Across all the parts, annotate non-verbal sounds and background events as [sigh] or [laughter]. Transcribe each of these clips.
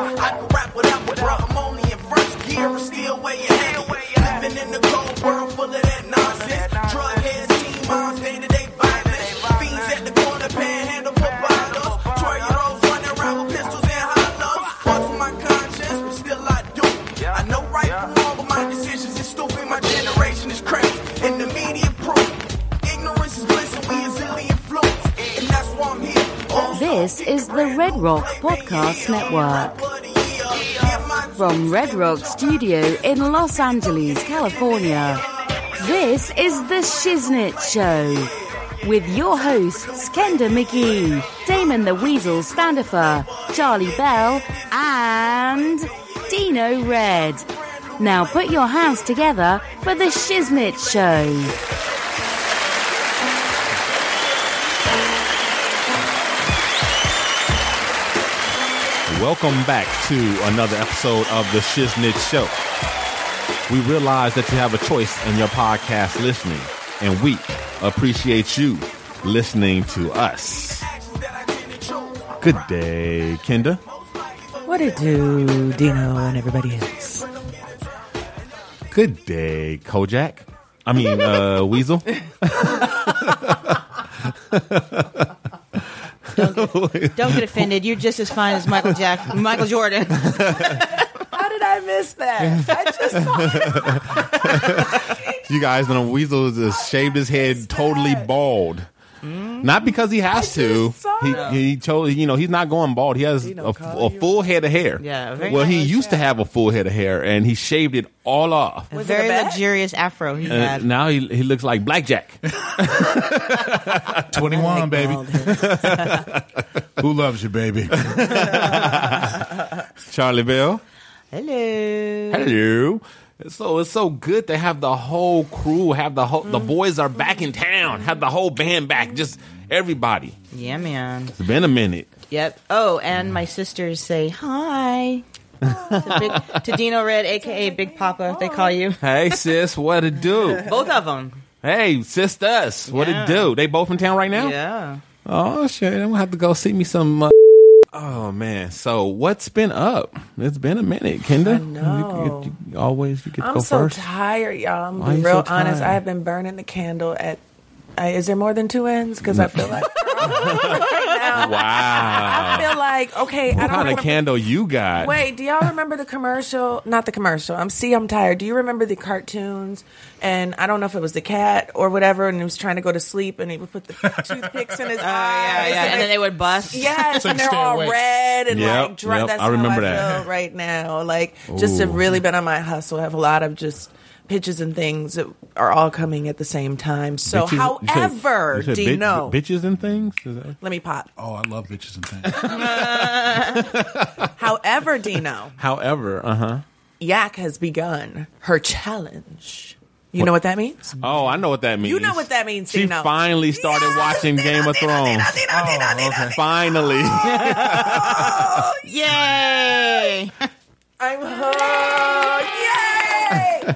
I can rap whatever, bro. I'm only in first gear, but still way ahead. Living in the cold world full of that nonsense. Drug heads, teen moms, day to day This is the Red Rock Podcast Network. From Red Rock Studio in Los Angeles, California, this is The Shiznit Show. With your hosts, Kenda McGee, Damon the Weasel Standifer, Charlie Bell, and Dino Red. Now put your hands together for The Shiznit Show. Welcome back to another episode of the Shiznit Show. We realize that you have a choice in your podcast listening, and we appreciate you listening to us. Good day, Kenda. What it do, Dino and everybody else? Good day, Kojak. I mean, uh, [laughs] Weasel. [laughs] [laughs] Don't get offended. You're just as fine as Michael Jack, Michael Jordan. [laughs] How did I miss that? I just saw it. [laughs] You guys know Weasel just uh, shaved his head totally bald. Not because he has to. He it. he chose. You know, he's not going bald. He has Dino a, a full head of hair. Yeah, very well, he nice, used to have a full head of hair, and he shaved it all off. A very a luxurious afro he And had. now he he looks like Blackjack. [laughs] 21, baby. [laughs] Who loves you, baby? Charlie Bell. Hello. Hello. So it's so good to have the whole crew, have the whole the boys are back in town, have the whole band back, just everybody. Yeah, man. It's been a minute. Yep. Oh, and my sisters say hi. to, Big, to Dino Red, aka Big Papa, they call you. Hey sis, what it do? Both of them. Hey sisters, what Yeah. it do? They both in town right now? Yeah. Oh shit, I'm gonna have to go see me some. Uh, oh man, so what's been up? It's been a minute, Kenda. I know. You, you, you always you get to I'm go so first. tired, y'all. I'm Why gonna be you real so honest. I have been burning the candle at. I, is there more than two ends? Because I feel like [laughs] right now. I feel like okay. I what don't kind of remember- candle you got? Wait, do y'all remember the commercial? Not the commercial. I'm see, I'm tired. Do you remember the cartoons? And I don't know if it was the cat or whatever, and he was trying to go to sleep, and he would put the toothpicks in his [laughs] oh, eyes. Yeah, yeah. And then they would bust. Yes, [laughs] So and they're all awake. red and Yep, like dry. yep, That's I remember how I that. feel right now. Like just have really been on my hustle. I have a lot of just pitches and things that are all coming at the same time. So, Bitches- you said- however, you said do you bit- know? bitches and things? Is that- Let me pop. Oh, I love bitches and things. [laughs] However, Dino, However, uh huh. Yak has begun her challenge. You know what that means? Oh, I know what that means. You know what that means, She Dino. finally started Yes, watching Dino, Game of Thrones. Dino, Dino, Dino, Dino, Dino. Finally. Oh, [laughs] Yay! I'm hooked. Yay! [laughs]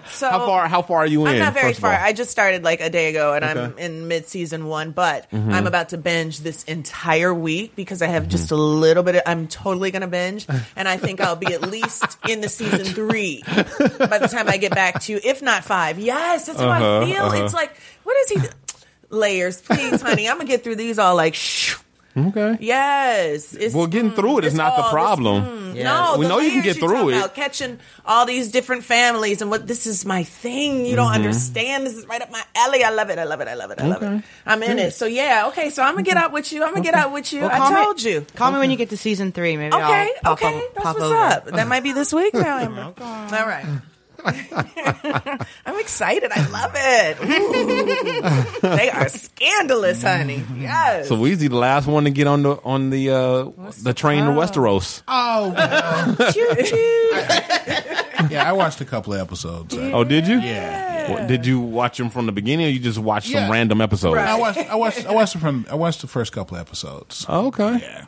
[laughs] So how far? How far are you in? I'm not very far. I just started like a day ago, and I'm Mm-hmm. in mid season one. But I'm about to binge this entire week because I have just a little bit. Of, I'm totally going to binge, [laughs] and I think I'll be at least in the season three by the time I get back to if not five. Yes, that's how Uh-huh, I feel. uh-huh. It's like, what is he? Layers, please, honey. I'm gonna get through these all like. Shh. Okay. Yes. It's, Well, getting through it is it's not the all- problem. mm, Yeah. No, We know you can get through talking it. About catching all these different families and what this is my thing. You don't Mm-hmm. understand. This is right up my alley. I love it. I love it. I love it. I love Okay. it. I'm in it. So yeah. Okay. So I'm gonna get out with you. I'm gonna get out with you. Well, I call me- told you. Call me when you get to season three. Maybe Okay. I'll pop Okay. over- That's pop what's over. up. That might be this week [laughs] now. Amber. All right. [laughs] I'm excited. I love it. Ooh. they are scandalous, honey. Yes. So Weezy, the last one to get on the on the uh, the train to Westeros. Oh, well, [laughs] Choo choo. [laughs] yeah, I watched a couple of episodes. Uh, Oh, did you? Yeah. What- did you watch them from the beginning, or you just watched Yeah. some random episodes? Right. I watched. I watched. I watched it from. I watched the first couple of episodes. Oh, okay. Yeah.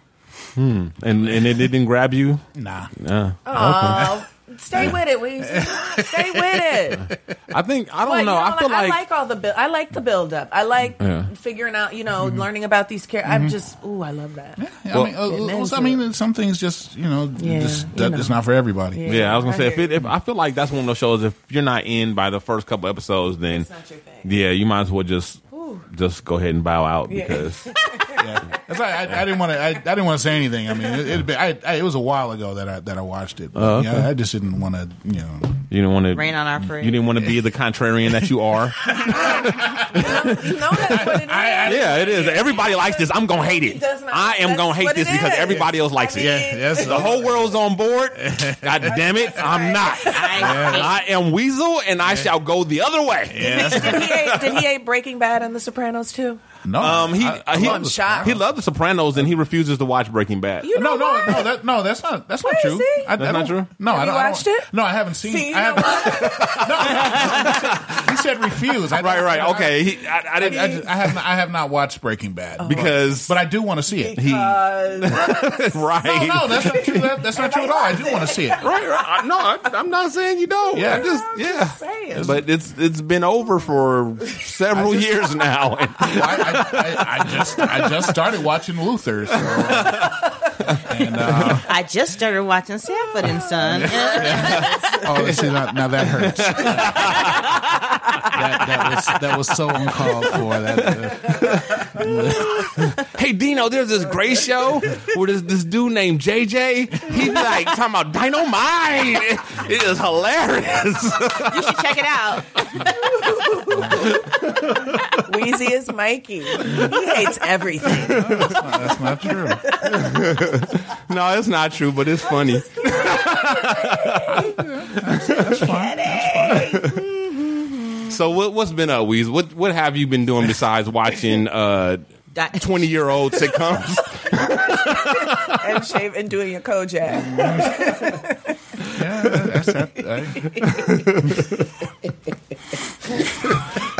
Hmm. And and it didn't grab you. Nah. Uh, Oh, stay with it, Weezy. Stay with it. I think I don't Well, you know. I feel I like, like all the build. I like the build up. I like Yeah. figuring out, you know, mm-hmm. learning about these characters. I'm mm-hmm. just, ooh, I love that. I mean, uh, well, uh, I mean, some things just you know, Yeah, just you that, know. it's not for everybody. Yeah. yeah, I was gonna I say if it, if I feel like that's one of those shows. If you're not in by the first couple episodes, then It's not your thing. yeah, you might as well just just go ahead and bow out because [laughs] Yeah. That's why I, I didn't want to. I, I didn't want to say anything. I mean, it, it'd been, I, I, it was a while ago that I that I watched it. But, Oh, okay. yeah, I just didn't want to. You know. you didn't want to Rain on our parade. You didn't want to be the contrarian that you are. [laughs] You know that's what it [laughs] is. yeah, it is. Everybody likes this. I'm gonna hate it. It not- I am that's gonna hate what this it because is. everybody else likes I it. mean, Yeah. Yes. The whole world's on board. God damn it, I'm not. I am Weasel, and I shall go the other way. Yeah. That's, Did he, hate, did he hate Breaking Bad and The Sopranos too? No. Um, he I- uh, he, I love The he loved The Sopranos, and he refuses to watch Breaking Bad. You no, know no, what? no, that, no, that's not that's not true. Crazy. I, I That's not don't- true? No, I don't. you I don't- watched it? No, I haven't seen. See, you I know haven't. [laughs] [laughs] he said refuse. I, Right, right, okay. He, I, I I, didn't I, just- I have not, I have not watched Breaking Bad because but I do want to see it. he Uh, [laughs] right. No, no, that's not true. That, that's not true at all. I do want to see it. Right, right. I- No, I, I'm not saying you don't. Yeah. I just, I'm yeah. just saying. But it's it's been over for several years now. And I, I, I, I just I just started watching Luther. So, and uh, I just started watching Sanford and Son. [laughs] oh, see, now, now that hurts. that, that was that was so uncalled for. That uh, [laughs] hey, Dino, there's this great show where there's this dude named JJ. He's like talking about dynamite. It is hilarious. you should check it out. [laughs] Wheezy is Mikey. He hates everything. [laughs] that's not true. [laughs] no, it's not true, but it's funny. That's fine. That's fine. So what, what's been up, Weez? What what have you been doing besides watching uh, twenty year old sitcoms? [laughs] and shave and doing your Kojak. Yeah, that's that. I,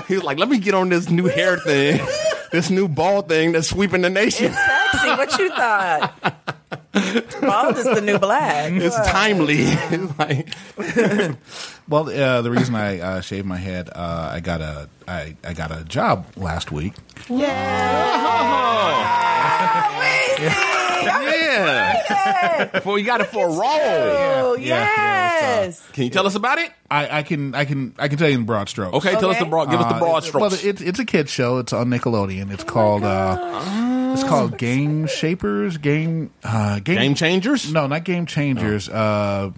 He's like, let me get on this new hair thing, this new ball thing that's sweeping the nation. Sexy. What you thought? Bald is the new black. [laughs] It's timely. [laughs] Like, [laughs] well, uh, the reason I uh, shaved my head, uh, I got a I, I got a job last week. yeah. [laughs] For you got it for a role. Oh, Yeah, yeah, yes. Can you tell us about it? I, I can I can I can tell you in broad strokes. Okay, tell us the broad. Give us the Uh, broad it- strokes. Well, it's it's a kids show. It's on Nickelodeon. It's called uh, it's called Game Shapers. Game uh, game, Game changers. No, not Game Changers. Uh,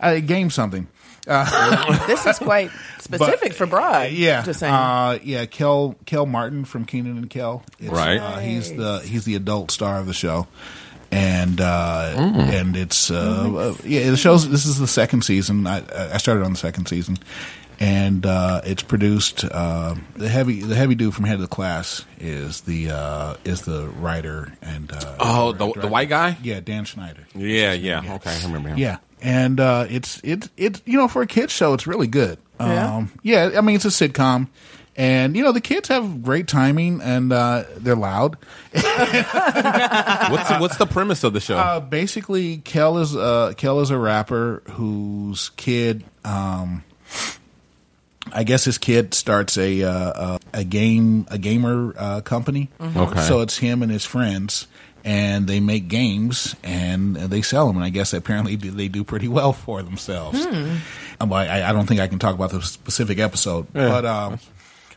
uh, game something. [laughs] This is quite [laughs] specific for Broad. Yeah, Just saying. uh, yeah. Kel Kel Martin from Kenan and Kel. It's, Right. Uh, he's the he's the adult star of the show, and uh, Mm. and it's uh, uh, yeah. The show's this is the second season. I I started on the second season, and uh, it's produced. Uh, the heavy the heavy dude from Head of the Class is the uh, is the writer and uh, Oh, the- the white guy? Yeah, Dan Schneider. Yeah, yeah. Okay, I remember him. Yeah, and uh, it's it's it's you know for a kids show it's really good. Yeah? Um, yeah. I mean it's a sitcom, and you know the kids have great timing and uh, they're loud. What's the, what's the premise of the show? Uh, basically, Kel is uh, Kel is a rapper whose kid. Um, I guess his kid starts a uh, a, a game a gamer uh, company. Okay. So it's him and his friends, and they make games and they sell them. And I guess apparently [laughs] they do pretty well for themselves. Um, I, I don't think I can talk about the specific episode, but um,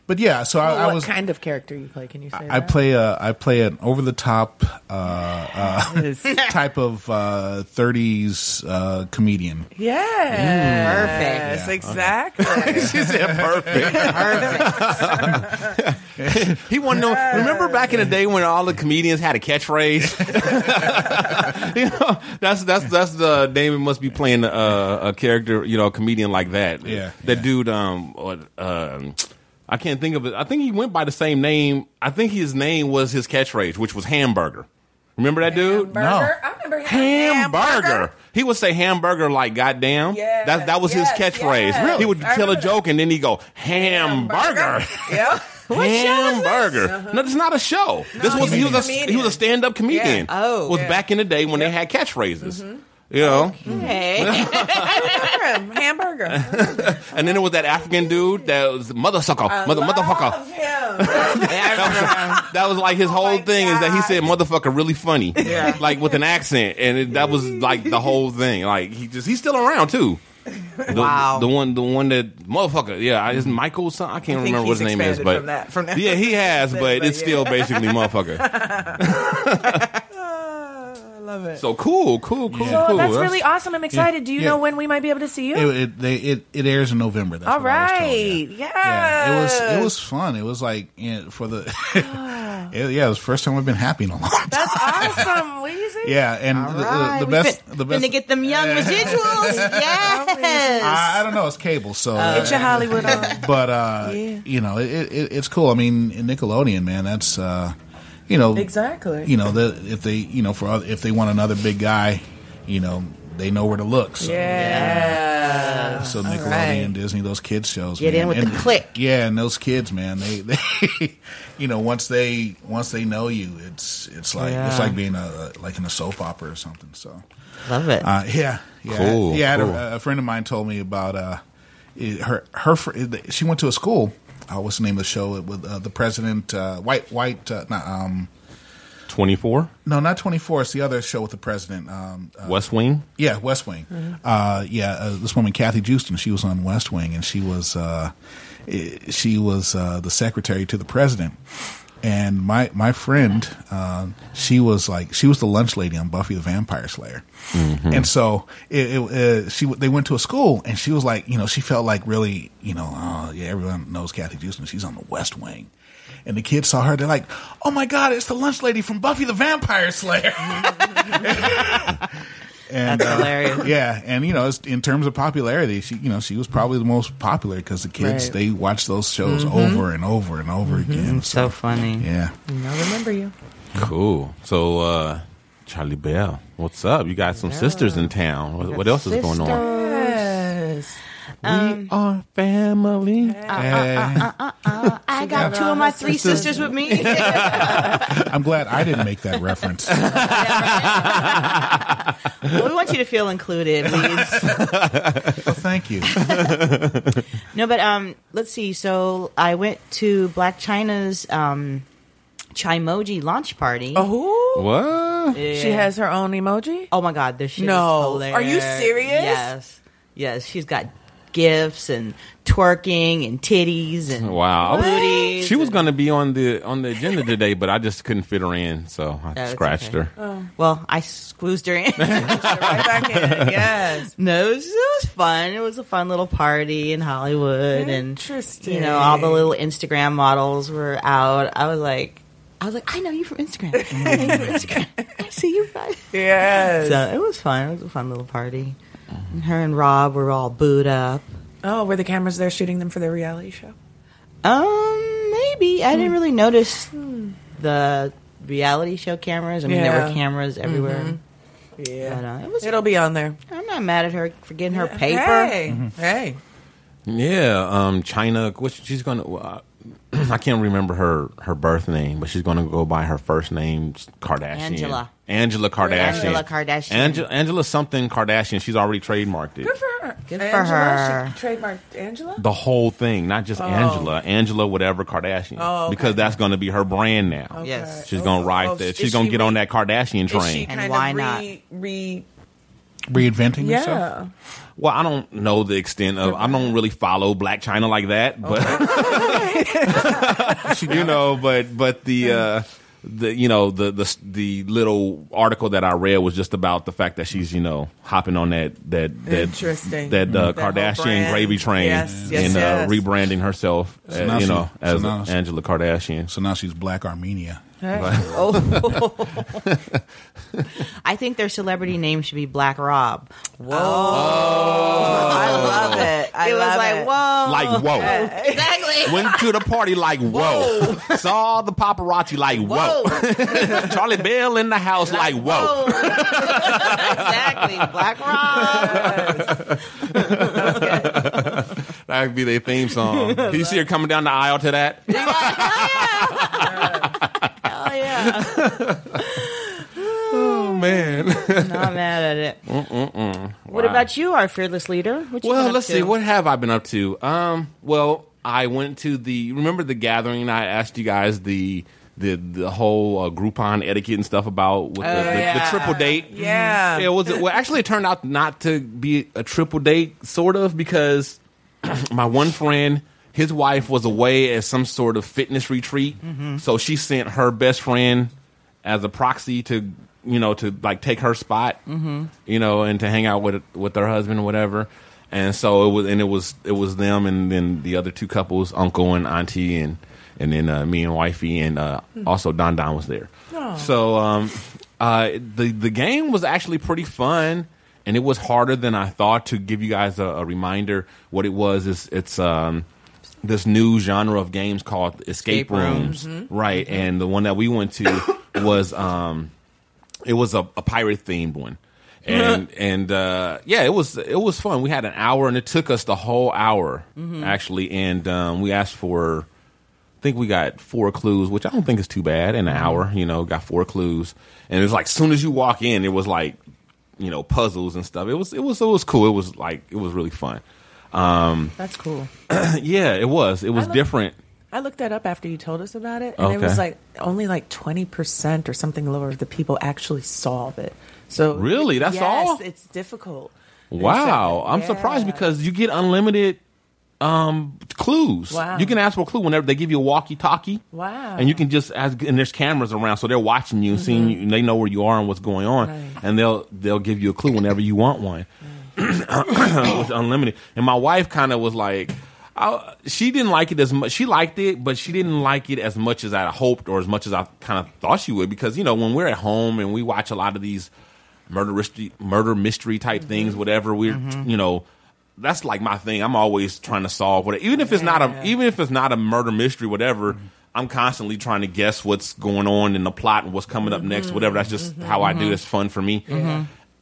but yeah, so I, Well, I what was kind of character you play? Can you say I that? play a I play an over the top uh, uh, [laughs] type of uh, 30s uh, comedian. Yes, Perfect. exactly. [laughs] She said perfect. [laughs] perfect. he wanted to know. Remember back in the day when all the comedians had a catchphrase? you know, that's that's that's the Damon must be playing a, a character, you know, a comedian like that. Yeah, that yeah. dude. Um, what, um, I can't think of it. I think he went by the same name. I think his name was his catchphrase, which was hamburger. Remember that dude? No. I remember hamburger. Hamburger. He would say hamburger like goddamn. Yes, that that was yes, his catchphrase. yes. He would I tell a remember joke and then he go hamburger. [laughs] Yeah. [laughs] hamburger. Uh-huh. No, this is not a show. This was he was a Comedian. he was a stand up comedian. Yeah. Oh. was Yeah. back in the day when they had catchphrases. Mm-hmm. You know, Hey. [laughs] Hamburger. Hamburger. and then there was that African dude that was mother sucker, mother motherfucker. [laughs] That was, that was like his oh whole my thing is that he said motherfucker really funny, Yeah. like with an accent, and it, that was like the whole thing. Like he just he's still around too. The, Wow. the one, the one that motherfucker, yeah, is Michael. Something I can't I remember what his name is, but from that- from that. yeah, he has, but [laughs] But it's yeah. still basically motherfucker. I love it. So cool, cool, cool, Yeah. cool. That's really awesome. I'm excited. Do you Yeah. know when we might be able to see you? It it, they, it it airs in November. That's All what I was told, right. yeah. Yeah, it was it was fun. It was like you know, for the [laughs] it- yeah, it was the first time I've been happy in a long time. That's awesome. What do you say? Yeah, and the, Right. the, the best fin- the best finna get them young residuals. [laughs] yes. I, I don't know. It's cable, so Get your Hollywood on. but uh, Yeah. you know, it, it, it's cool. I mean, Nickelodeon, man, that's uh, you know, Exactly. you know, the, if they you know for if they want another big guy, you know, they know where to look. So, Yeah. so Nickelodeon, right. Disney, those kids shows. Get man. in with the And- click. Yeah, and those kids, man, they, [laughs] they you know, once they once they know you, it's it's like it's like being a like in a soap opera or something. So. Love it. Uh, yeah, yeah, Cool, yeah. Cool. A, a friend of mine told me about uh, her her. She went to a school. Uh, what's the name of the show with uh, the president? Uh, white, white. Uh, not, um, twenty four. no, not twenty four. It's the other show with the president. Um, uh, West Wing. yeah, West Wing. Uh, yeah, uh, this woman Kathy Joosten. She was on West Wing, and she was uh, she was uh, the secretary to the president. And my my friend, uh, she was like she was the lunch lady on Buffy the Vampire Slayer, and so it, it, uh, she they went to a school, and she was like you know she felt like really you know oh yeah everyone knows Kathy Joosten. She's on the West Wing, and the kids saw her. They're like oh my god it's the lunch lady from Buffy the Vampire Slayer. [laughs] [laughs] And, That's uh, hilarious. [laughs] Yeah, and you know, it's, in terms of popularity, she you know she was probably the most popular because the kids Right. they watch those shows over and over and over again. so funny. yeah, I remember you. Cool. So, uh, Charlie Bell, what's up? You got some sisters in town. What, what else is going on? Yes. we um, are family. I got two of my three sisters with me. [laughs] I'm glad I didn't make that reference. [laughs] we want you to feel included, please. well, thank you. [laughs] No, but um, let's see. So I went to Blac Chyna's um, Chymoji launch party. Oh, What? she has her own emoji. Oh my god, this shit No. is Are you serious? Yes. Yes, she's got gifts and twerking and titties and Wow. booties. She was going to be on the on the agenda today, but I just couldn't fit her in, so I oh, That's scratched okay. her. Oh. Well, I squeezed her in. [laughs] Right back in. Yes. [laughs] no, it was, it was fun. It was a fun little party in Hollywood, and Interesting. you know, all the little Instagram models were out. I was like, I was like, I know you from Instagram. I know you from Instagram. [laughs] I see you guys. Yes. So it was fun. It was a fun little party. And her and Rob were all booed up. oh, were the cameras there shooting them for their reality show? Um, maybe I Hmm. didn't really notice the reality show cameras. I mean, there Yeah. Mm-hmm. were cameras everywhere. Yeah. But, uh, it was. It'll be on there. I'm not mad at her for getting her paper. Hey. Hey. Yeah, um, Chyna. Which she's going to. [clears throat] I can't remember her her birth name, but she's going to go by her first name, Kardashian. Angela. Angela Kardashian. Angela Kardashian. Angela, Angela something Kardashian. She's already trademarked it. Good for her. Good for her. She trademarked Angela? The whole thing, not just oh. Angela, Angela whatever Kardashian, Oh, okay. because that's going to be her brand now. Yes. She's going to oh, ride Oh, that. is She's going to she get on that Kardashian Is she train. And why of not? re, re Reinventing yourself. yeah. Well, I don't know the extent of. I don't really follow Blac Chyna like that, but [laughs] [laughs] you know, but but the uh, the you know the the the little article that I read was just about the fact that she's you know hopping on that that that Interesting. that uh, That whole Kardashian brand. gravy train Yes, yes, and uh, rebranding herself, uh, now you she- know, so as now she- Angela Kardashian. So now she's Black Armenia. [laughs] Oh. [laughs] I think their celebrity name should be Black Rob. Whoa. Oh. I love oh. it. I it was like, it. whoa. Like whoa, [laughs] Exactly. went to the party like whoa, saw the paparazzi like whoa, Charlie Bell in the house like whoa. exactly. Black Rob. That could be their theme song. Can you see her coming down the aisle to that? Oh, yeah. Oh man. [laughs] Not mad at it. What about you, our fearless leader? What you been Well, up let's to? see. What have I been up to? Um, well, I went to the remember the gathering. I asked you guys the the the whole uh, Groupon etiquette and stuff about with the, the, the yeah. triple date. Yeah. Yeah, was it? Well, actually, it turned out not to be a triple date, sort of, because [clears throat] my one friend, his wife was away at some sort of fitness retreat, so she sent her best friend as a proxy to, you know, to like take her spot, you know, and to hang out with with her husband or whatever. And so it was, and it was it was them, and then the other two couples, uncle and auntie, and and then uh, me and wifey, and uh, also Don Don was there. So um, uh, the the game was actually pretty fun, and it was harder than I thought. To give you guys a, a reminder, what it was is it's um, this new genre of games called escape, Escape rooms, rooms. right? And the one that we went to [coughs] was um, it was a, a pirate themed one. [laughs] And and uh, yeah, it was it was fun. We had an hour, and it took us the whole hour actually. And um, we asked for I think we got four clues, which I don't think is too bad in an hour. You know, got four clues, and it was like as soon as you walk in, it was like you know puzzles and stuff. It was it was it was cool. It was like it was really fun. Um, That's cool. [clears throat] yeah, it was. It was like- different. I looked that up after you told us about it, and it was like only like twenty percent or something lower of the people actually solve it. So Really? That's yes, all? It's difficult. Wow, I'm said- surprised because you get unlimited um, clues. Wow. You can ask for a clue whenever they give you a walkie-talkie. Wow. And you can just ask, and there's cameras around, so they're watching you, seeing you, and they know where you are and what's going on, Mm-hmm. Right. and they'll they'll give you a clue whenever you want one. It's unlimited. And my wife kind of was like, I, she didn't like it as much. She liked it, but she didn't like it as much as I hoped or as much as I kind of thought she would. Because you know, when we're at home and we watch a lot of these murder mystery, murder mystery type mm-hmm. things, whatever, we're mm-hmm. you know. That's like my thing. I'm always trying to solve what, even if it's not a, even if it's not a murder mystery, whatever. Mm-hmm. I'm constantly trying to guess what's going on in the plot and what's coming up next, whatever. That's just how I do. It's fun for me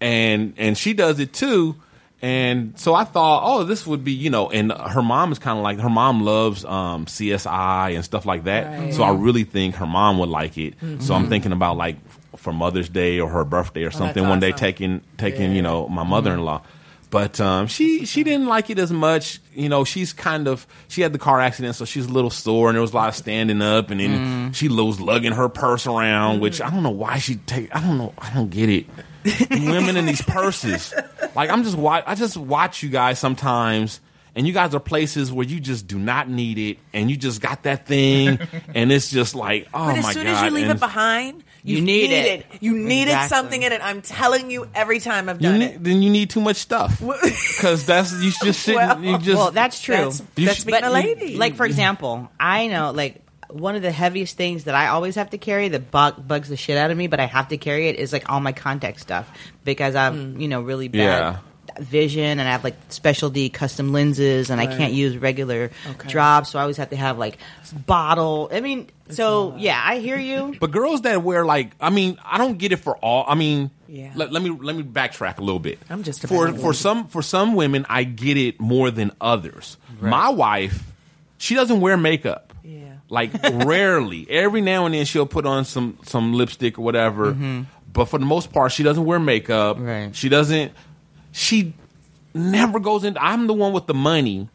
and and she does it too. And so I thought, oh, this would be, you know, and her mom is kind of like her mom loves um, CSI and stuff like that. So I really think her mom would like it. So I'm thinking about like for Mother's Day or her birthday or something one day awesome. taking taking you know my mother in law. But um, she she didn't like it as much. You know, she's kind of she had the car accident, so she's a little sore, and there was a lot of standing up, and then she was lugging her purse around, which I don't know why she take. I don't know. I don't get it. Women in these purses, like I'm just watch. I just watch you guys sometimes. And you guys are places where you just do not need it, and you just got that thing, [laughs] and it's just like, oh But my god. as soon god! as you leave and it behind, you, You need it. You needed Exactly. something in it. I'm telling you, every time I've you done need, it. then you need too much stuff [laughs] because that's you just [laughs] sit. Well- you just well, that's true. That's, You that's should- being But a lady. Like for example, I know like one of the heaviest things that I always have to carry that bug, bugs the shit out of me, but I have to carry it is like all my contact stuff because I've Hmm. you know really bad Yeah. vision and I have like specialty custom lenses and I can't use regular Okay. drops, so I always have to have like bottle. I mean, so yeah, I hear you. [laughs] But girls that wear like, I mean, I don't get it for all. I mean, Yeah. let, let me let me backtrack a little bit. I'm just for bad for some for some women, I get it more than others. My wife, she doesn't wear makeup. Like rarely, [laughs] every now and then she'll put on some some lipstick or whatever. Mm-hmm. But for the most part, she doesn't wear makeup. Right. She doesn't. She never goes in. I'm the one with the money.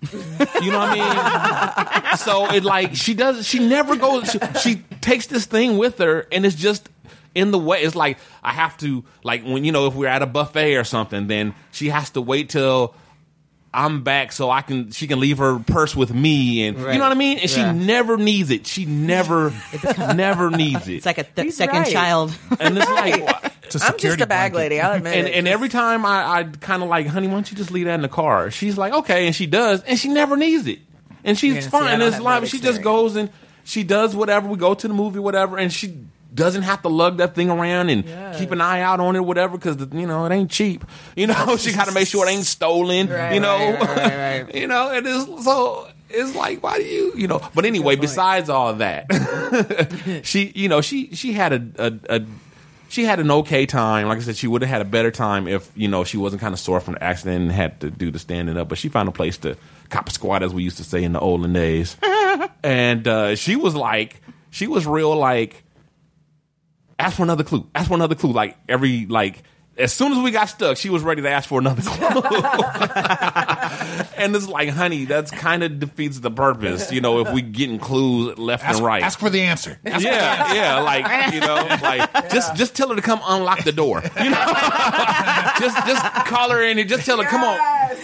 You know what I mean? [laughs] so it like she does. She never goes. She, she takes this thing with her, and it's just in the way. It's like I have to like when you know if we're at a buffet or something, then she has to wait till I'm back so I can she can leave her purse with me and Right. you know what I mean? And Yeah. she never needs it. She never [laughs] never needs it. It's like a th- second right. child. and it's like [laughs] It's a I'm just a bag blanket. lady. I'll admit and it. and every time I, I kind of like, honey, why don't you just leave that in the car? She's like, okay, and she does, and she never needs it, and she's Yeah, fine. don't it's have like that she just goes and she does whatever. We go to the movie, whatever, and she doesn't have to lug that thing around and keep an eye out on it, whatever, because you know it ain't cheap. You know, [laughs] she got to make sure it ain't stolen. Right, you know, right, right, right. [laughs] you know, it is so. It's like, why do you, you know? But anyway, besides all that, [laughs] she, you know, she she had a, a, a she had an okay time. Like I said, she would have had a better time if you know she wasn't kind of sore from the accident and had to do the standing up. But she found a place to cop a squat, as we used to say in the olden days. and uh, she was like, she was real like, ask for another clue, ask for another clue. Like every like. As soon as we got stuck, she was ready to ask for another [laughs] clue. [laughs] and it's like, honey, that's kind of defeats the purpose. You know, if we getting clues left Ask, and right. ask for the answer. Ask Yeah, yeah, like you know, like just just tell her to come unlock the door. You know, [laughs] just just call her in and just tell her, come on,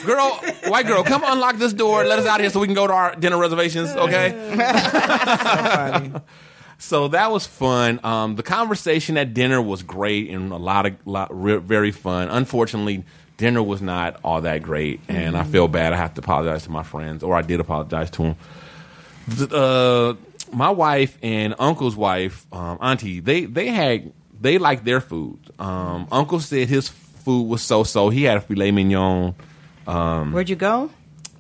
girl, white girl, come unlock this door, let us out of here so we can go to our dinner reservations. Okay. So that was fun. Um, the conversation at dinner was great and a lot of lot re- very fun. Unfortunately, dinner was not all that great, and I feel bad. I have to apologize to my friends, or I did apologize to them. Th- uh, my wife and uncle's wife, um, auntie, they they had they liked their food. Um, Uncle said his food was so so. He had a filet mignon. Where'd you go?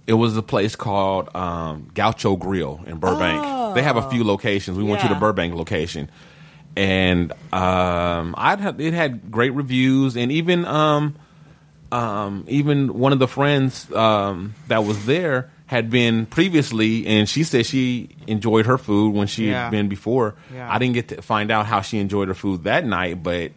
It was a place called um, Gaucho Grill in Burbank. They have a few locations. We went to the Burbank location, and um, I had it had great reviews, and even um, um, even one of the friends um, that was there had been previously, and she said she enjoyed her food when she Yeah. had been before. Yeah. I didn't get to find out how she enjoyed her food that night, but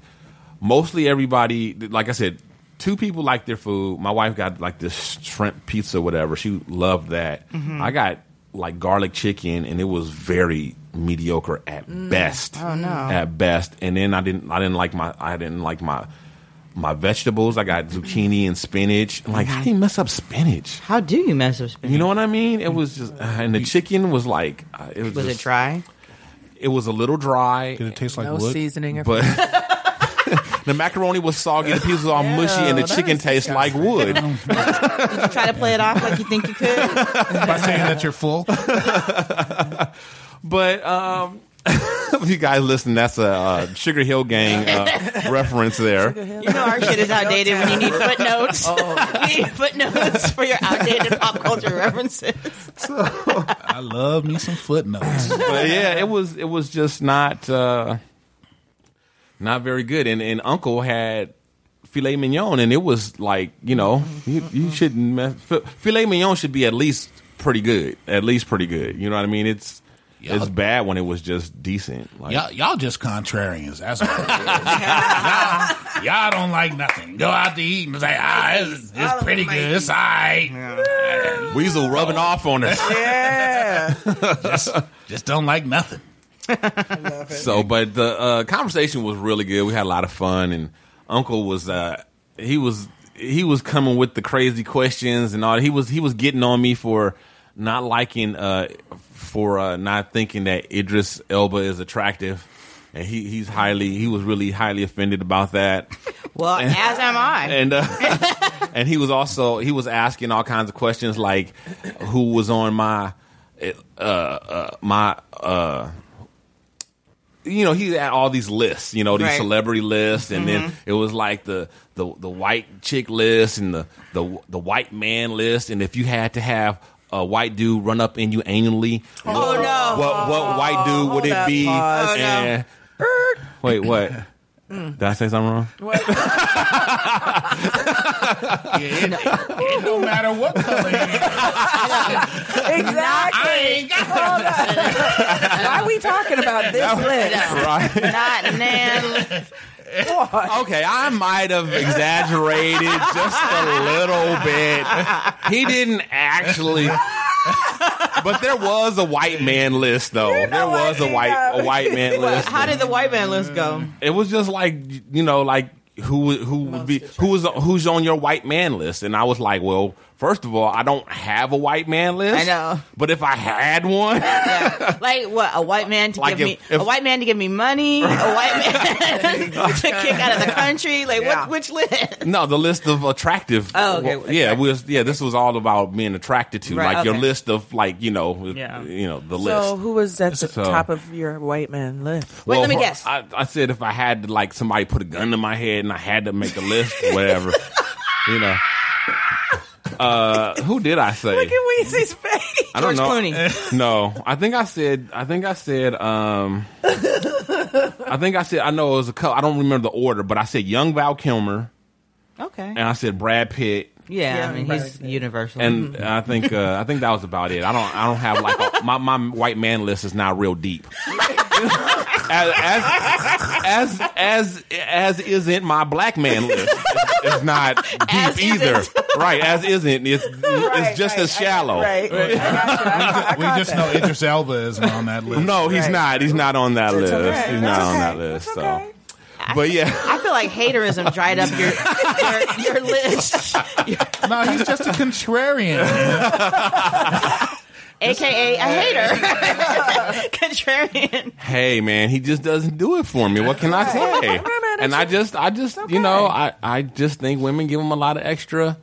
mostly everybody, like I said, two people liked their food. My wife got like this shrimp pizza, whatever. She loved that. Mm-hmm. I got like garlic chicken, and it was very mediocre at best. Oh, no. At best, and then I didn't. I didn't like my. I didn't like my. My vegetables, I got zucchini and spinach. Like, how do you mess up spinach? How do you mess up spinach? You know what I mean? It was just, uh, and the chicken was like, uh, it was, Was it dry? It was a little dry. Did it taste like no wood? seasoning or But [laughs] [laughs] the macaroni was soggy, the pieces was all mushy, and the that chicken is tastes like wood. Did you try to play it off like you think you could? By saying that you're full. [laughs] But um, [laughs] if you guys listen, that's a uh, Sugarhill Gang uh, [laughs] reference there. You know our shit is outdated when you need footnotes. Oh. you need footnotes for your outdated pop culture references. I love me some footnotes. But yeah, it was it was just not uh, not very good. And and Uncle had filet mignon, and it was like you know you, you shouldn't mess, filet mignon should be at least pretty good, at least pretty good. You know what I mean? It's it's bad when it was just decent. Like, Y'all, y'all just contrarians. That's what it is. [laughs] y'all, y'all don't like nothing. Go out to eat and say, ah, it's, it's pretty good. It's all right. [laughs] Weasel rubbing off on us. Yeah. [laughs] just, Just don't like nothing. So, but the uh, conversation was really good. We had a lot of fun, and Uncle was uh, he was he was coming with the crazy questions and all. He was he was getting on me for not liking uh, for uh, not thinking that Idris Elba is attractive, and he he's highly he was really highly offended about that. [laughs] Well, and, as am I. [laughs] and uh, [laughs] and he was also he was asking all kinds of questions like who was on my uh, uh, my uh, you know he had all these lists you know these Right. celebrity lists and then it was like the, the the white chick list and the the the white man list and if you had to have a white dude run up in you annually, Oh, no. what what white dude would it be pause. Oh, no. and wait what [laughs] did I say something wrong? [laughs] Yeah, it, it don't matter what color you [laughs] exactly. Hold on. Why are we talking about this list? Right. Not Nan. [laughs] Okay, I might have exaggerated just a little bit. He didn't actually, but there was a white man list, though. There was a white a white man list. How did the white man list go? It was just like you know, like who who would be who was who's on your white man list, and I was like, well, first of all, I don't have a white man list. I know. but if I had one, Yeah. Like what? A white man to Like give if- me if- a white man to give me money, a white man [laughs] to kick out of the country. Like Yeah. what? Which list? no, the list of attractive. Oh, okay, well, yeah, we was, yeah, this was all about being attracted to, Right, like your list of like you know, Yeah. you know the list. So list. who was at the So- top of your white man list? Wait, let me guess. I, I said if I had to, like somebody put a gun to my head and I had to make a list, whatever, [laughs] you know. Uh, who did I say? Look at Weezy's face. I don't George know. Clooney. No, I think I said. I think I said. Um, I think I said. I know it was a couple. I don't remember the order, but I said young Val Kilmer, Okay. and I said Brad Pitt, Yeah, Yeah, I mean right. he's universal. and I think uh, I think that was about it. I don't. I don't have like a, my my white man list is not real deep. [laughs] as, as as as as isn't my black man list. It's not deep As either. isn't. Right, as isn't. It's it's just as shallow. Right. I got you. I got- I we just that. know Idris Elba isn't on that list. No, he's Right. not. He's not on that list. okay. He's not That's on that list. That's So, okay. but yeah, I feel like haterism dried up your your, your list, No, he's just a contrarian. [laughs] aka a hater, [laughs] [laughs] contrarian. hey man, he just doesn't do it for me. What can I say? [laughs] And I just, I just, you know, I, I just think women give him a lot of extra.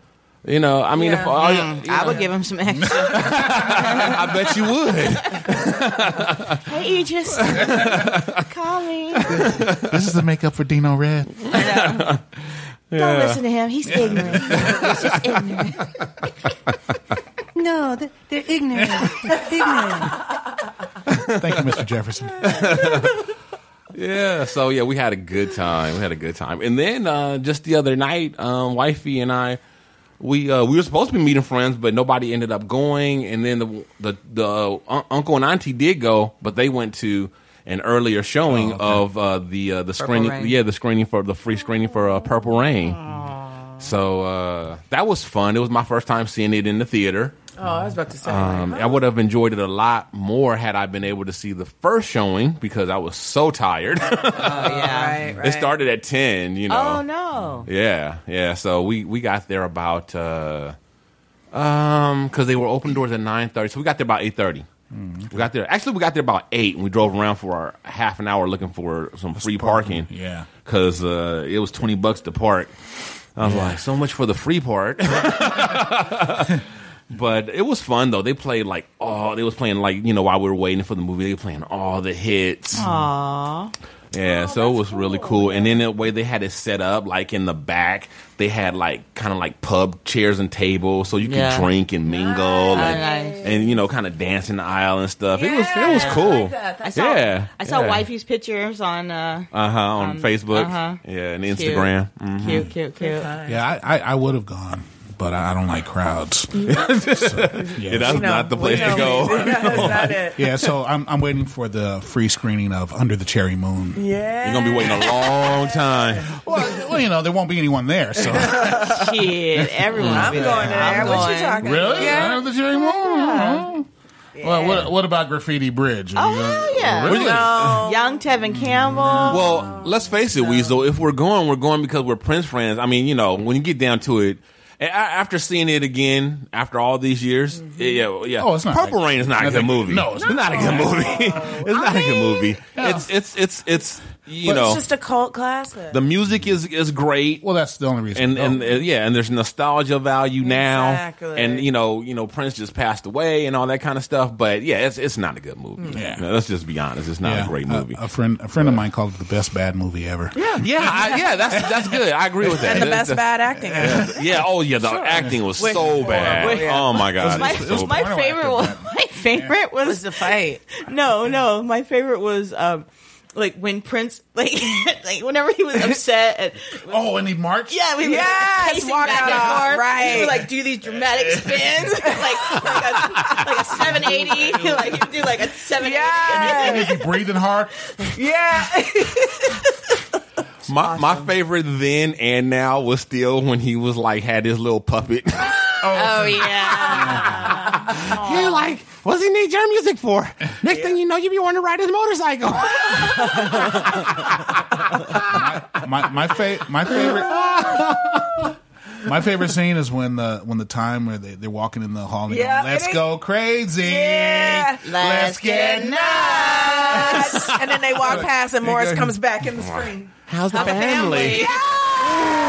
You know, I mean, if Yeah. all, mm. you I would give him some extra. I bet you would. hey, Idris, call me. this is the makeup for Dino Red. Don't listen to him. He's ignorant. He's just ignorant. No, they're, they're ignorant. ignorant. [laughs] Thank you, Mr. Jefferson. [laughs] Yeah, so yeah, we had a good time. We had a good time, and then uh, just the other night, um, wifey and I, we uh, we were supposed to be meeting friends, but nobody ended up going. And then the the, the uh, uncle and auntie did go, but they went to an earlier showing of uh, the uh, the screening. Rain. Yeah, the screening for the free screening for uh, Purple Rain. So uh, that was fun. It was my first time seeing it in the theater. Oh, I was about to say. Um, I would have enjoyed it a lot more had I been able to see the first showing because I was so tired. [laughs] Oh yeah. right, [laughs] right. It started at ten, you know. Oh no. Yeah, yeah. So we we got there about uh um because they were open doors at nine thirty, so we got there about eight thirty. We got there. Actually, we got there about eight, and we drove around for a half an hour looking for some free parking. Yeah. because uh, it was twenty bucks to park. I was like, so much for the free part. [laughs] But it was fun though. They played like oh, they was playing like you know while we were waiting for the movie. They were playing all the hits. Aww. Yeah, so it was really cool. And then the way they had it set up, like in the back, they had like kind of like pub chairs and tables, so you could Yeah. drink and mingle and, nice. and you know kind of dance in the aisle and stuff. it was it was cool. I saw. Yeah, I saw yeah. wifey's pictures on. Uh, Uh huh on Um, Facebook, uh-huh. yeah, and Cute. Instagram. Mhm. Cute, cute, cute. Yeah, I, I, I would have gone, but I, I don't like crowds. [laughs] [laughs] Yeah, that's We know. not the place to know. go. [laughs] That's not it. Yeah, so I'm, I'm waiting for the free screening of Under the Cherry Moon. Yeah. You're gonna be waiting a long time. Well, well, you know, there won't be anyone there, so. Shit, everyone's I'm been going there. there. I'm What you going. talking about. Really? Yeah. Under the Cherry Moon? Oh. Well, what, what about Graffiti Bridge? Are Oh, hell yeah. Oh, really? No. Young Tevin Campbell. Mm. Well, let's face it, Weasel. If we're going, we're going because we're Prince friends. I mean, you know, when you get down to it, a- after seeing it again after all these years, mm-hmm. yeah, yeah. Oh, it's not Purple like- Rain is not a good movie. no, it's it's not a good movie. [laughs] it's not a good movie. It's it's it's it's you But know it's just a cult classic. the music is is great. Well, that's the only reason. and to and uh, yeah, and there's nostalgia value now, Exactly. and you know, you know, Prince just passed away and all that kind of stuff. But yeah, it's it's not a good movie. Yeah. No, let's just be honest, it's not Yeah, a great movie. A, friend, a friend of mine called it the best bad movie ever. yeah, I, yeah, that's that's good. I agree with that. and the best that's- bad acting. Yeah. Oh, yeah. The acting was so bad. Yeah. Oh my god. my, it was so my favorite was my favorite was, was the fight. [laughs] no no my favorite was um like when Prince [laughs] like like whenever he was upset and [laughs] Oh, and he marched? yeah we were Yes, walk back out and on- right. he would like do these dramatic [laughs] spins like like a, like a 780 like he'd do like a 780 Yeah. And he breathing hard. Yeah. My my favorite then and now was still when he was like had his little puppet. oh yeah [laughs] You're like, what's he need your music for? Next thing you know, you be wanting to ride his motorcycle. [laughs] my my fa- my favorite. My favorite scene is when the when the time where they, they're walking in the hall and they Yeah, go, let's it go crazy. Yeah. Let's get nuts. and then they walk past, and Morris comes back in the screen. How's the How's the family? family?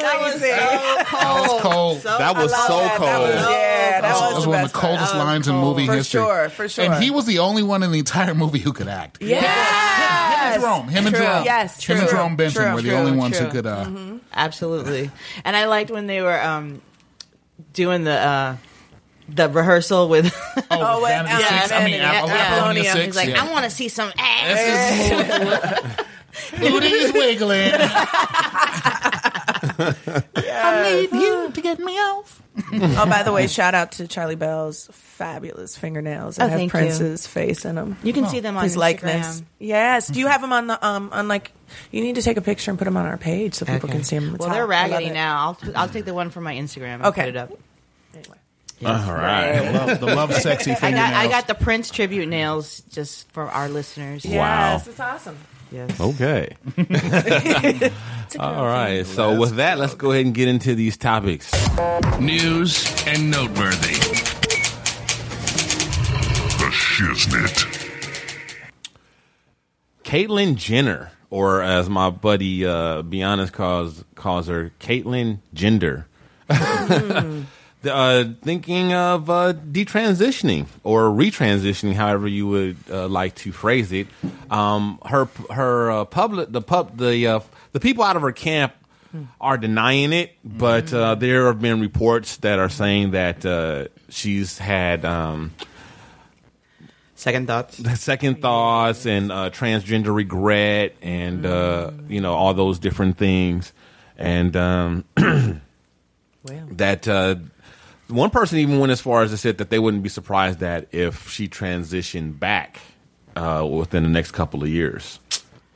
Yes, yes, Swayze. That was so cold. That was so that. cold. That was, yeah, that That was, was the one of the coldest That was lines in cold. movie for history. sure, for sure. And he was the only one in the entire movie who could act. yes. Him and Jerome. Him and True. Jerome. Yes, Him and true, Jerome Benton true, were the true, only ones who could. Uh, Absolutely. [laughs] And I liked when they were um, doing the uh, the rehearsal with. Oh, wait, [laughs] Vanity yeah, Six. I mean, Vanity, Apple- yeah, Apollonia yeah. Six. He's like, yeah. I want to see some ass. [laughs] Booty is wiggling. I need you to get me off. Oh, by the way, shout out to Charlie Bell's fabulous fingernails that Oh, have thank you. Prince's face in them. You can see them on His Instagram. likeness. Yes. Do you have them on the um on like? You need to take a picture and put them on our page so people Okay. can see them. Well, they're raggedy now. I'll I'll take the one from my Instagram and Okay. put it up. All right. Love, the love sexy I got I got the Prince tribute nails just for our listeners. Yes, Wow. it's awesome. Yes. Okay. [laughs] [laughs] All right. So with that, let's go ahead and get into these topics. News and noteworthy. The Shiznit. Caitlyn Jenner, or as my buddy uh, Beyonce calls calls her, Caitlyn Gender. Uh, thinking of uh, detransitioning or retransitioning, however you would uh, like to phrase it. Um, her her uh, public the pub the uh, the people out of her camp are denying it, but uh, there have been reports that are saying that uh, she's had. Um, Second thoughts. [laughs] second thoughts and uh, transgender regret and uh, you know all those different things and um, [clears throat] that uh, one person even went as far as to say that they wouldn't be surprised that if she transitioned back uh, within the next couple of years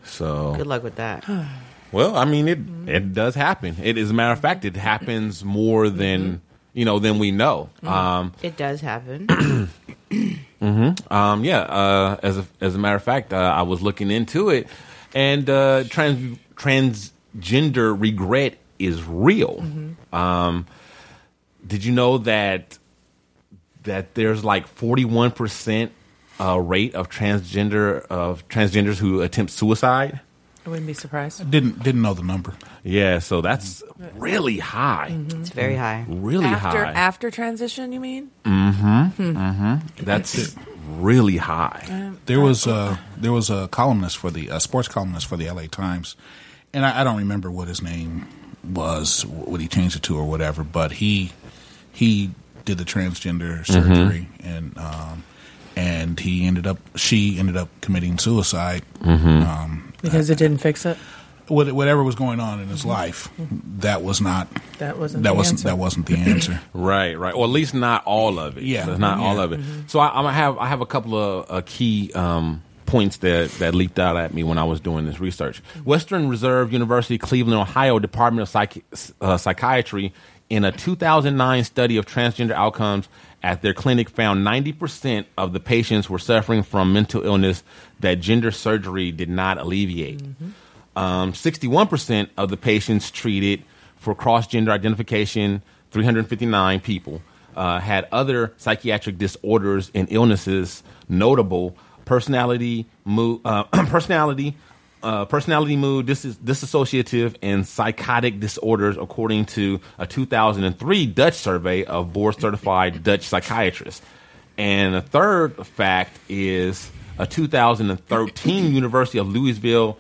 so Good luck with that. [sighs] well I mean it it does happen it as a matter of fact it happens more than you know than we know um, It does happen. [clears throat] Um, yeah. Uh, as a, as a matter of fact, uh, I was looking into it, and uh, trans transgender regret is real. Um, did you know that that there's like forty one percent uh, rate of transgender of transgenders who attempt suicide? I wouldn't be surprised. Didn't didn't know the number. Yeah, so that's really high, It's very high. really After high. after transition, you mean? Mhm. Mhm. That's really high. There was uh, there was a columnist for the a sports columnist for the L.A. Times, and I, I don't remember what his name was, what he changed it to or whatever. But he he did the transgender surgery, and um, and he ended up she ended up committing suicide. Um, Because it didn't fix it. whatever was going on in his life, that was not That wasn't. that the wasn't answer. that wasn't the answer. [clears throat] Right, right, or at least not all of it. Yeah. So it's not all of it. So I, I'm have I have a couple of uh, key um, points that that leaped out at me when I was doing this research. Western Reserve University, Cleveland, Ohio Department of Psych- uh, Psychiatry, in a 2009 study of transgender outcomes at their clinic, found 90% of the patients were suffering from mental illness that gender surgery did not alleviate. Um, 61% of the patients treated for cross gender identification, 359 people, uh, had other psychiatric disorders and illnesses, notable personality, mood, uh, [clears throat] personality, uh, personality, mood, dis- disassociative, and psychotic disorders, according to a 2003 Dutch survey of board certified Dutch psychiatrists. And the third fact is a 2013 University of Louisville,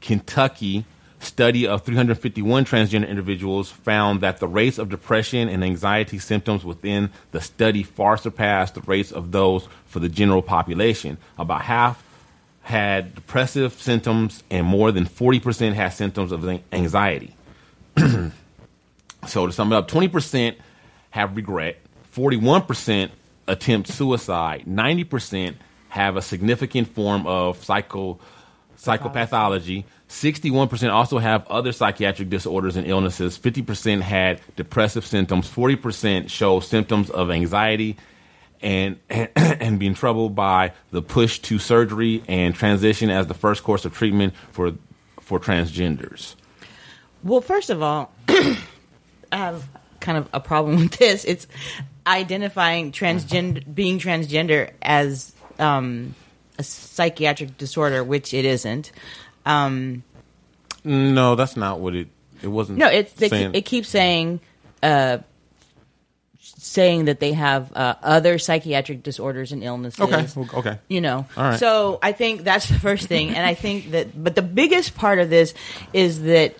Kentucky study of 351 transgender individuals found that the rates of depression and anxiety symptoms within the study far surpassed the rates of those for the general population. About half had depressive symptoms, and more than 40% had symptoms of anxiety. [clears throat] So to sum it up, 20% have regret, 41% attempt suicide, 90% have a significant form of psycho psychopathology. 61% also have other psychiatric disorders and illnesses. 50% had depressive symptoms. 40% show symptoms of anxiety and, [clears throat] and, and being troubled by the push to surgery and transition as the first course of treatment for, for transgenders. Well, first of all, [clears throat] I have kind of a problem [laughs] with this. It's identifying transgender, being transgender as um, a psychiatric disorder, which it isn't. Um, No, that's not what it. It wasn't. no, it they, saying- it keeps saying, uh, saying that they have uh, other psychiatric disorders and illnesses. Okay, okay. you know. All right. So I think that's the first thing, and I think that, but the biggest part of this is that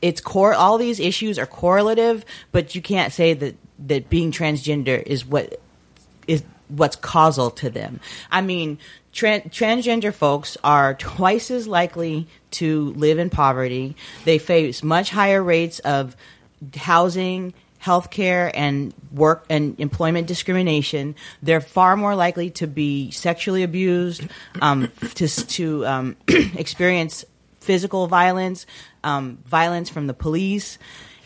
it's core. All these issues are correlative, but you can't say that that being transgender is what is what's causal to them. I mean, tran- transgender folks are twice as likely to live in poverty. They face much higher rates of housing, healthcare, and work and employment discrimination. They're far more likely to be sexually abused, um, to to um, [clears throat] experience physical violence, um, violence from the police,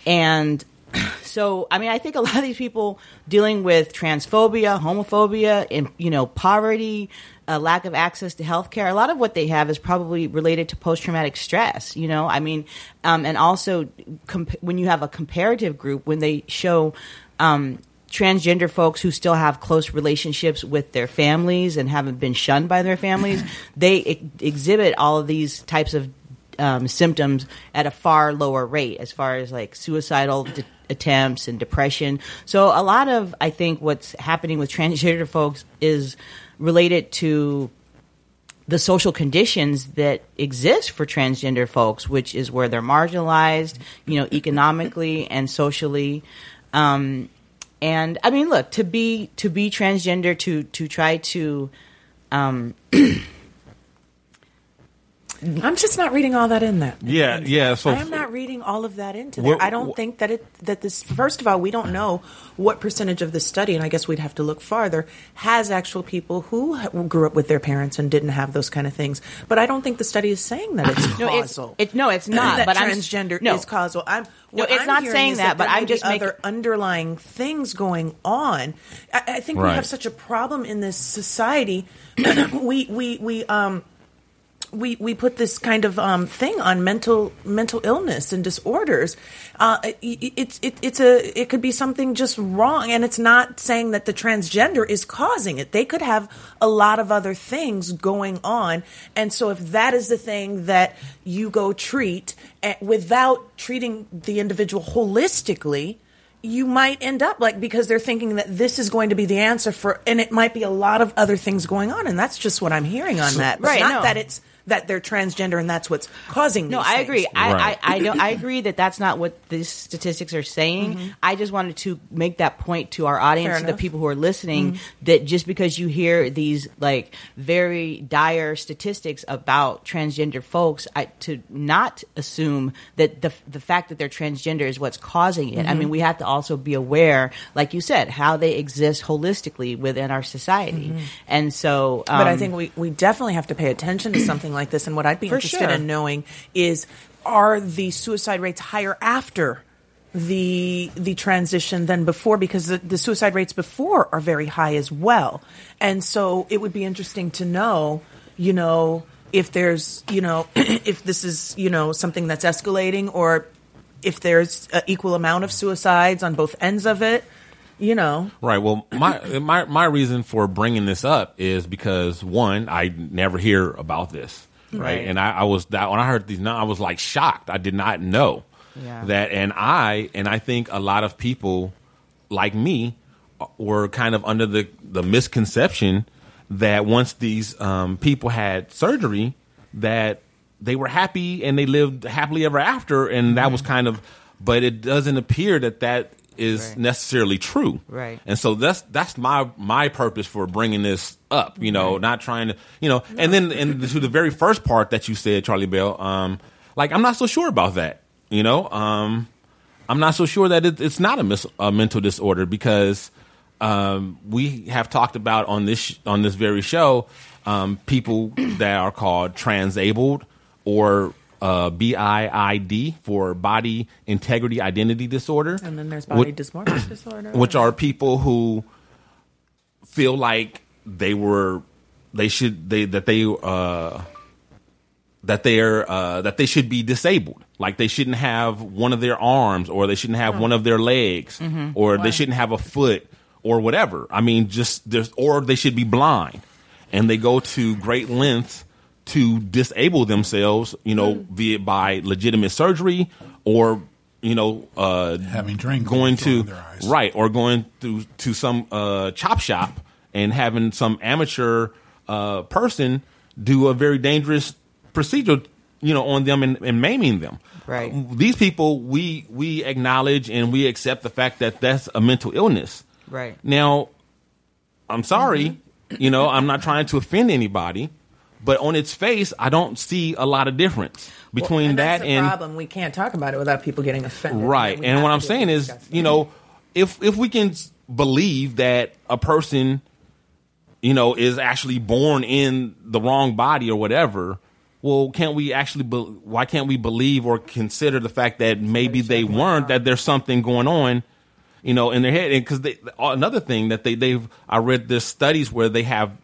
and [clears throat] so I mean I think a lot of these people dealing with transphobia, homophobia, and you know poverty, a lack of access to healthcare. A lot of what they have is probably related to post traumatic stress. You know, I mean, um, and also comp- when you have a comparative group when they show. Um, transgender folks who still have close relationships with their families and haven't been shunned by their families, [laughs] they e- exhibit all of these types of um, symptoms at a far lower rate as far as like suicidal d- attempts and depression. So a lot of I think what's happening with [laughs] transgender folks is related to the social conditions that exist for transgender folks, which is where they're marginalized, you know, economically and socially. Um, and I mean, look to be to be transgender to to try to um, [clears throat] I'm just not reading all that in there. Yeah, yeah. So I am not reading all of that into What- there. I don't think that it that this. First of all, we don't know what percentage of the study, and I guess we'd have to look farther. Has actual people who grew up with their parents and didn't have those kind of things. But I don't think the study is saying that it's No, it's- causal. it's- no, it's not, that but I'm- transgender no. is causal. I'm. No, it's I'm not saying is that, but I'm may be just making- other underlying things going on. I, I think we have such a problem in this society. [clears throat] we we we um we we put this kind of um, thing on mental mental illness and disorders. Uh, it, it's it, it's a it could be something just wrong, and it's not saying that the transgender is causing it. They could have a lot of other things going on, and so if that is the thing that you go treat eh, without treating the individual holistically. You might end up like because they're thinking that this is going to be the answer for, and it might be a lot of other things going on, and that's just what I'm hearing on that. Right, not no. that it's that they're transgender and that's what's causing. No, these I things. agree. I, Right. I, I don't. I agree that that's not what the statistics are saying. Mm-hmm. I just wanted to make that point to our audience, Fair to the. Mm-hmm. people who are listening, that just because you hear these like very dire statistics about transgender folks, I, to not assume that the the fact that they're transgender is what's causing it. Mm-hmm. I mean, we have to also be aware, like you said, how they exist holistically within our society, and so. Um, Mm-hmm. But I think we, we definitely have to pay attention to something like this. And what I'd be For interested sure. in knowing is are the suicide rates higher after the the transition than before? Because the, the suicide rates before are very high as well. And so it would be interesting to know, you know, if there's, you know, [clears throat] if this is, you know, something that's escalating or if there's an equal amount of suicides on both ends of it, you know. Right. Well, my [clears throat] my my reason for bringing this up is because one, I never hear about this, right? Right. And I, I was that when I heard these, now I was like shocked. I did not know Yeah. that, and I and I think a lot of people like me were kind of under the the misconception that once these um, people had surgery, that they were happy and they lived happily ever after, and that was kind of. But it doesn't appear that that is Right. necessarily true. Right. And so that's that's my my purpose for bringing this up. You know, not trying to you know, and then and to the very first part that you said, Charlie Bell. Um, like I'm not so sure about that. You know, um, I'm not so sure that it, it's not a, mis- a mental disorder because um, we have talked about on this sh- on this very show um, people that are called transabled or uh, BIID for body integrity identity disorder. And then there's body Which- dysmorphic [clears throat] disorder. which are people who feel like they were they should they that they uh that they're uh that they should be disabled. Like they shouldn't have one of their arms or they shouldn't have one of their legs or they shouldn't have a foot or whatever. I mean just there's or they should be blind. And they go to great lengths to disable themselves you know be it by legitimate surgery or you know uh Having drink going to their eyes. right or going through to some uh, chop shop and having some amateur uh, person do a very dangerous procedure you know on them and, and maiming them Right. Uh, these people we we acknowledge and we accept the fact that that's a mental illness Right. now i'm sorry you know i'm not trying to offend anybody but on its face i don't see a lot of difference between and that and problem. We can't talk about it without people getting offended. Right. And what I'm saying is, you know, if if we can believe that a person, you know, is actually born in the wrong body or whatever, well, can't we actually? Be, why can't we believe or consider the fact that maybe they weren't? That there's something going on, you know, in their head. And because another thing that they they've I read there's studies where they have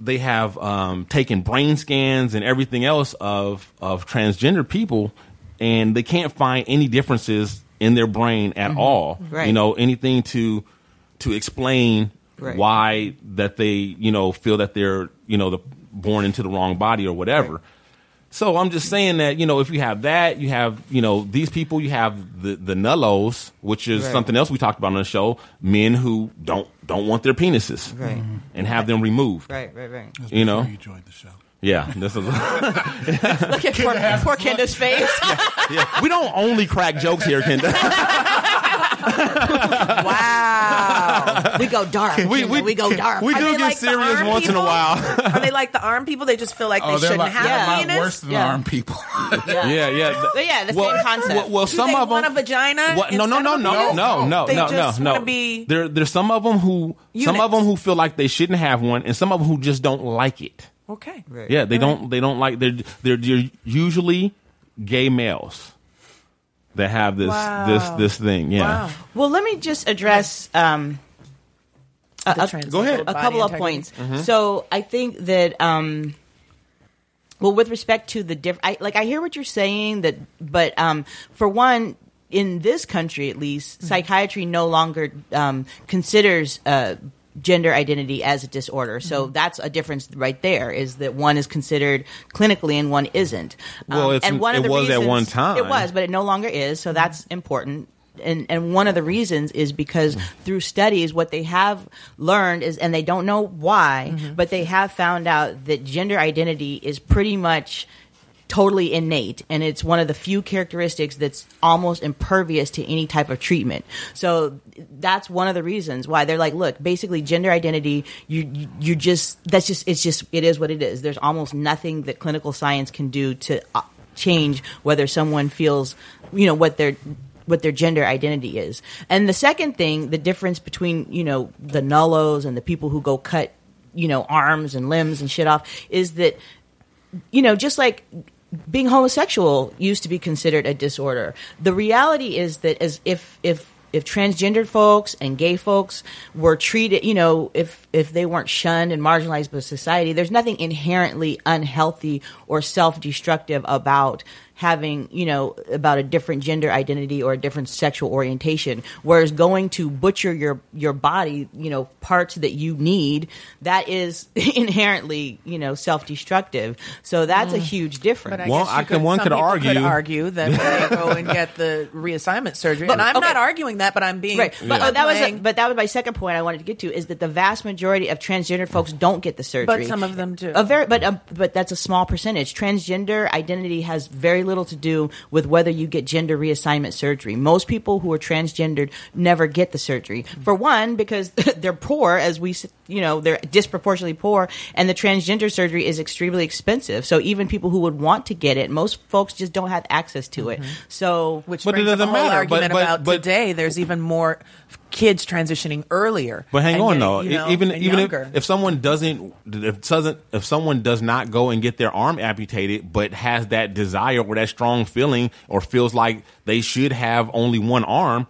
they have um, taken brain scans and everything else of of transgender people, and they can't find any differences in their brain at all. Right. You know, anything to to explain Right. why that they you know feel that they're you know the, born into the wrong body or whatever. So I'm just saying that you know if you have that, you have you know these people, you have the the nullos, which is Right. something else we talked about on the show. Men who don't don't want their penises, Right. Mm-hmm. and have them removed. Right, right, right. You know, you joined the show. yeah, this is. [laughs] Look at poor, poor Kenda's face. [laughs] yeah. We don't only crack jokes here, Kenda. [laughs] [laughs] wow. We go dark. We- We, we- we, go dark. we do get like serious arm once in a while. Are they like the arm people? They just feel like oh, they Oh, they're shouldn't like, have they're a a lot penis. worse than Yeah. arm people. [laughs] yeah, yeah. But yeah, the well, same concept. Well, well Do some they of them want a vagina What? No, no, instead no, no, no, no, They no, just no, wanna no. be there, there's some of them who, some of them who feel like they shouldn't have one, and some of them who just don't like it. okay. Right. Yeah, they don't. They don't like. They're they're, they're usually gay males that have this Wow. this this thing. Yeah. Wow. Well, let me just address um, a, a- Go ahead. a body couple of integrity. points. So I think that, um, well, with respect to the diff, I, like I hear what you're saying that, but um, for one, in this country at least, psychiatry no longer um, considers. Uh, gender identity as a disorder. So mm-hmm. that's a difference right there is that one is considered clinically and one isn't. Um, well, Um, it's- and one of it the was at one time. it was but it no longer is so that's mm-hmm. important. And and one of the reasons is because mm-hmm. through studies what they have learned is and they don't know why but they have found out that gender identity is pretty much totally innate and it's one of the few characteristics that's almost impervious to any type of treatment. So that's one of the reasons why they're like look basically gender identity you you, just that's just it's just it is what it is. There's almost nothing that clinical science can do to uh, change whether someone feels you know what their what their gender identity is. And the second thing the difference between you know the nullos and the people who go cut you know arms and limbs and shit off is that you know, just like being homosexual used to be considered a disorder. The reality is that as if if if transgender folks and gay folks were treated, you know, if if they weren't shunned and marginalized by society, there's nothing inherently unhealthy or self-destructive about having, you know, about a different gender identity or a different sexual orientation. Whereas going to butcher your your body, you know, parts that you need, that is [laughs] inherently, you know, self-destructive. So that's a huge difference. But I Well, guess I you can- one some could people argue- argue that they go and get the reassignment surgery, and I'm okay. not arguing that, but I'm being Right, but I'm oh, that was playing- but that was my second point I wanted to get to is that the vast majority of transgender folks don't get the surgery, But some of them do. A very, but um, but that's a small percentage. Transgender identity has very little to do with whether you get gender reassignment surgery. Most people who are transgendered never get the surgery. For one, because [laughs] they're poor, as we you know they're disproportionately poor, and the transgender surgery is extremely expensive. So even people who would want to get it, most folks just don't have access to it. Mm-hmm. So which But it brings up a doesn't whole matter. argument But- but- about but- today. There's even more kids transitioning earlier. But hang on getting, though, you know, even even if, younger. if someone doesn't if doesn't if someone does not go and get their arm amputated, but has that desire or that strong feeling, or feels like they should have only one arm,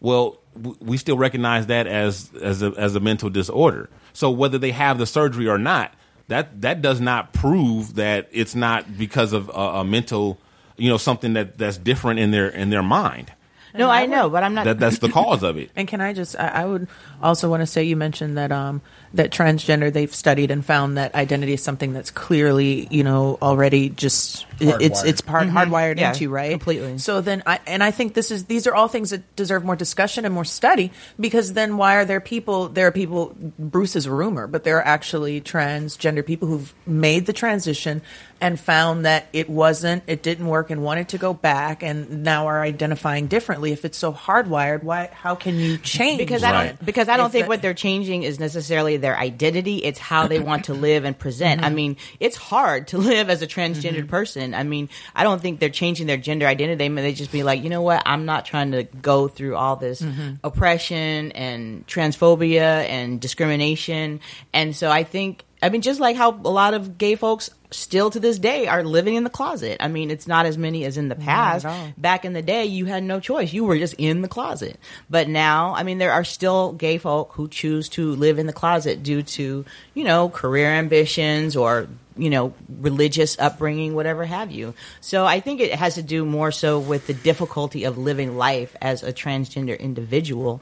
well, w- we still recognize that as as a as a mental disorder. So whether they have the surgery or not, that that does not prove that it's not because of a, a mental, you know, something that that's different in their in their mind. No, I know, but I'm not. That that's the cause of it. [laughs] And can I just? I, I would also want to say you mentioned that um that transgender they've studied and found that identity is something that's clearly you know already just it's Hardwired. it's part mm-hmm. hardwired Yeah, into you, right completely. So then I and I think this is these are all things that deserve more discussion and more study because then why are there people there are people Bruce is a rumor but there are actually transgender people who've made the transition and found that it wasn't it didn't work and wanted to go back and now are identifying differently if it's so hardwired why how can you change because I don't because I don't If think the- what they're changing is necessarily their identity. It's how they want to live and present. I mm-hmm. mean, it's hard to [laughs] live as a transgendered mm-hmm. person. I mean, I don't think they're changing their gender identity. They may just be like, you know what? I'm not trying to go through all this mm-hmm. oppression and transphobia and discrimination. And so I think I mean, just like how a lot of gay folks still to this day are living in the closet. I mean, it's not as many as in the past. Back in the day, you had no choice. You were just in the closet. But now, I mean, there are still gay folk who choose to live in the closet due to, you know, career ambitions or, you know, religious upbringing, whatever have you. So I think it has to do more so with the difficulty of living life as a transgender individual.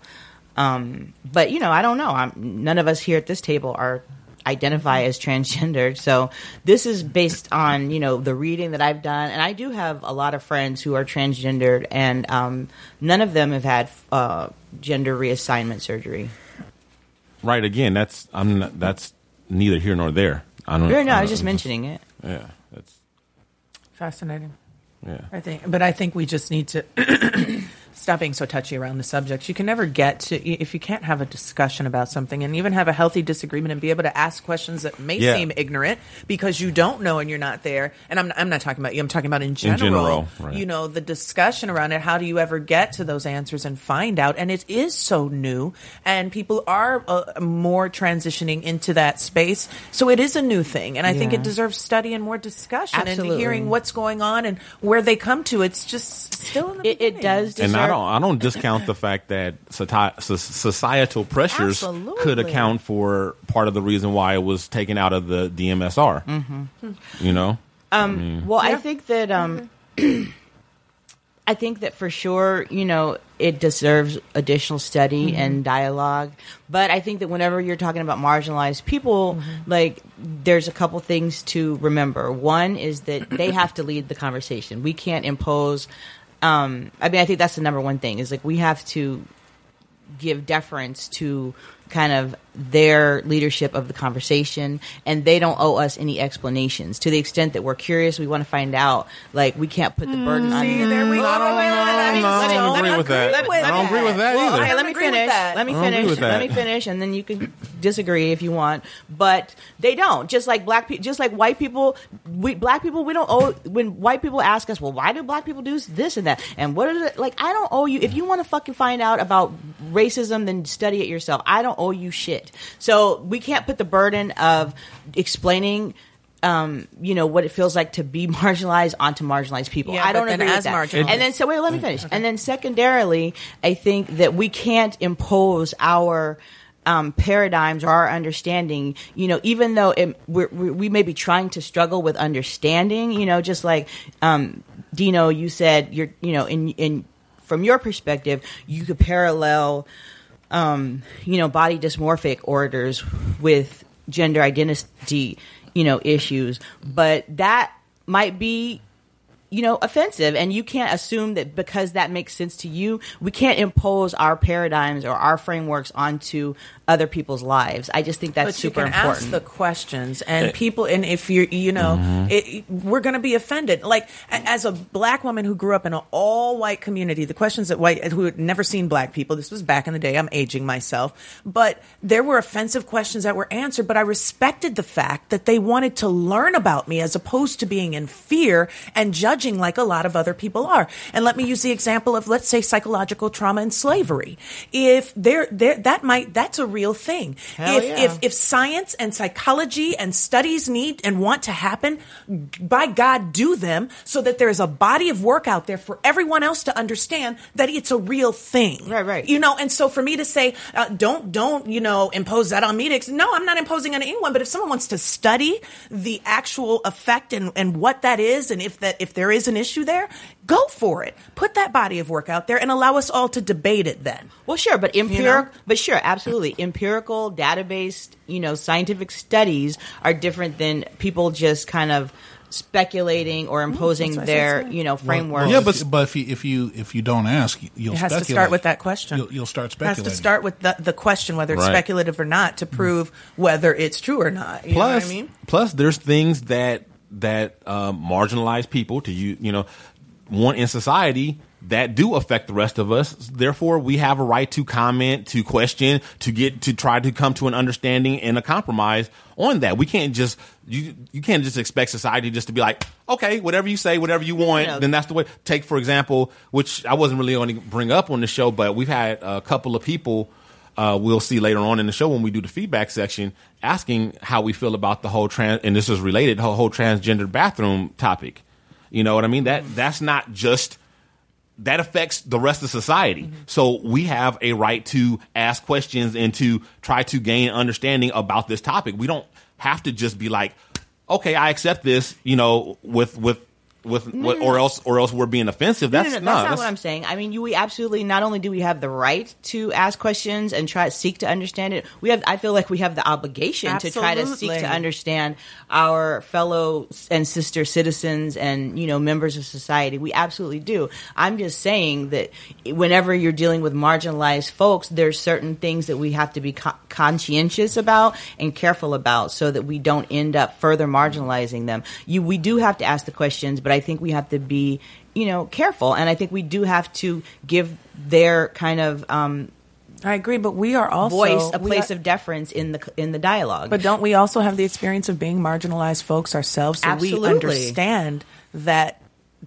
Um, but you know, I don't know. I'm, none of us here at this table are identify as transgender. So this is based on you know the reading that I've done, and I do have a lot of friends who are transgendered, and um, none of them have had uh, gender reassignment surgery. Right. Again, that's I'm not, that's neither here nor there. I don't. No, no, I don't- was just mentioning it. Yeah. That's fascinating yeah. I think, but I think we just need to stop being so touchy around the subject. You can never get to if you can't have a discussion about something and even have a healthy disagreement and be able to ask questions that may Yeah. seem ignorant because you don't know and you're not there. And I'm I'm not talking about you. I'm talking about in general. general, right. You know, the discussion around it. How do you ever get to those answers and find out? And it is so new, and people are uh, more transitioning into that space. So it is a new thing, and I think it deserves study and more discussion and Absolutely. hearing what's going on and where they come to. It's just still in the It, it beginning. does. And I deserve- don't I don't discount the fact that societal pressures Absolutely. could account for part of the reason why it was taken out of the DMSR. Mm-hmm. You know. Well, I think that um, [clears throat] I think that for sure, you know, it deserves additional study and dialogue. But I think that whenever you're talking about marginalized people, like there's a couple things to remember. One is that they have to lead the conversation. We can't impose. Um, I mean, I think that's the number one thing. Is like we have to give deference to kind of their leadership of the conversation and they don't owe us any explanations to the extent that we're curious we want to find out like we can't put the burden mm. on See, there we go. I don't No, I agree with that. I don't agree with that Well, either. I Okay, let me agree with finish. that. Let me I don't finish. Let me finish, and then you can disagree if you want. But they don't. Just like black people, just like white people, we black people, we don't owe. When white people ask us, well, why do black people do this and that, and what is it? Like, I don't owe you. If you want to fucking find out about racism, then study it yourself. I don't owe you shit. So we can't put the burden of explaining. Um, you know what it feels like to be [laughs] marginalized onto marginalized people. Yeah, I don't agree with that. marginalized- And then so wait, let me finish. And then secondarily, I think that we can't impose our um, paradigms or our understanding. You know, even though it, we're, we we may be trying to struggle with understanding. You know, just like um, Dino, you said, you're you know, in in from your perspective, you could parallel um, you know, body dysmorphic orders with gender identity, you know, issues. But that might be, you know, offensive. And you can't assume that because that makes sense to you, we can't impose our paradigms or our frameworks onto other people's lives. I just think that's but super you can important. ask the questions and people and if you're you know Mm-hmm. it, we're going to be offended like as a black woman who grew up in an all white community the questions that white who had never seen black people this was back in the day i'm aging myself but there were offensive questions that were answered but i respected the fact that they wanted to learn about me as opposed to being in fear and judging like a lot of other people are. And let me use the example of, let's say, psychological trauma and slavery. If there, there, that might, that's a real thing. Hell if, yeah. if, if science and psychology and studies need and want to happen, by God, do them so that there's a body of work out there for everyone else to understand that it's a real thing. Right, right. You know, and so for me to say, uh, don't, don't, you know, impose that on me. to- No, I'm not imposing on anyone. But if someone wants to study the actual effect and, and what that is, and if that if there is an issue there, go for it. Put that body of work out there and allow us all to debate it. Then. Well, sure, but empirical, know? but sure, absolutely, empirical, data-based, you know, scientific studies are different than people just kind of speculating or imposing Mm, that's what I their, you know, framework. well, Yeah, but- but if you, if you if you don't ask, you'll It has to start with that question. You'll, you'll start It has speculating. to start with the, the question whether it's Right. speculative or not to prove whether it's true or not. You know plus, what I mean? plus, there's things that that um, marginalize people to you, you know, want in society that do affect the rest of us. Therefore, we have a right to comment, to question, to get to try to come to an understanding and a compromise on that. We can't just you you can't just expect society just to be like, okay, whatever you say, whatever you want, No. then that's the way. Take for example, which I wasn't really going to bring up on the show, but we've had a couple of people uh, we'll see later on in the show when we do the feedback section, asking how we feel about the whole trans, and this is related, whole transgender bathroom topic. You know what I mean? That that's not just that affects the rest of society. Mm-hmm. So we have a right to ask questions and to try to gain understanding about this topic. We don't have to just be like, okay, I accept this, you know, with with with, No, with no, or no. else or else we're being offensive. No, That's no, no, no, that's not what I'm saying. I mean, you, we absolutely not only do we have the right to ask questions and try seek to understand it. We have, I feel like we have the obligation to try to seek to understand our fellow and sister citizens and you know members of society. We absolutely do. I'm just saying that whenever you're dealing with marginalized folks, there's certain things that we have to be co- conscientious about and careful about, so that we don't end up further marginalizing them. You, we do have to ask the questions, but I think we have to be, you know, careful, and I think we do have to give their kind of um, I agree, but we are also voice a place are- of deference in the in the dialogue. But don't we also have the experience of being marginalized folks ourselves? So Absolutely. we understand that.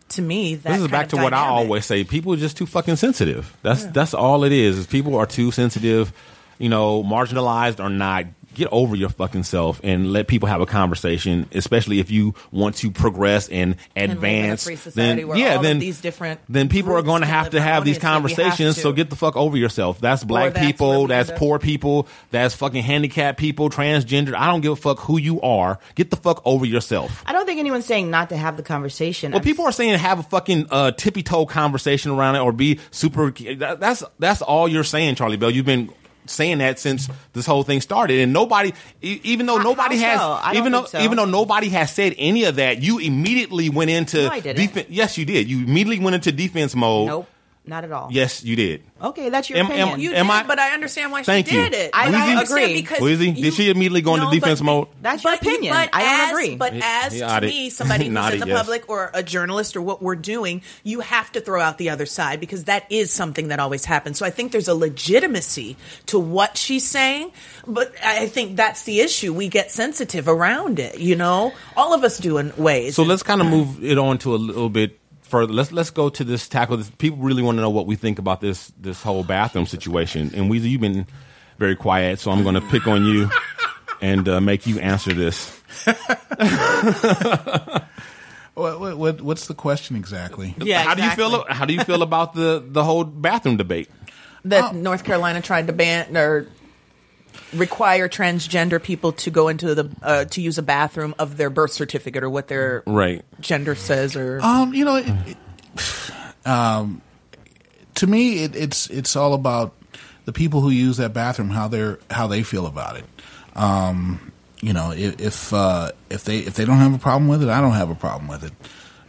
To me, that this is kind back of to what I always say. People are just too fucking sensitive. That's that's all it is. Is people are too sensitive, you know, marginalized or not. Get over your fucking self and let people have a conversation. Especially if you want to progress and And live in a advance. free then where yeah, all then these different then people are going to have to have these conversations. So get the fuck over yourself. That's black that's people. That's poor people. That's fucking handicapped people. Transgender. I don't give a fuck who you are. Get the fuck over yourself. I don't think anyone's saying not to have the conversation. Well, I'm people are saying have a fucking uh, tippy toe conversation around it, or be super. That, that's that's all you're saying, Charlie Bell. You've been saying that since this whole thing started, and nobody, even though nobody how has, so? Even though so. even though nobody has said any of that, you immediately went into No, defense. Yes, you did. You immediately went into defense mode. Nope, not at all. Yes, you did. Okay, that's your Am- am- opinion. You Am did, I- but I understand why Thank she you. did it. I- But I understand agree. because Weezy, did she immediately go into defense but- mode? That's your but you- opinion. but I don't as, agree. But as he to nodded. me, somebody [laughs] who's in the yes. public or a journalist or what we're doing, you have to throw out the other side because that is something that always happens. So I think there's a legitimacy to what she's saying, but I think that's the issue. We get sensitive around it, you know? All of us do in ways. So let's kind of move it on to a little bit further. Let's let's go to this tackle. This, people really want to know what we think about this this whole bathroom situation. And Weezy, you've been very quiet, so I'm going to pick on you and uh, make you answer this. [laughs] What, what, what, what's the question exactly? yeah, how do you feel? How do you feel about the the whole bathroom debate? that North Carolina tried to ban or require transgender people to go into the uh, to use a bathroom of their birth certificate or what their Right. gender says or Um, you know, it, it, um, to me, it, it's it's all about the people who use that bathroom, how they're how they feel about it. Um, you know, if if, uh, if they if they don't have a problem with it, I don't have a problem with it.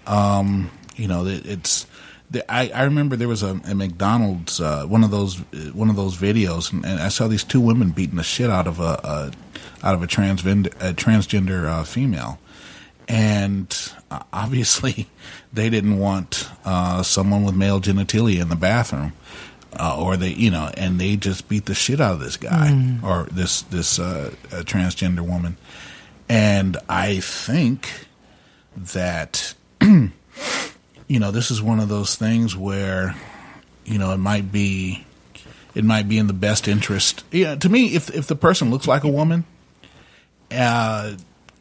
Um, you know, it, it's. The, I, I remember there was a, a McDonald's uh, one of those uh, one of those videos, and, and I saw these two women beating the shit out of a, a out of a transgender a transgender uh, female, and uh, [laughs] obviously they didn't want uh, someone with male genitalia in the bathroom, uh, or they you know, and they just beat the shit out of this guy or this this uh, uh, transgender woman, and I think that [clears throat] you know, this is one of those things where, you know, it might be, it might be in the best interest. Yeah, to me, if if the person looks like a woman, uh,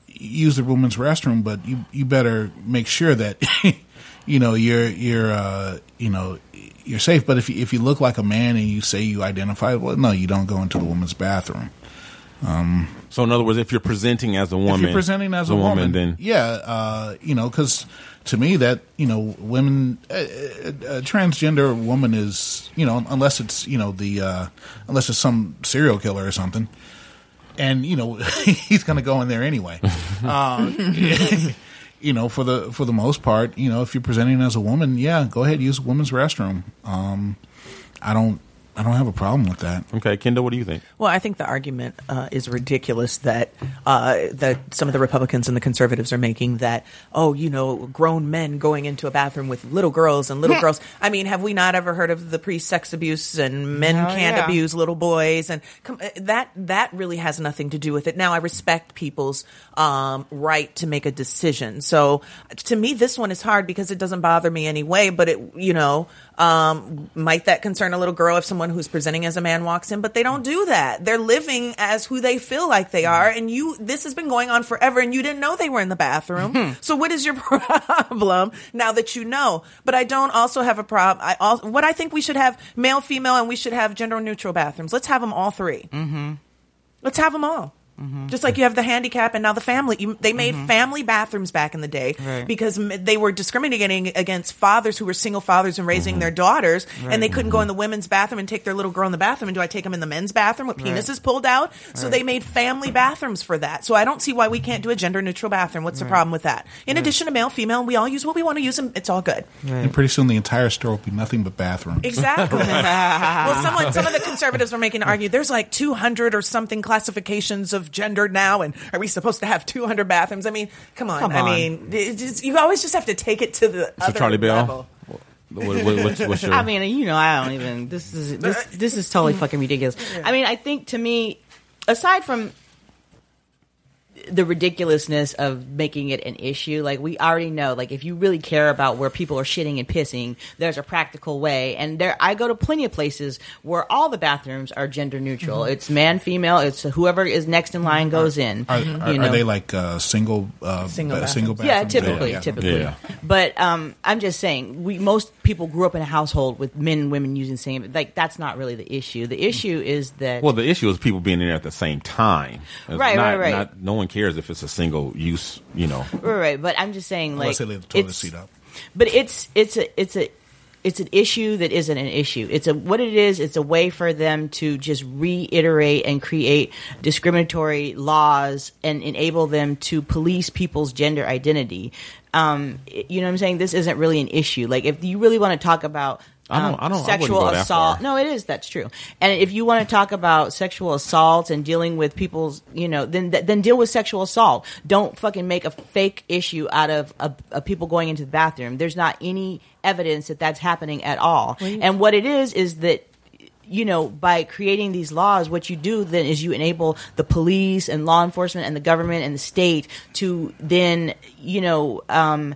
use the woman's restroom, but you you better make sure that, [laughs] you know, you're you're uh, you know you're safe. But if you, if you look like a man and you say you identify, well, no, you don't go into the woman's bathroom. So in other words, if you're presenting as a woman, If you're presenting as a woman, then yeah, uh, you know, because to me that you know, women, a, a, a transgender woman is you know, unless it's you know the uh, unless it's some serial killer or something, and you know [laughs] he's going to go in there anyway. [laughs] uh, [laughs] you know, for the for the most part, you know, if you're presenting as a woman, yeah, go ahead use a woman's restroom. Um, I don't. I don't have a problem with that. okay, Kendall, what do you think? Well, I think the argument uh, is ridiculous that uh, that some of the Republicans and the conservatives are making that oh, you know, grown men going into a bathroom with little girls and little [laughs] girls. I mean, have we not ever heard of the pre-sex abuse and men Oh, can't yeah. abuse little boys and come, uh, that that really has nothing to do with it. Now, I respect people's um, right to make a decision. So, to me, this one is hard because it doesn't bother me anyway. But it, you know, um, might that concern a little girl if someone who's presenting as a man walks in? But they don't do that. They're living as who they feel like they are, and you. This has been going on forever, and you didn't know they were in the bathroom. so, what is your [laughs] problem now that you know? But I don't also have a problem. I al- what I think we should have male, female, and we should have gender neutral bathrooms. Let's have them all 3 Mm-hmm. Let's have them all. Mm-hmm. Just like you have the handicap and now the family. You, they made mm-hmm. family bathrooms back in the day Right. because m- they were discriminating against fathers who were single fathers and raising mm-hmm. their daughters, and they couldn't go in the women's bathroom and take their little girl in the bathroom. And do I take them in the men's bathroom with penises pulled out? So they made family bathrooms for that. So I don't see why we can't do a gender neutral bathroom. What's the problem with that? In addition to male, female, we all use what we want to use, and it's all good. And pretty soon the entire store will be nothing but bathrooms. Exactly. [laughs] well, someone, some of the conservatives were making an [laughs] argue. There's like 200 or something classifications of gender now, and are we supposed to have 200 bathrooms? I mean, come on. Come I mean, just, you always just have to take it to the So other Charlie Bell? level. What, what, what's, what's your? [laughs] I mean, you know, I don't even. This is this this is totally fucking ridiculous. I mean, I think to me, aside from the ridiculousness of making it an issue, like we already know, like if you really care about where people are shitting and pissing, there's a practical way. And there, I go to plenty of places where all the bathrooms are gender neutral. It's man, female. It's whoever is next in line goes in. Are, are, you are they like uh, single uh, Single ba- bathrooms. single Yeah, typically, Yeah. typically. Yeah. But um, I'm just saying, we most people grew up in a household with men and women using the same. Like that's not really the issue. The issue is that well, the issue is people being in there at the same time. It's Right, not, right, right. Not, no one cares if it's a single use. You know. right, right. But I'm just saying, like Unless they leave the toilet it's- seat up. But it's it's a it's a it's an issue that isn't an issue. It's a what it is. It's a way for them to just reiterate and create discriminatory laws and enable them to police people's gender identity. Um, you know what I'm saying? This isn't really an issue. Like if you really want to talk about I don't- um, I don't- I wouldn't sexual go that assault. No, it is. That's true. And if you want to talk about sexual assault and dealing with people's, you know, then then deal with sexual assault. Don't fucking make a fake issue out of, of, of people going into the bathroom. There's not any evidence that that's happening at all. And what it is is that you know, by creating these laws, what you do then is you enable the police and law enforcement and the government and the state to then, you know, um,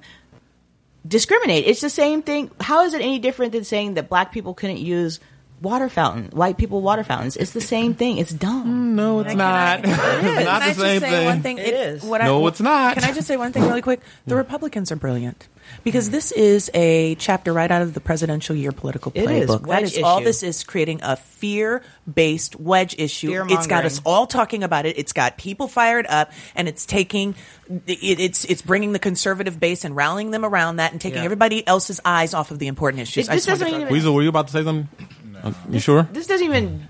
discriminate. It's the same thing. How is it any different than saying that black people couldn't use water fountain, white people water fountains? It's the same thing. It's dumb. Mm, no, it's not. Can [laughs] not I the same just say one thing. thing? It is. What No, it's not. Can I just say one thing really quick? The Republicans are brilliant because this is a chapter right out of the presidential year political playbook. that Wedge is all this is creating a fear-based wedge issue. It's got us all talking about it. It's got people fired up, and it's taking it, it's it's bringing the conservative base and rallying them around that, and taking Yeah. everybody else's eyes off of the important issues. It I just just wanted to doesn't even- Weasel, were you about to say something? Uh, You sure? This doesn't even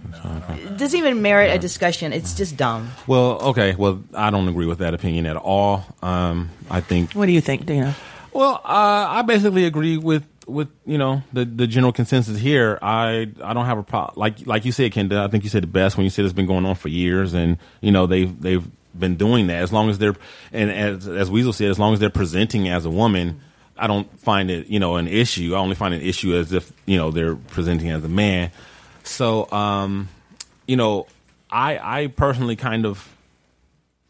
doesn't even merit a discussion. It's just dumb. Well, okay. Well, I don't agree with that opinion at all. Um, I think What do you think, Dana? Well, uh, I basically agree with with you know the the general consensus here. I I don't have a problem. Like like you said, Kenda. I think you said the best when you said it's been going on for years, and you know they've they've been doing that as long as they're and as as Weasel said, as long as they're presenting as a woman. I don't find it, you know, an issue. I only find an issue as if, you know, they're presenting as a man. So, um, you know, I I personally kind of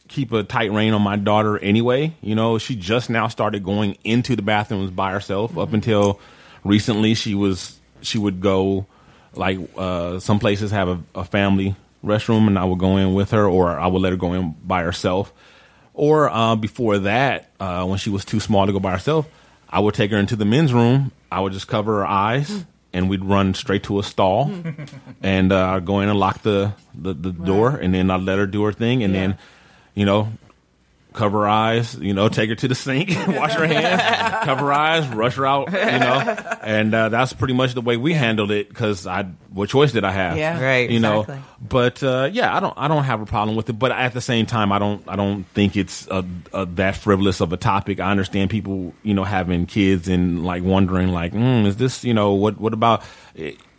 keep a tight rein on my daughter anyway. You know, she just now started going into the bathrooms by herself. Up until recently, she was she would go like uh, some places have a, a family restroom, and I would go in with her, or I would let her go in by herself. Or uh, before that, uh, when she was too small to go by herself, I would take her into the men's room. I would just cover her eyes, and we'd run straight to a stall, and uh, I'd go in and lock the the, the door, and then I'd let her do her thing, and then, you know, cover her eyes, you know, take her to the sink, [laughs] wash her hands, cover her eyes, rush her out, you know, and uh, that's pretty much the way we handled it because I, what choice did I have? Yeah, Right. you know. But uh, yeah, I don't, I don't have a problem with it. But at the same time, I don't, I don't think it's a, a, that frivolous of a topic. I understand people, you know, having kids and like wondering, like, mm, is this, you know, what, what about?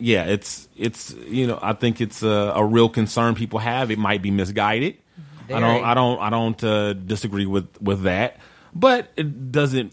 Yeah, it's, it's, you know, I think it's a, a real concern people have. It might be misguided. I don't, I don't, I don't uh, disagree with with that. But it doesn't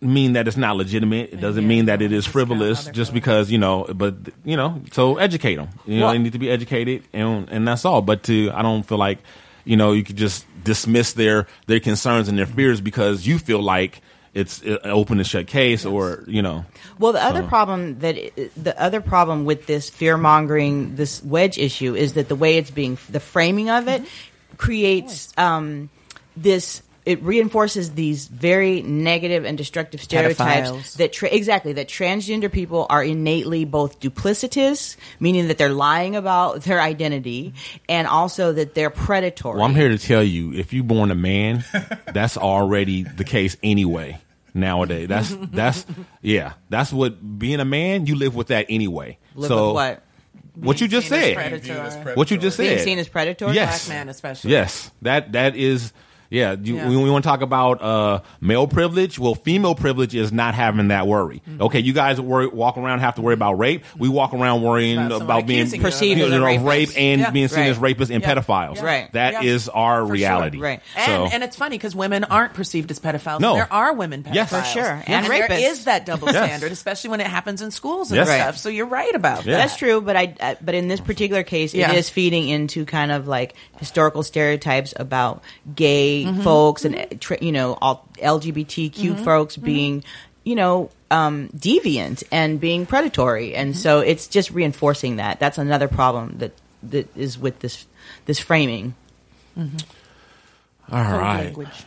mean that it's not legitimate. It doesn't mean that it is frivolous just because you know. But you know, so educate them. You know, Well- they need to be educated, and and that's all. But to I don't feel like you know you could just dismiss their their concerns and their fears because you feel like it's an open and shut case, or you know. Well, the other So- problem that uh, the other problem with this fear mongering, this wedge issue, is that the way it's being, the framing of it, mm-hmm. Creates um, this. It reinforces these very negative and destructive stereotypes Pedophiles. that tra- exactly that transgender people are innately both duplicitous, meaning that they're lying about their identity, and also that they're predatory. Well, I'm here to tell you, if you're born a man, [laughs] that's already the case anyway. Nowadays, that's that's yeah, that's what being a man. You live with that anyway. Live so with what? What you just said, what you just said. Being said, seen as predatory. Yes. Black man especially. Yes, that that is. Yeah, you, Yeah. when we want to talk about uh, male privilege, well, female privilege is not having that worry. Mm-hmm. Okay, you guys worry, walk around have to worry about rape. We walk around worrying About about, being accusing you of Perceived you as know, rapist. rape and Yeah. being seen Right. as rapists and Yeah. pedophiles. Right. That Yeah. is our For sure. reality. Right. And, So- and it's funny because women aren't perceived as pedophiles. No. There are women pedophiles. Yes. For sure. And, And there rapists. that double Yes. standard, especially when it happens in schools and Yes. stuff. Right. So you're right about Yeah. that. That's true, but I uh, but in this particular case, Yeah. it is feeding into kind of like historical stereotypes about gay Mm-hmm. folks and uh, you know all LGBTQ Mm-hmm. folks being you know um, deviant and being predatory, Mm-hmm. and so it's just reinforcing that. That's another problem that that is with this this framing. All Code right. language.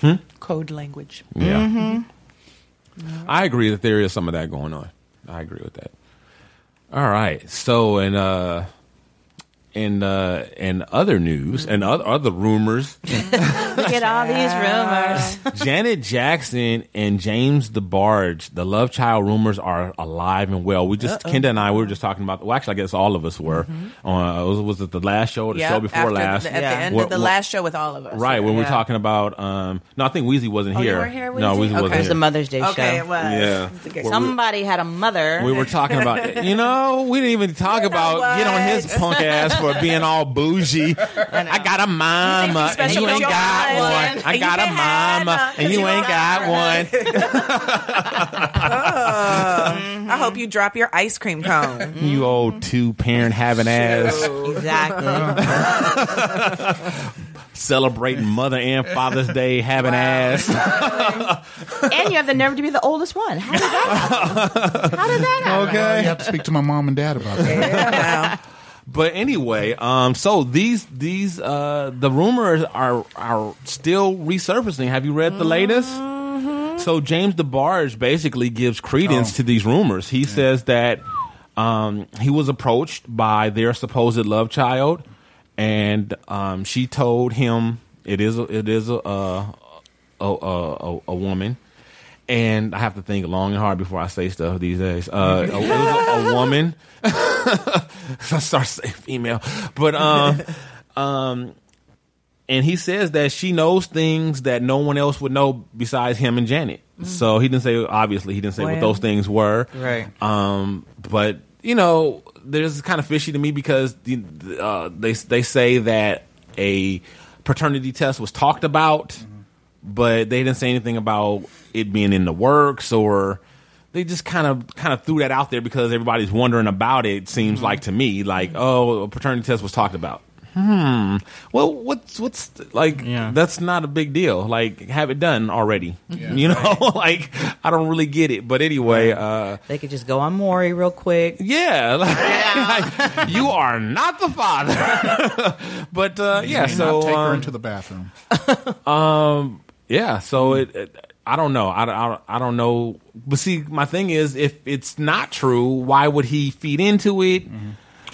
Hmm? Code language. Yeah. Mm-hmm. I agree that there is some of that going on. I agree with that. All right. So and uh in uh in other news and other other rumors, [laughs] Look at all these rumors. Janet Jackson and James DeBarge, the love child rumors are alive and well. We just Kenda and I we were just talking about. Well, actually, I guess all of us were. On uh, was, was it the last show or the Yeah. show before last? The, at Yeah. the end What- of the what- last show with all of us. Right when we were Yeah. talking about. um No, I think Weezy wasn't Oh, you here. weren't here, No, Weezy? Weezy Okay. wasn't It was the Mother's Day Okay, show. it was. Yeah. Okay. Well, Somebody had a mother. We were talking about, you know, we didn't even talk [laughs] about get on his punk ass for being all bougie. [laughs] I, got a mama and you ain't got eyes, one. and I you got a mama none, and you you ain't got one. [laughs] Oh. I hope you drop your ice cream cone. Mm-hmm. You old two parent having ass exactly. [laughs] celebrating Mother and Father's Day having ass. and you have the nerve to be the oldest one. How did that happen? How did that happen? Okay. You have to speak to my mom and dad about that. But anyway, um, so these these uh, the rumors are are still resurfacing. Have you read the latest? So James DeBarge basically gives credence Oh. to these rumors. He says that um, he was approached by their supposed love child, and um, she told him it is a, it is a a, a, a, a woman. And I have to think long and hard before I say stuff these days. Uh, it was a, a woman. I start saying female, but um, um, and he says that she knows things that no one else would know besides him and Janet. So he didn't say obviously he didn't say what those things were. Right. Um, but you know, there's kind of fishy to me because the, uh, they they say that a paternity test was talked about, but they didn't say anything about it being in the works or. They just kind of kind of threw that out there because everybody's wondering about it. it seems like to me, like oh, a paternity test was talked about. Hmm. Well, what's what's like? Yeah. That's not a big deal. Like, have it done already. You know, [laughs] like I don't really get it. But anyway, uh, They could just go on Maury real quick. yeah, [laughs] like, like, you are not the father. [laughs] but uh, yeah, so not take her um, into the bathroom. Yeah, so it, it. I don't know. I, I, I don't know. But see, my thing is, if it's not true, why would he feed into it?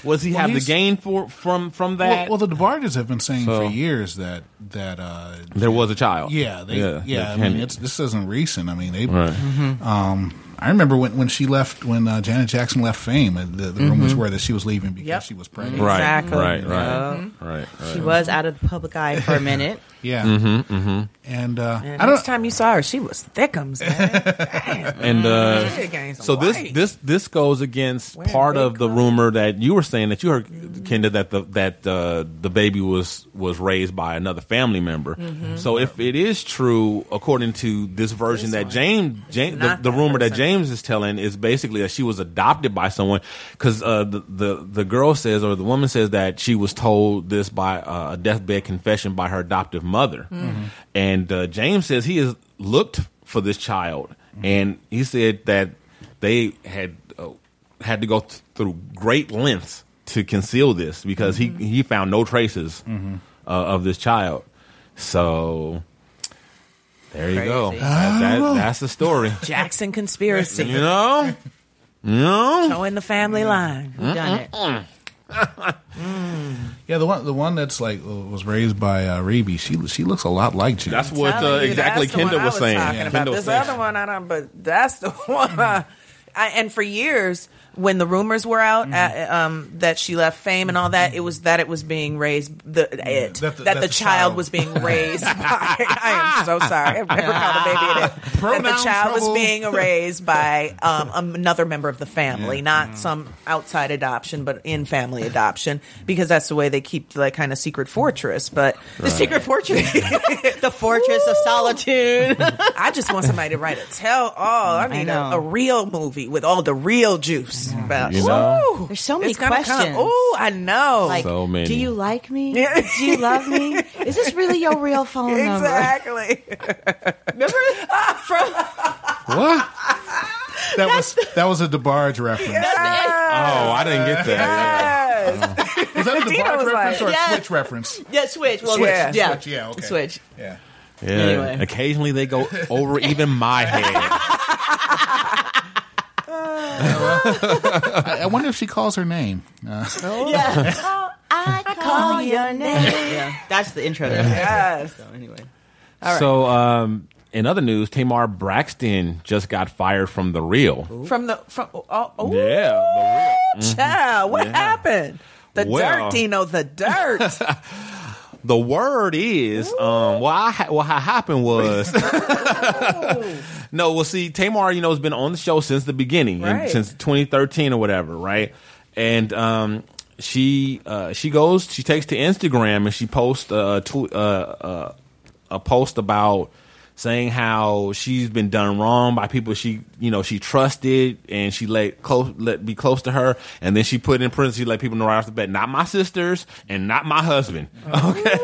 Was he Well, have the gain for from from that? well, the DeBarges have been saying So- for years that that uh, there was a child. Yeah, they, Yeah, yeah. they I mean, it's, this isn't recent. I mean, they. Right. Um, I remember when, when she left, when uh, Janet Jackson left Fame, and the, the rumors were that she was leaving because Yep. she was pregnant. Right, Exactly. right, right, Yeah. right, right. She was out of the public eye for a minute. [laughs] Yeah. Mm-hmm, And uh, And I don't. time you saw her, she was thickums, [laughs] man. and uh, She gained so this weight. this this goes against Wearing part of the clothes. rumor that you were saying that you heard, Kenda, that the that uh, the baby was was raised by another family member. Mm-hmm. So if it is true, according to this version that James, James the, the that rumor that. James is telling is basically that she was adopted by someone because uh, the, the the girl says or the woman says that she was told this by uh, a deathbed confession by her adoptive mother, and uh, James says he has looked for this child, and he said that they had uh, had to go th- through great lengths to conceal this because he he found no traces uh, of this child. So there you go. That- that- that's the story. [laughs] Jackson conspiracy. You know, you know. Showing the family line. Who done it? [laughs] Yeah, the one the one that's like was raised by uh, Rebbie. She she looks a lot like Janet. That's what uh, Telling you, exactly that's the one Kendall I was saying. Talking Yeah. about Kendall this said- other one, I don't. But that's the [laughs] one. I, and for years, when the rumors were out Mm-hmm. uh, um, that she left Fame and all that, it was that it was being raised. The it That the- that, that the, the child, child- was being [laughs] raised. by, I am so sorry. I've never called a baby a that. That the child was being raised by um, [laughs] another member of the family, Yeah. not some outside adoption, but in family adoption, because that's the way they keep like kind of secret fortress. But the secret fortress. [laughs] The Fortress of Solitude. I just want somebody to write a tell all. I need a, know. a real movie with all the real juice. Mm-hmm. About, You know? Woo! There's so many It's gonna come- questions. Oh, I know. like, So many. do you like me? Do you love me? [laughs] Is this really your real phone number? exactly. [laughs] Remember from What? [laughs] that was that was a DeBarge reference. Oh, I didn't get that. Yes. Oh. Was that a DeBarge was reference or a Yeah. Switch reference? yeah, switch. Well, Switch, yeah, yeah, Switch, yeah, okay. switch. Yeah. Yeah. Anyway. Occasionally they go over even my head. I, I wonder if she calls her name. Uh, Yeah. [laughs] Oh, I call your name. Yeah, that's the intro. There. Yes. So anyway, So, um, in other news, Tamar Braxton just got fired from The Real. From the from oh, oh Yeah, The real- child, what Yeah. happened? The Well- dirt, Dino, the dirt. [laughs] The word is, um, what, I ha- what happened was, [laughs] no, well, see, Tamar, you know, has been on the show since the beginning, and- since 2013 or whatever, right? And um, she uh, she goes, she takes to Instagram and she posts uh, tw- uh, uh, a post about saying how she's been done wrong by people she you know she trusted and she let close let be close to her. And then she put in parentheses she let people know right off the bat not my sisters and not my husband. [laughs] Okay.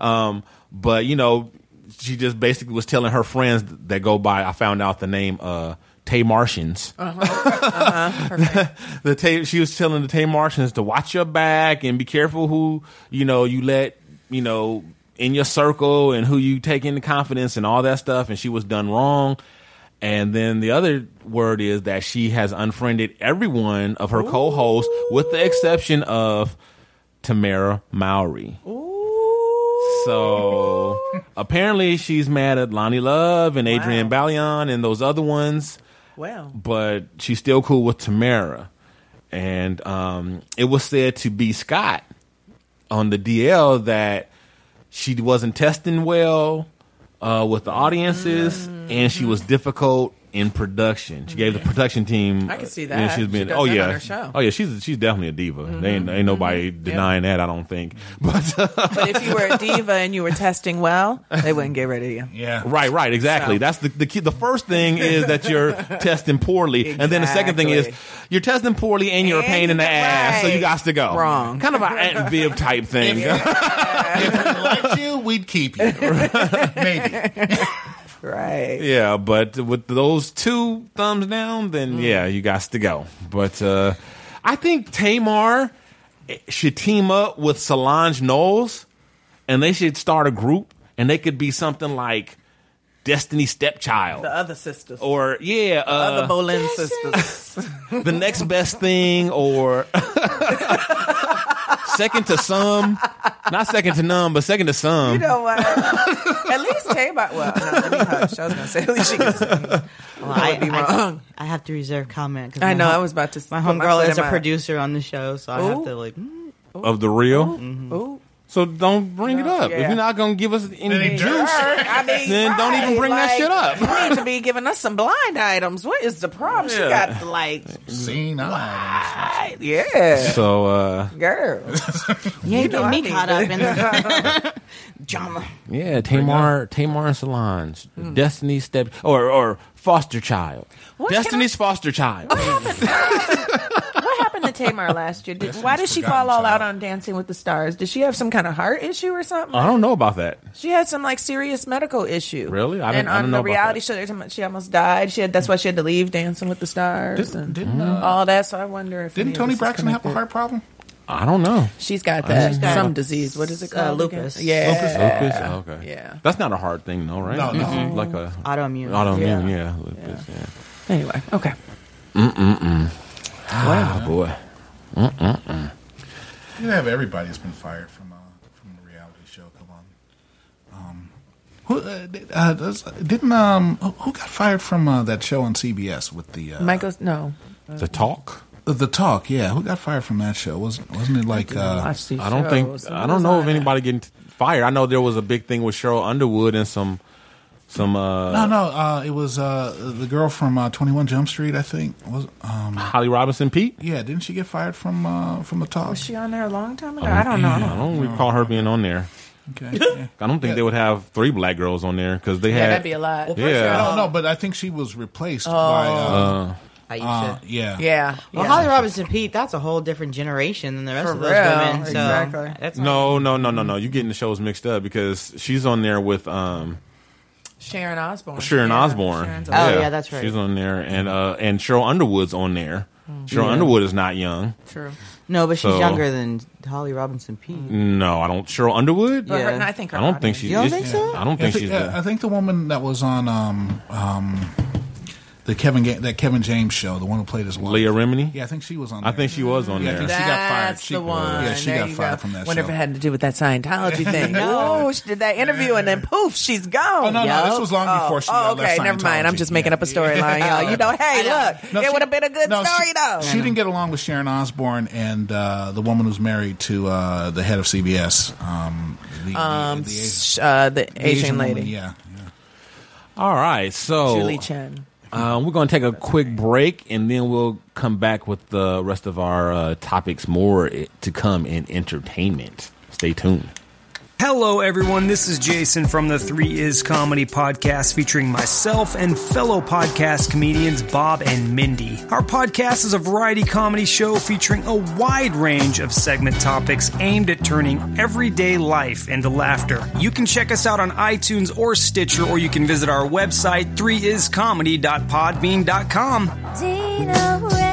Um but you know she just basically was telling her friends that go by i found out the name uh Tamartians. [laughs] the Tay, she was telling the Tay Martians to watch your back and be careful who you know you let you know in your circle and who you take into confidence and all that stuff. And she was done wrong. And then the other word is that she has unfriended everyone of her co-hosts, with the exception of Tamera Mowry. So apparently she's mad at Loni Love and Adrienne Bailon and those other ones Well, but she's still cool with Tamera. And um, it was said to be Scott on the DL that she wasn't testing well uh, with the audiences, and she was difficult in production. She gave the production team. I can see uh, that. and she's She been. does oh yeah. show. Oh yeah. She's she's definitely a diva. They ain't, ain't nobody denying that. I don't think. [laughs] But uh, But if you were a diva and you were testing well, they wouldn't get rid of you. Yeah. right, right, exactly. So- That's the the key. The first thing is that you're [laughs] testing poorly, and then the second thing is you're testing poorly and you're a pain in the you- ass, so you got to go. Wrong. Kind of an Aunt Viv type thing. If we liked you, we'd keep you. [laughs] Maybe. Right. Yeah, but with those two thumbs down, then yeah, you got to go. But uh, I think Tamar should team up with Solange Knowles, and they should start a group, and they could be something like Destiny Stepchild, The other sisters. or yeah, other uh, Bolin sisters. [laughs] the next best thing, or [laughs] second to some, not second to none, but second to some. You know what? At least Tamar. Well, no, let me hush. I was going to say, at least she can sing. Well, I would be wrong. I, have to reserve comment. I know. hom- I was about to. My homegirl is a my- producer on the show, so I have to like. mm. of the real. Ooh. So don't bring it up. If you're not gonna give us any Any juice. I mean, Then don't even right, bring that shit up. [laughs] You need to be giving us some blind items. What is the problem? She Yeah. got like, Seen items. yeah, so uh, girl. [laughs] You ain't know I getting me caught up in the [laughs] drama. yeah, Tamar, Tamar and Solange, Destiny's step or or foster child, What can Destiny's foster child. What happened to Tamar last year? Did, why did she fall all out on Dancing with the Stars? Did she have some kind of heart issue or something? I don't know about that. She had some like serious medical issue. Really? I and didn't- I on didn't know the about reality that. show, they're she almost died. She had that's why she had to leave Dancing with the Stars and Didn't, uh, all that. So I wonder if didn't of Tony this is Braxton have a connected. heart problem? I don't know. She's got that She's got- some disease. What is it Uh, called? lupus. Yeah. Lupus, lupus. Oh, okay. Yeah. That's not a hard thing, though, right? No, no. It's like a Autoimmune. autoimmune. Yeah, lupus. Yeah. Anyway, okay. Ah, boy. You have everybody that's been fired from uh, from the reality show. Come on. Um, who uh, did, uh, does, didn't um who who got fired from uh, that show on CBS with the uh, Michael, no. The talk. the, the talk? Yeah, who got fired from that show? Wasn't wasn't it like uh, I don't think. I don't know on of anybody getting fired. I know there was a big thing with Sheryl Underwood and some some uh, no no uh, it was uh, the girl from uh, Twenty One Jump Street I think was um Holly Robinson Peete. yeah didn't she get fired from uh, from the talk? Was she on there a long time ago? I don't know. I I don't know. don't recall her being on there. Okay, [laughs] yeah. I don't think they would have three black girls on there because they Yeah, had that'd be a lot. yeah, I don't know, but I think she was replaced by uh, Aisha. uh, yeah Yeah. well, yeah. Holly Robinson Peete, that's a whole different generation than the rest For of those real, women. So exactly. That's No, no, no, no, no. You're getting the shows mixed up because she's on there with um, Sharon Osbourne. Sharon Yeah, Osbourne. Sharon's Oh, yeah, that's right. She's on there, and uh, and Sheryl Underwood's on there. Sheryl Underwood is not young. True. No, but she's So- younger than Holly Robinson Peete. No, I don't. Sheryl Underwood. But her, Yeah. and I think her I don't think audience- she's. You don't think so? I don't I think think, she's. I The, think the woman that was on um, um, the Kevin Ga- that Kevin James show, the one who played his wife. Leah Remini. Yeah, I think she was on. I think she was on Yeah, I there. think she got fired. That's She- the one. yeah, she There got fired go. from that Wonder show. if it had to do with that Scientology [laughs] thing. no, she did that interview and then poof, she's gone. Oh no, no, this was long before she. oh, uh, okay, left never mind. I'm just making Yeah. up a storyline, y'all. You know, hey, look, No, it would have been a good no, story she, though. She didn't get along with Sharon Osbourne and uh, the woman who's married to uh, the head of CBS. Um, the, the- um, the, Asian, sh- uh, the the Asian woman, lady, yeah. yeah. All right, so Julie Chen. Uh, we're going to take a quick break and then we'll come back with the rest of our uh, topics more to come in entertainment. Stay tuned. Hello, everyone. This is Jason from the Three Is Comedy Podcast featuring myself and fellow podcast comedians Bob and Mindy. Our podcast is a variety comedy show featuring a wide range of segment topics aimed at turning everyday life into laughter. You can check us out on iTunes or Stitcher, or you can visit our website, 3iscomedy.podbean.com. Dino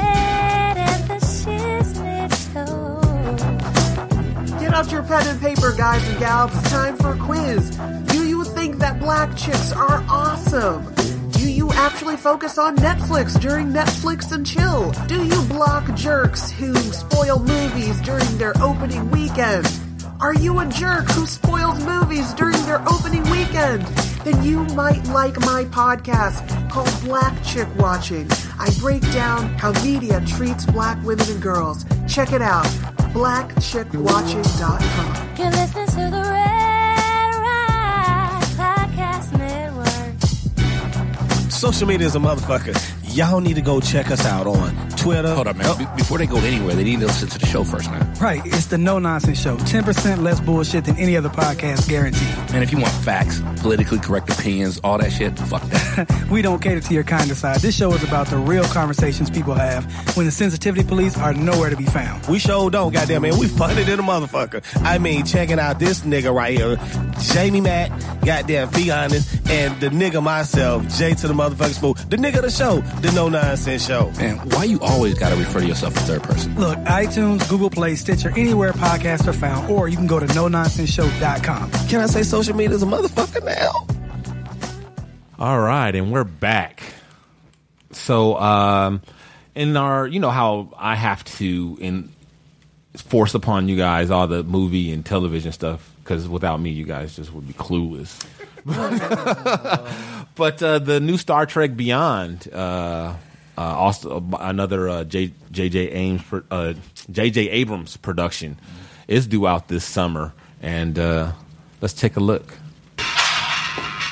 out your pen and paper, guys and gals. It's time for a quiz. Do you think that black chicks are awesome? Do you actually focus on Netflix during Netflix and chill? Do you block jerks who spoil movies during their opening weekend? Are you a jerk who spoils movies during their opening weekend? Then you might like my podcast called Black Chick Watching. I break down how media treats black women and girls. Check it out blackchickwatching.com. You're listening to the Red Rock Podcast Network. social media is a motherfucker. Y'all need to go check us out on Twitter. Hold up, man. Be- Before they go anywhere, they need to listen to the show first, man. Right, it's the No Nonsense Show. 10% less bullshit than any other podcast guaranteed. Man, if you want facts, politically correct opinions, all that shit, fuck that. [laughs] We don't cater to your kind of side. This show is about the real conversations people have when the sensitivity police are nowhere to be found. We sure don't, goddamn man. We funny in a motherfucker. I mean, checking out this nigga right here, Jamie Matt, goddamn, be honest, and the nigga myself, Jay to the motherfucking smooth, the nigga of the show, the no nonsense show. Man, why you always gotta refer to yourself in third person? Look, iTunes, Google Play, Stitcher, anywhere podcasts are found, or you can go to no nonsenseshow.com. Can I say social media is a motherfucker now? All right, and we're back. So, um, in our, you know how I have to in force upon you guys all the movie and television stuff because without me, you guys just would be clueless. [laughs] but uh, the new Star Trek Beyond, uh, uh, also another uh, J, J.J. Ames, pro- uh, J.J. Abrams production, is due out this summer, and uh, let's take a look.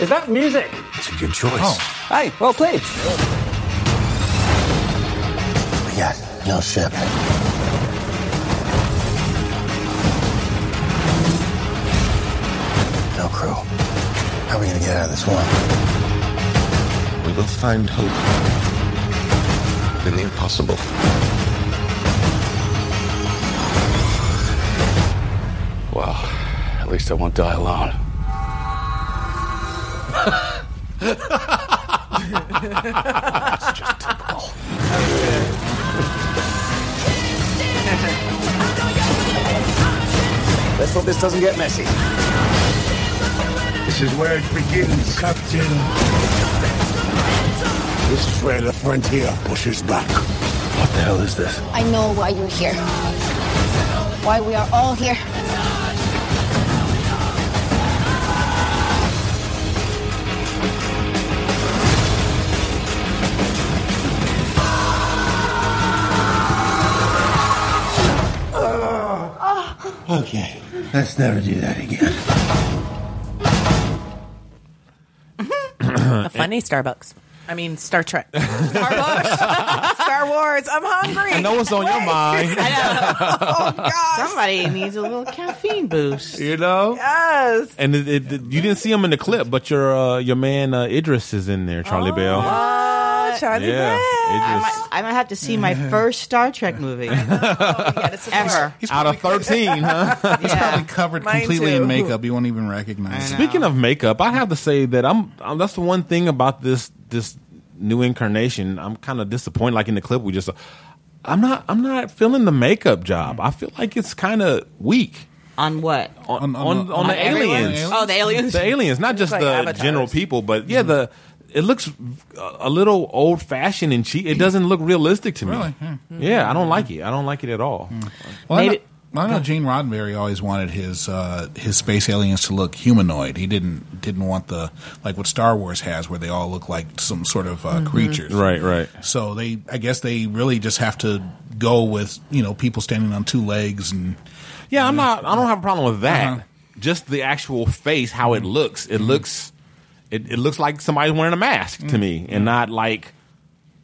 Is that music? It's a good choice. Oh. Hey, well played. We got no ship. Crew. How are we gonna get out of this one? We will find hope in the impossible. Well, at least I won't die alone. It's just typical. Let's hope this doesn't get messy. This is where it begins, Captain. This is where the frontier pushes back. What the hell is this? I know why you're here. Why we are all here. Okay, let's never do that again. A funny Starbucks. I mean, Star Trek. [laughs] Starbucks. Star Wars. I'm hungry. I know what's on your mind. oh, [laughs] gosh. Somebody needs a little caffeine boost. You know? Yes. And it, it, you didn't see him in the clip, but your uh, your man uh, Idris is in there, Charlie Bell. Oh, Charlie Yeah, Bell. I Idris. might, I might have to see my [laughs] first Star Trek movie [laughs] oh, ever. Out of 13, huh? [laughs] He's probably covered Mine completely too. in makeup. You won't even recognize. him. Speaking of makeup, I have to say that I'm, I'm that's the one thing about this this new incarnation. I'm kind of disappointed. Like in the clip we just, I'm not I'm not feeling the makeup job. I feel like it's kind of weak. On what? On on, On- on, on the everyone? aliens. Oh, the aliens? The aliens, not just like the avatars. general people, but yeah, the it looks a- a little old fashioned and cheap. It doesn't look realistic to me. Really? Yeah. Yeah, I don't like it. I don't like it at all. Well, I know, Maybe- I know Gene Roddenberry always wanted his uh, his space aliens to look humanoid. He didn't didn't want the like what Star Wars has, where they all look like some sort of uh, creatures. Right, right. So they, I guess, they really just have to go with you know people standing on two legs and Yeah, I'm not. I don't have a problem with that. Uh-huh. Just the actual face, how it looks. It looks. It, it looks like somebody's wearing a mask to me, and not like,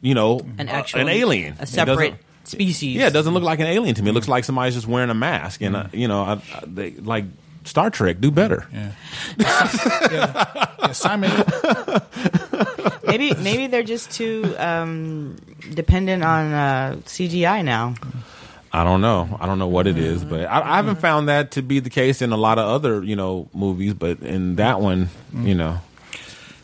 you know, An uh, actual, an alien, a It separate doesn't- species. Yeah, it doesn't look like an alien to me. It looks like somebody's just wearing a mask, and uh, you know, I, I, they, like Star Trek, do better. yeah. [laughs] yeah, Simon. [laughs] maybe maybe they're just too um, dependent on uh, CGI now. I don't know. I don't know what it is, but I, I haven't found that to be the case in a lot of other, you know, movies. But in that one, you know,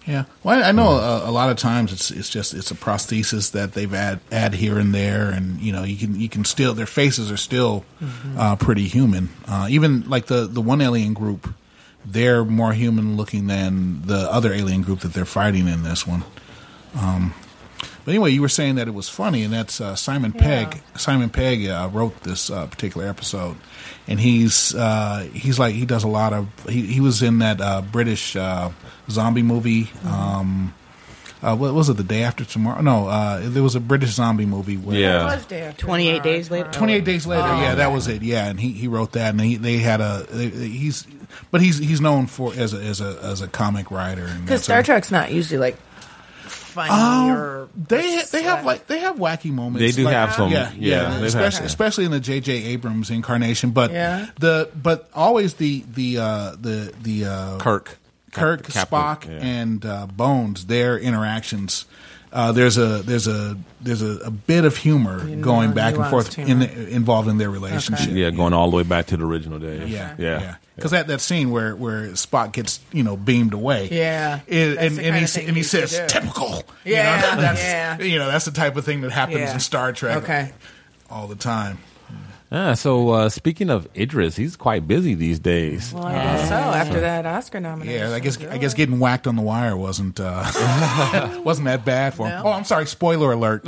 Yeah, well, I know a, a lot of times it's it's just it's a prosthesis that they've add add here and there, and you know you can you can still their faces are still uh, pretty human. Uh, even like the the one alien group, they're more human looking than the other alien group that they're fighting in this one. Um, but anyway, you were saying that it was funny, and that's uh, Simon Pegg. Simon Pegg uh, wrote this uh, particular episode, and he's uh, he's like he does a lot of he, he was in that uh, British uh, zombie movie. Um, uh, what was it? The day after tomorrow? No, uh, there was a British zombie movie. Where, Yeah. Was Twenty eight days later. Twenty eight days later, Oh, yeah, that was it. Yeah, and he, he wrote that, and he, they had a they, he's but he's he's known for as a as a as a comic writer Because Star sort of- Trek's not usually like funny Um, or they they have like they have wacky moments. They do like- have some- yeah, yeah, they've especially, especially in the J.J. Abrams incarnation. But Yeah. the but always the the uh, the the uh, Kirk. Kirk, Cap- Spock, Captain, yeah. and uh, Bones, their interactions. Uh, there's a there's a there's a, a bit of humor You know, going back and forth in, humor. involved in their relationship. Yeah, going all the way back to the original days. Yeah, yeah. Because that, that scene where, where Spock gets you know beamed away, Yeah. and, That's and, the and he and he says typical. Yeah, you know, [laughs] that's, yeah. You know that's the type of thing that happens Yeah. in Star Trek. Okay. all the time. Ah, so uh, speaking of Idris, he's quite busy these days. Well, I guess so. After that Oscar nomination. Yeah, I guess I guess getting whacked on the wire wasn't uh, [laughs] [laughs] wasn't that bad for him. No. Oh, I'm sorry. Spoiler alert.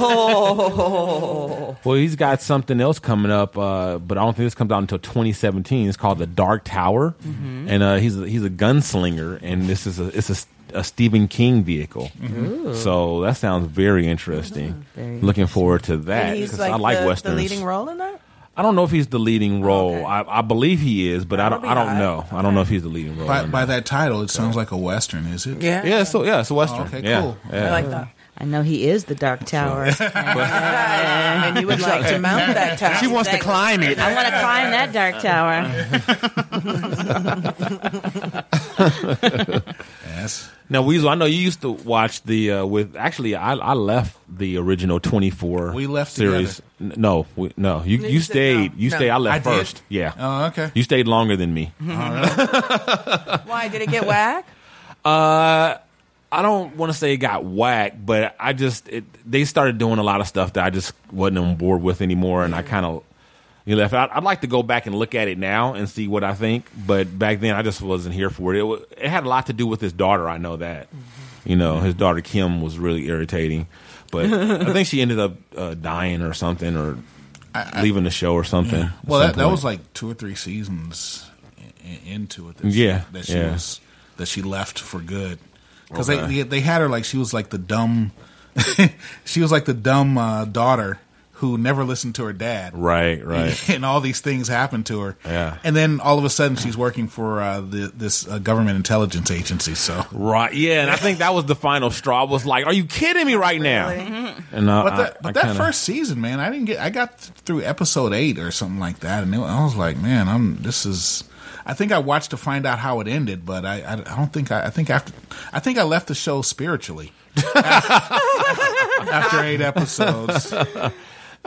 Oh. [laughs] Well, he's got something else coming up, uh, but I don't think this comes out until 2017. It's called The Dark Tower, Mm-hmm. and uh, he's a, he's a gunslinger, and this is a it's a, a Stephen King vehicle. Ooh. So that sounds very interesting. Ah, very Looking forward to that he's 'cause like, I like the, westerns. the leading role in that? I don't know if he's the leading oh, role. I, I believe he is, but I don't. I don't know. I don't know if he's the leading role. by, by that title, it sounds like a western. Is it? Yeah. Yeah, so yeah, it's a western. Oh, okay, yeah. cool. Yeah. I like that. I know he is the Dark Tower. [laughs] and you would like to mount that tower. She wants to climb it. I want to climb that Dark Tower. [laughs] Yes. Now, Weasel, I know you used to watch the uh, with. Actually, I, I left the original twenty four. We left series. N- No, we, no, you you you stayed. no. You No. stayed. I left I did? first. Yeah. Oh, okay. You stayed longer than me. [laughs] Why did it get whack? Uh, I don't want to say it got whacked, but I just it, they started doing a lot of stuff that I just wasn't on board with anymore, and I kind of you know, left. I'd, I'd like to go back and look at it now and see what I think, but back then I just wasn't here for it. It, it had a lot to do with his daughter. I know that. You know, his daughter Kim was really irritating, but [laughs] I think she ended up uh, dying or something, or leaving the show or something. at Well, that, that was like two or three seasons into it. That Yeah, she, that she yeah. was that she left for good because Okay. they, they they had her like she was like the dumb, [laughs] she was like the dumb uh, daughter who never listened to her dad. right, right. [laughs] and all these things happened to her. Yeah. and then all of a sudden she's working for uh, the, this uh, government intelligence agency. So, Right, yeah, and I think that was the final straw. Was like, "Are you kidding me right now?" And uh, but that, I- but I that kinda- first season, man, I didn't get. I got through episode eight or something like that, and it, I was like, man, I'm. This is. I think I watched to find out how it ended, but I, I, I don't think I, I think after I think I left the show spiritually [laughs] after eight episodes. [laughs]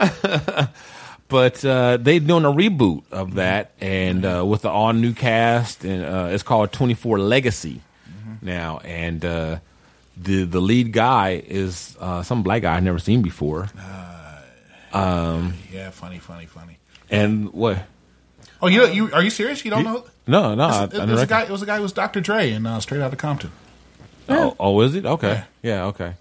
but uh, they doing a reboot of that, and uh, with the all new cast, and uh, it's called Twenty Four Legacy now, and uh, the the lead guy is uh, some black guy I've never seen before. Um, Yeah, funny, funny, funny. and what? Oh, you you are you serious? You don't know? No, no, I, I It, didn't was a reckon- guy. It was a guy who was Dr. Dre and uh, Straight Outta Compton. Oh, oh, is it? Okay. Yeah, okay.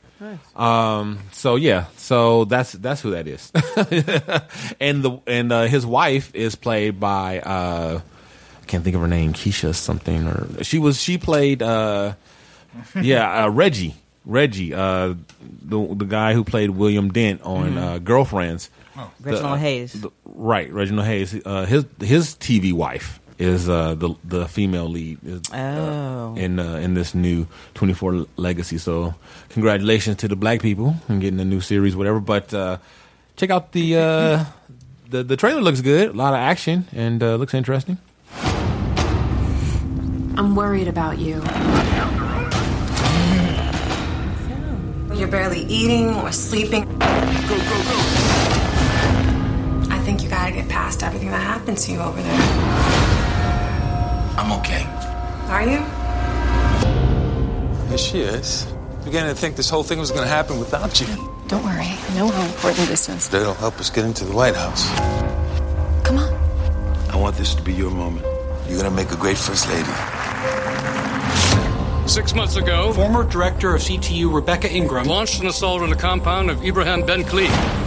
Um. So yeah. So that's that's who that is. [laughs] and the and uh, his wife is played by uh, I can't think of her name, Keisha something or she was she played uh, yeah uh, Reggie Reggie uh, the the guy who played William Dent on Mhm. uh, Girlfriends. Oh. Reginald uh, Hayes. the- right, Reginald Hayes. Uh, his his TV wife is uh, the the female lead is, uh, Oh. in uh, in this new 24 legacy. So congratulations to the black people and getting a new series, whatever. But uh, check out the uh, the the trailer looks good, a lot of action, and uh, looks interesting. I'm worried about you. You're barely eating or sleeping. Go, go, past everything that happened to you over there. I'm okay. Are you? Yes, she is. Beginning to think this whole thing was going to happen without you. Don't worry. I know how important this is. That'll help us get into the White House. Come on. I want this to be your moment. You're going to make a great first lady. Six months ago, former director of CTU Rebecca Ingram launched an assault on the compound of Ibrahim Ben Khalid.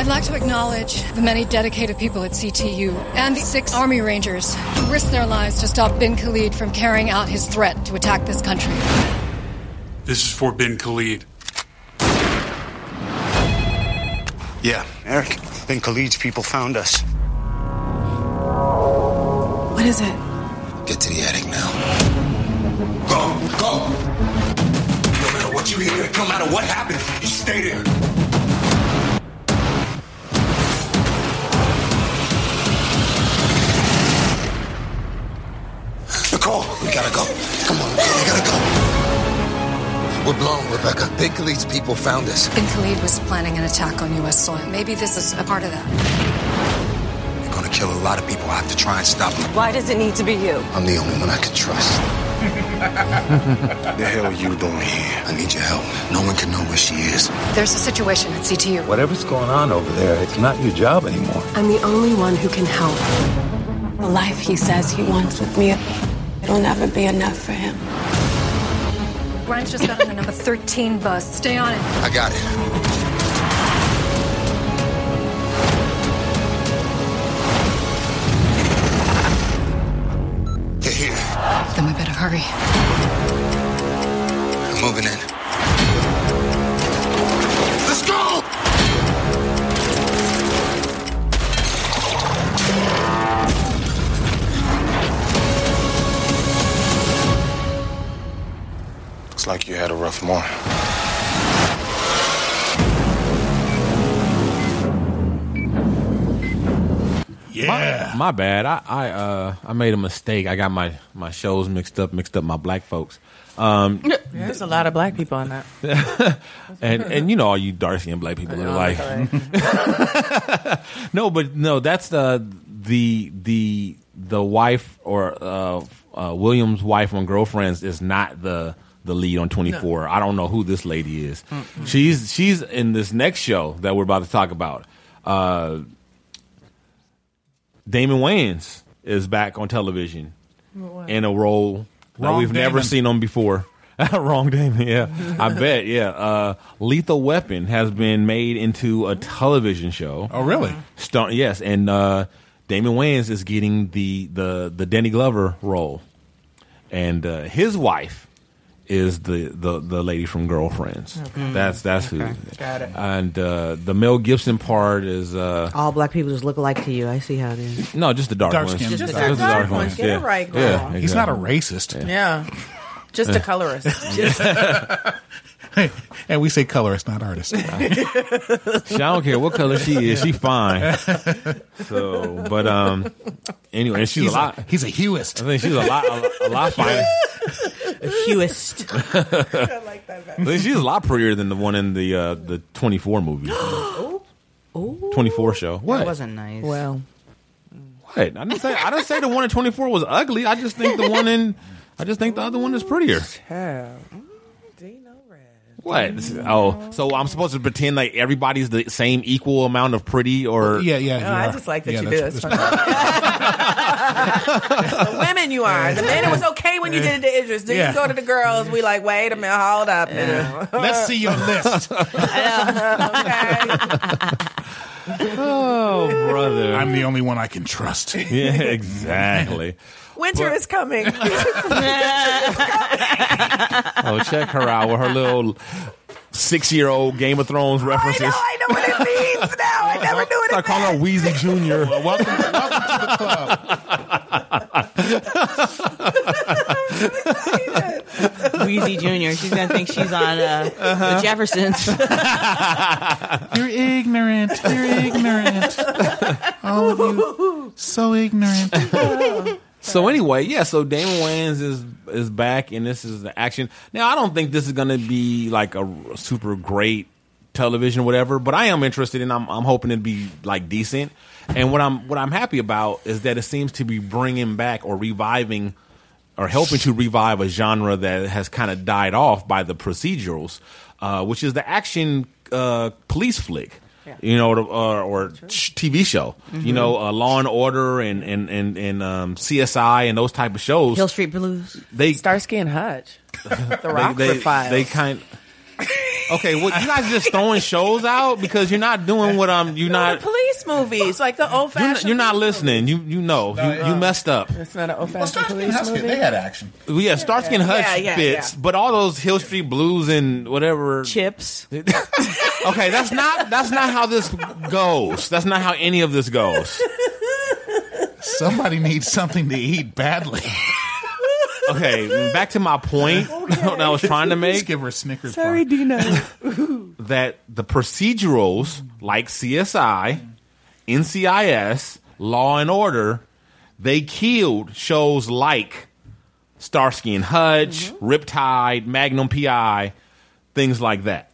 I'd like to acknowledge the many dedicated people at CTU and the six Army Rangers who risked their lives to stop bin Khalid from carrying out his threat to attack this country. This is for bin Khalid. Yeah, Eric. bin Khalid's people found us. What is it? Get to the attic now. Go, go! No matter what you hear, No matter what happens, you stay there. We gotta go. Come on, Nicole, we gotta go. We're blown, Rebecca. Big Khalid's people found us. Bin Khalid was planning an attack on U.S. soil. Maybe this is a part of that. They're gonna kill a lot of people. I have to try and stop them. Why does it need to be you? I'm the only one I can trust. [laughs] the hell are you doing here? I need your help. No one can know where she is. There's a situation at CTU. Whatever's going on over there, it's not your job anymore. I'm the only one who can help. The life he says he wants with me, it'll never be enough for him. Grimes just got on the number 13 bus. Stay on it. I got it. They're here. Then we better hurry. I'm moving in. Like you had a rough morning. My, my bad. I I uh I made a mistake. I got my my shows mixed up, mixed up my black folks. Um, There's a lot of black people on that. [laughs] and and you know all you Darcy and black people are like, [laughs] no, but no, that's the the the the wife or uh, uh, William's wife on Girlfriends is not the the lead on 24. I don't know who this lady is. Mm-mm. She's she's in this next show that we're about to talk about. Uh, Damon Wayans is back on television in a role that we've never seen him before. [laughs] Wrong Damon, yeah. I [laughs] bet, yeah. Uh, Lethal Weapon has been made into a television show. Oh, really? Star- yes, and uh, Damon Wayans is getting the, the, the Danny Glover role. And uh, his wife is the, the, the lady from Girlfriends. Okay. That's that's who. Got it. And uh, the Mel Gibson part is uh, All black people just look alike to you. I see how it is. no, just the dark, Dark ones. skin. Just the the dark ones. Get it right, girl. Yeah, He's not a exactly. racist. Yeah. Just a colorist. [laughs] Just- [laughs] [laughs] and we say colorist, not artist. [laughs] She, I don't care what color she is. She fine. So, but um, anyway, she's He's a lot. a- he's a hueist. I think she's a lot, a, a lot finer. A Hueist. [laughs] I think she's a lot prettier than the one in the uh, the twenty four movie. [gasps] [gasps] Twenty four show. What? That wasn't nice. well, What? I didn't say. I didn't say the one in twenty four was ugly. I just think the one in. I just think the other one is prettier. What? Oh, so I'm supposed to pretend like everybody's the same equal amount of pretty, or Yeah, yeah. No, oh, I just like that Yeah, you do. that's- It's that's- [laughs] the women you are. The men, it was okay when you did it to Idris. Then Yeah. you go to the girls. We like, wait a minute, hold up. Let's see your list. [laughs] [laughs] oh, brother. I'm the only one I can trust. yeah, exactly. Winter is coming. [laughs] [laughs] Oh, check her out with her little six year old Game of Thrones references. I know what it means now. I never knew what I call her Weezy Junior. welcome, welcome to the club. [laughs] Weezy Jr. She's gonna think she's on uh, the Jeffersons. You're ignorant. You're ignorant. All of you, so ignorant. So anyway, yeah. So Damon Wayans is is back, and this is the action. Now I don't think this is going to be like a super great television, or whatever. But I am interested, and I'm I'm hoping it'd be like decent. And what I'm what I'm happy about is that it seems to be bringing back or reviving or helping to revive a genre that has kind of died off by the procedurals, uh, which is the action uh, police flick. You know, or, or, or TV show. You know, uh, Law and Order and and and, and um, CSI and those type of shows. Hill Street Blues. They Starsky and Hutch. [laughs] The they, Rockford they, Files. they kind. Okay, well, you're not just throwing shows out because you're not doing what I'm. You're No, not. the police movies, like the old You're not, fashioned. you're not listening. You you know you, you messed up. It's not an old fashioned police movie. They had action. Well, yeah, Starsky and Hutch Yeah, yeah, fits, yeah. but all those Hill Street Blues and whatever. Chips. [laughs] Okay, that's not that's not how this goes. That's not how any of this goes. Somebody needs something to eat badly. Okay, back to my point [laughs] that I was trying to make. Just give her a Snickers. Sorry, Dino. [laughs] that the procedurals like CSI, NCIS, Law and Order, they killed shows like Starsky and Hutch, Riptide, Magnum PI, things like that.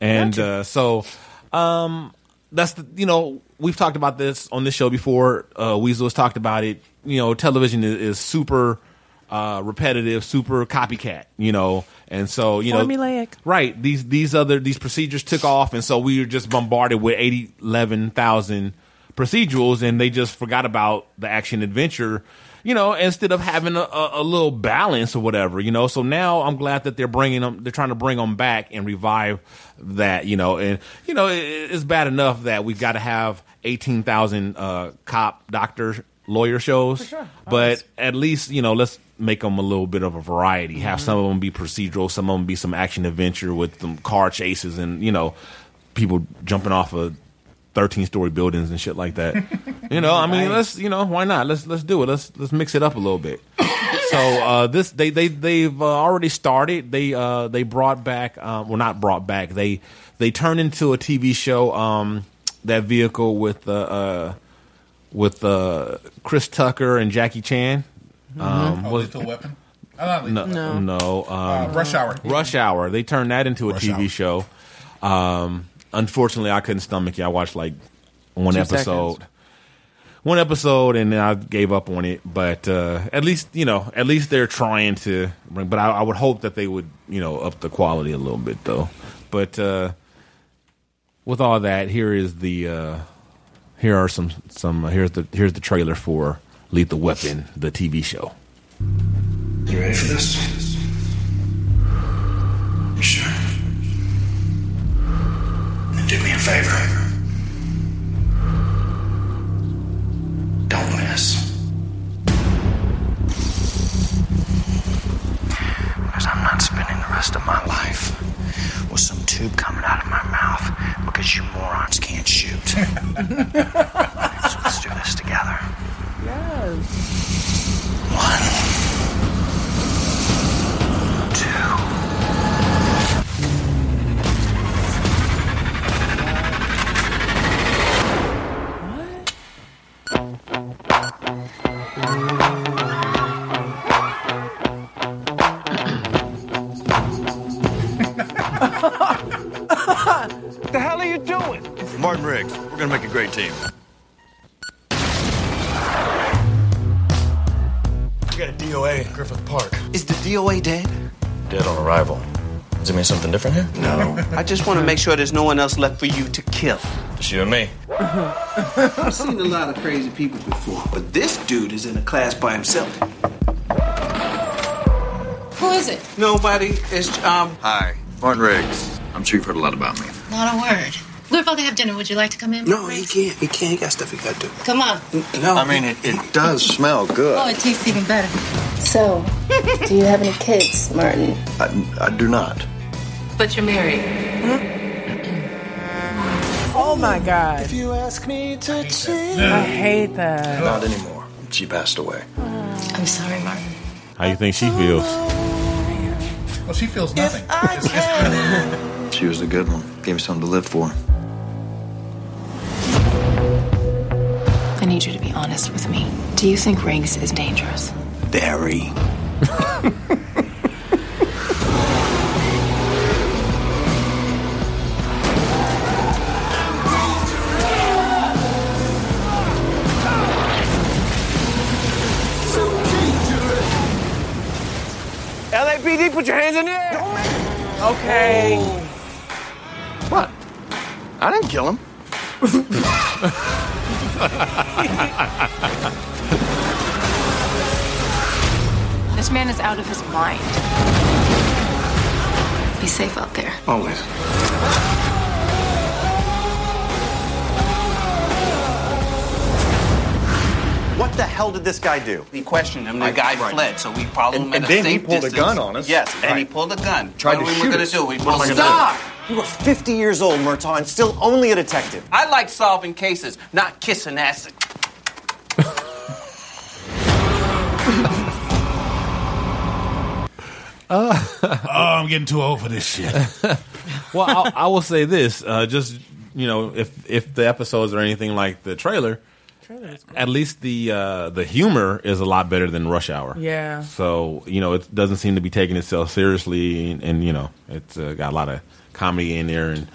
And uh, so um, that's the you know we've talked about this on this show before. Uh, Weasel has talked about it. You know, television is, is super uh, repetitive, super copycat. You know, and so you know Formulaic. Right. These these other these procedures took off, and so we were just bombarded with 80, 11,000 procedurals, and they just forgot about the action adventure. You know, instead of having a, a, a little balance or whatever, you know. So now I'm glad that they're bringing them. They're trying to bring them back and revive that. You know, and you know it, it's bad enough that we've got to have eighteen thousand uh, cop, doctor, lawyer shows, sure. but at least you know let's make them a little bit of a variety. Have some of them be procedural, some of them be some action adventure with some car chases and you know people jumping off of thirteen story buildings and shit like that. you know, I mean, [laughs] let's you know why not? Let's let's do it. Let's let's mix it up a little bit. [coughs] so uh, this they they they've uh, already started. They uh, they brought back um, well not brought back. They they turned into a TV show. Um, that vehicle with uh, uh, with uh, Chris Tucker and Jackie Chan. Um, Oh, was- Lethal Weapon. Oh, not no, Lethal. no, um, Uh, Rush Hour. Rush Hour. They turned that into a Rush TV Hour. show. Um, unfortunately, I couldn't stomach it. I watched like one Two episode, seconds. one episode, and then I gave up on it. But uh, at least you know, at least they're trying to bring. But I, I would hope that they would you know up the quality a little bit though. But uh, with all that, here is the uh, here are some some uh, here's the here's the trailer for Lethal Weapon, the TV show. You ready for this? Sure? Then do me a favor. Don't miss. Because I'm not spending the rest of my life with some tube coming out of my mouth because you morons can't shoot. [laughs] so let's do this together. the Martin Riggs, we're gonna make a great team. We got a DOA in Griffith Park. Is the DOA dead? Dead on arrival. Does it mean something different here? No. [laughs] I just want to make sure there's no one else left for you to kill. Just you and me. [laughs] I've seen a lot of crazy people before, but this dude is in a class by himself. Who is it? Nobody is, um. Hi, Martin Riggs. I'm sure you've heard a lot about me. Not a word. We're about to have dinner. Would you like to come in? No, he can't. He can't. He got stuff he got to do. Come on. No. I mean, it, it does smell good. Oh, it tastes even better. So, do you have any kids, Martin? I, I do not. But you're married. Hmm? Oh my god. If you ask me to change. I hate that. Not anymore. She passed away. Oh. I'm sorry, Martin. How you think she feels? Well, she feels nothing. [laughs] She was a good one. Gave me something to live for. I need you to be honest with me. Do you think Riggs is dangerous? Very. LAPD, put your hands in the air. Okay. Oh. What? I didn't kill him. [laughs] This man is out of his mind. Be safe out there. Always. What the hell did this guy do? We questioned him. The Right, guy right. fled, so we followed And- him and at a then he safe pulled a gun on us. Yes, and he pulled a gun. Tried what to were we shoot gonna us. do? We What am I pulled gonna? Stop! You are 50 years old, Murtaugh, and still only a detective. I like solving cases, not kissing ass. [laughs] oh, I'm getting too old for this shit. [laughs] well, I, I will say this: uh, just you know, if if the episodes are anything like the trailer, at least the uh, the humor is a lot better than Rush Hour. Yeah. So you know, it doesn't seem to be taking itself seriously, and, and you know, it's uh, got a lot of comedy in there, and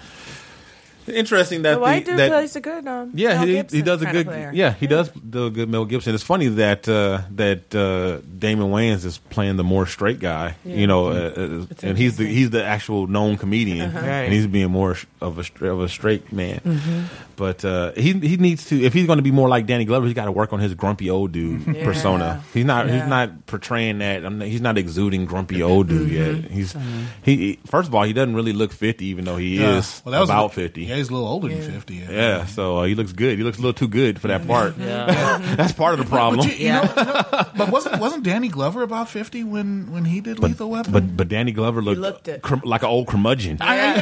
interesting that the white the, dude that, plays a good um, yeah, Mel he, he does a good. player. Yeah, he does do a good Mel Gibson. It's funny that uh, that uh, Damon Wayans is playing the more straight guy. Yeah. You know, uh, uh, and he's the he's the actual known comedian, Uh-huh. and he's being more of a of a straight man. Mhm. But uh, he he needs to if he's going to be more like Danny Glover, he's got to work on his grumpy old dude Yeah. persona. He's not Yeah. he's not portraying that. I'm not, he's not exuding grumpy old dude Mhm. yet. He's he, he first of all he doesn't really look fifty, even though he Yeah. is Well, that was a- about fifty. Yeah, he's a little older than fifty. Yeah. Yeah, so uh, he looks good. He looks a little too good for that part. Yeah. [laughs] That's part of the problem. But, you, you know, you [laughs] know, but wasn't wasn't Danny Glover about fifty when when he did Lethal Weapon? But but Danny Glover looked, looked it. cr- like an old curmudgeon. I,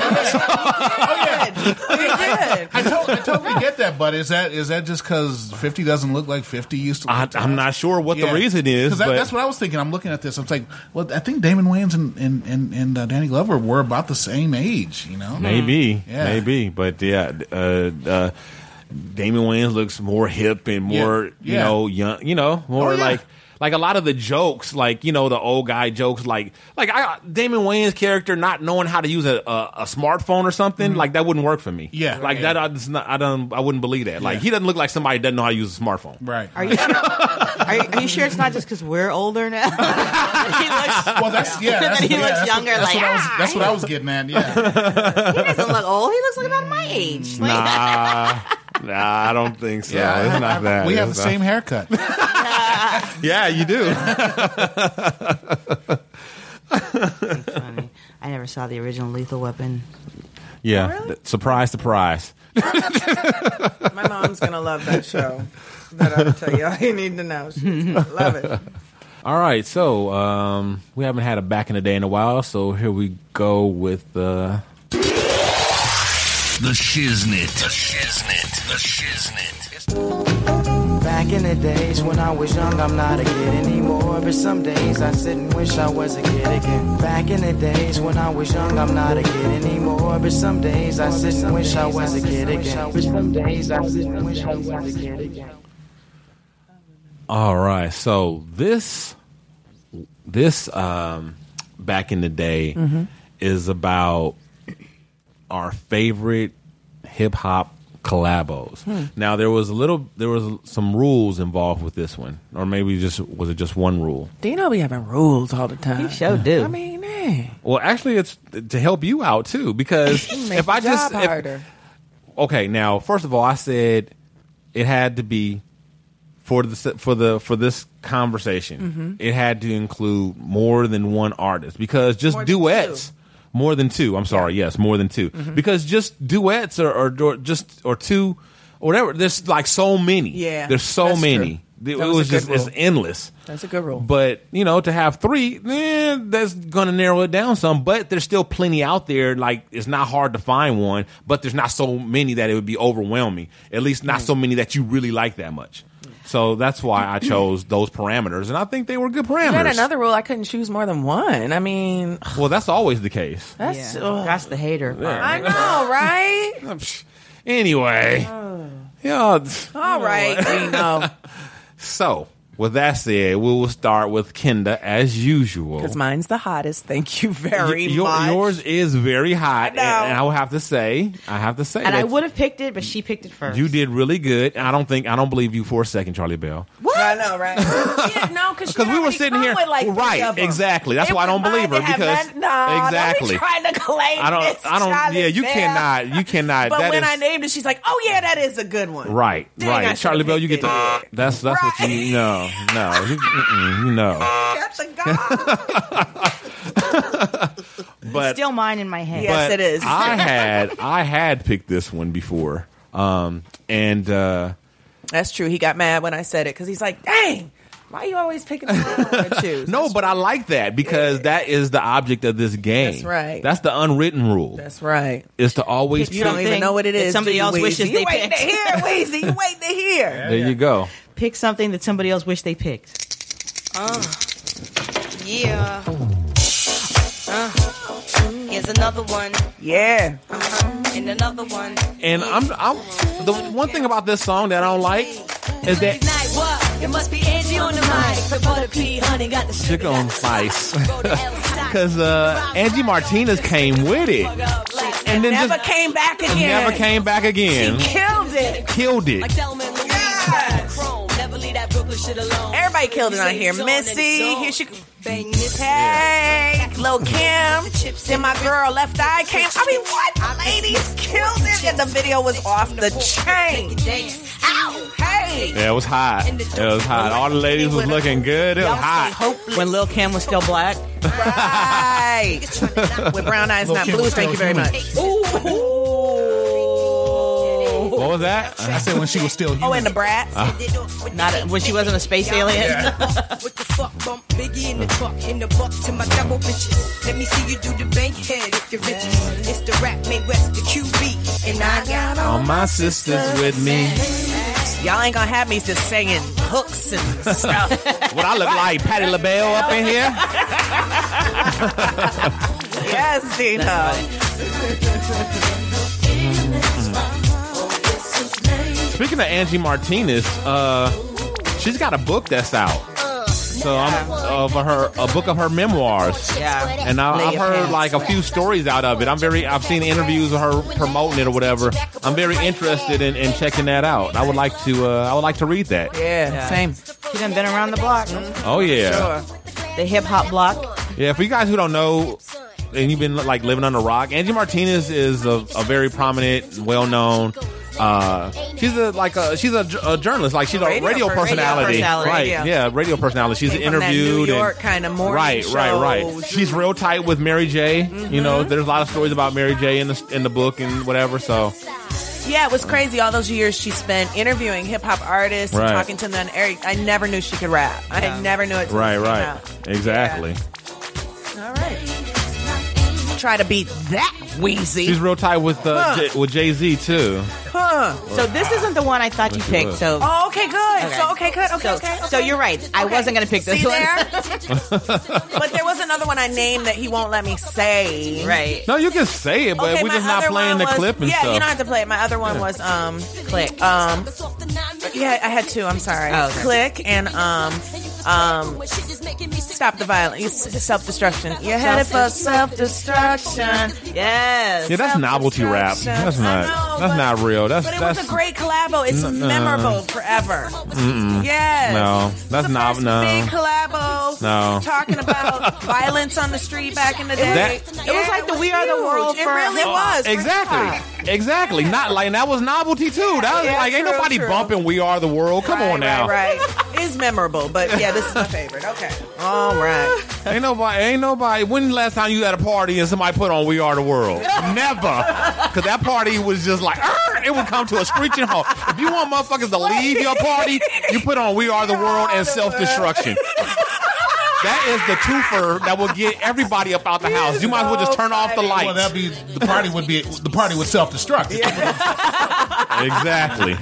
to- I totally get that, but is that is that just because fifty doesn't look like fifty used to? I, Look to I'm not sure what the reason is, 'Cause that, but that's what I was thinking. I'm looking at this. I'm like, well, I think Damon Wayans and and and, and uh, Danny Glover were about the same age. You know, maybe, Yeah. maybe, but yeah, uh, uh, Damon Wayans looks more hip and more, Yeah, you yeah. know, young, you know, more Oh, yeah. like. Like a lot of the jokes, like you know, the old guy jokes, like like I, Damon Wayans' character not knowing how to use a, a, a smartphone or something, like that wouldn't work for me. Mm-hmm. Yeah. like Yeah. that, I, just not, I don't, I wouldn't believe that. Like Yeah. he doesn't look like somebody doesn't know how to use a smartphone. Right. Are you, are you are you sure it's not just because we're older now? [laughs] he looks. [laughs] Well, that's yeah. [laughs] That's, he yeah, looks that's younger. What, that's like what I was. ah, That's what I was getting at. Yeah. he doesn't look old. He looks like about my age. Like- Nah, nah, I don't think so. Yeah. It's not that. We have the It's same haircut. [laughs] Yeah, you do. funny. I never saw the original Lethal Weapon. yeah. Th- Surprise, surprise. My mom's gonna love that show. That I'll tell you all you need to know. She's gonna love it. [laughs] All right, so um, we haven't had a back in the day in a while, so here we go with uh, The Shiznit. The Shiznit. The Shiznit. Back in the days when I was young, I'm not a kid anymore. But some days I sit and wish I was a kid again. Back in the days when I was young, I'm not a kid anymore. But some days I sit and wish I was a kid again. But some days I sit and wish I was a kid again. All right, so this this um, back in the day Mhm. is about our favorite hip hop collabos. Hmm. Now there was a little there was some rules involved with this one, or maybe just was it just one rule? Do you know we having rules all the time? You sure do. I mean, hey, Well, actually, it's to help you out too because [laughs] if I just if- okay, now first of all, I said it had to be for the for the for this conversation. Mhm. It had to include more than one artist because just More than duets. More than two. I'm sorry. Yes, more than 2 Mhm. Because just duets or, or, or just or two, or whatever. There's like so many. Yeah, there's so many. true. It, That was was just it's endless. That's a good rule. But you know, to have three, eh, that's gonna narrow it down some. But there's still plenty out there. Like it's not hard to find one, but there's not so many that it would be overwhelming. At least not so many that you really like that much. So that's why I chose those parameters, and I think they were good I had parameters. another rule. I couldn't choose more than one. I mean, well, that's always the case. that's Yeah, ugh. that's the hater part. I know, right? [laughs] Um, anyway, Oh. yeah. All right, [laughs] we know. So with that said, we will start with Kenda as usual. Because mine's the hottest. Thank you very Y- your- much. Yours is very hot, and, know. and I will have to say, I have to say And I would have picked it, but she picked it first. you did really good. I don't think I don't believe you for a second, Charlie Bell. What? I know, right? [laughs] yeah, no, because Because we were sitting here, with like right? three of 'em. Exactly. That's It why I don't believe her mine because that- no, exactly. Don't be trying to claim I don't. this, I don't. Charlie yeah, you Bell. cannot. You cannot. [laughs] But that when is- I named it, she's like, "Oh yeah, that is a good one." Right, Dang, right. Charlie Bell, you get the. it. That's that's what you. Know. No, no, you. [laughs] That's a god. But Still mine in my head. Yes, it is. I had I had picked this one before, um, and uh, That's true. He got mad when I said it because he's like, "Dang, why are you always picking the one I want to choose?" no, but I like that because that is the object of this game. That's right. That's the unwritten rule. That's right. is to always. You don't even know what it that is. somebody do you, else wishes Weezy? they You waiting to picked. hear, [laughs] Weezy. You waiting to hear. There you go. Pick something that somebody else wished they picked. Oh, yeah. Uh. Here's another one. Yeah. And another one. And I'm, I'm the one thing about this song that I don't like is that Night. It must be Angie on the mic. The butter pea, honey, got the chick on spice because [laughs] uh, Angie Martinez came with it and then never just came back again. never came back again. She killed it. Killed it. Everybody killed it on here. Missy, here she. Hey, Lil Kim, chips then my girl Left Eye came. I mean, what? Ladies killed it, and the video was off the chain. Ow, hey. Yeah, it was hot. It was hot. All the ladies was looking good. It was hot. When Lil Kim was still black. Right. [laughs] With brown eyes, Lil' not Kim blue. Thank you very human. much. What was that? I said when she was still Oh, and the brat. Uh-huh. Not a, when she wasn't a space alien. [laughs] What the fuck, bump Biggie in the truck, in the buck to my double bitches. Let me see you do the bank head if you're riches. It's the rap made West the QB, and I got All my sisters with me. Y'all ain't gonna have me just saying hooks and stuff. [laughs] What I look like, Patti LaBelle up in here? [laughs] yes, Speaking of Angie Martinez, uh, she's got a book that's out. So I'm of her a book of her memoirs. Yeah. And I, Lay I've your heard like a few stories out of it. I'm very I've seen interviews of her promoting it or whatever. I'm very interested in, in checking that out. I would like to uh, I would like to read that. Yeah, same. She done been around the block. Oh yeah. Sure. The hip hop block. Yeah, for you guys who don't know, and you've been like living on a rock, Angie Martinez is a, a very prominent, well known. Uh, she's a like a she's a journalist, like she's a Radio radio, per- radio personality, personality, right? yeah. Yeah. radio personality. She's Came from that interviewed New York and kind of morning right, right, right. She's real tight with Mary J. You know, Mm-hmm. there's a lot of stories about Mary J. in the in the book and whatever. So Yeah, it was crazy. All those years she spent interviewing hip hop artists, and Right. talking to them. Eric, I never knew she could rap. I never knew it. right, right, out. exactly. All right. Try to beat that Weezy. She's real tight with uh, Huh. J- with Jay Z too. Huh. So this isn't the one I thought you picked. So Oh, okay, good. Okay. So okay, good. Okay, So- okay, okay. so you're right. I Okay. wasn't gonna pick this See one. there? [laughs] but there was another one I named that he won't let me say. Right. No, you can say it, but Okay, we're my just not other playing one the was- clip and yeah, stuff. you don't have to play it. My other one was um click. Um Yeah, I had two, I'm sorry. Oh, okay. Click and um um stop the violence. Self destruction. You're headed for self destruction. Yes. Yeah, that's novelty rap. That's not. That's not real. That's But it that's was a great collabo. It's N- uh, memorable forever. Mm-mm. Yes. No, that's not. No. Big collabo. No. Talking about [laughs] violence on the street back in the day. That- It was like the We Are the World It for really hip-hop. was. for hip-hop. Exactly. Exactly. Not like that was novelty too. That was Yeah, like ain't nobody true. bumping "We Are the World." Come on now. Right, right. It's memorable, but yeah, this is my favorite. Okay. All right. [laughs] Ain't nobody. Ain't nobody. When the last time you at a party and somebody put on "We Are the World"? [laughs] Never. Because that party was just like "Arr!" it would come to a screeching halt. If you want motherfuckers to leave your party, you put on "We Are the World" and self destruction. [laughs] That is the twofer that will get everybody up out the house. You might as well just turn off the lights. Well, that'd be the party would be the party would self destruct. [laughs] Exactly.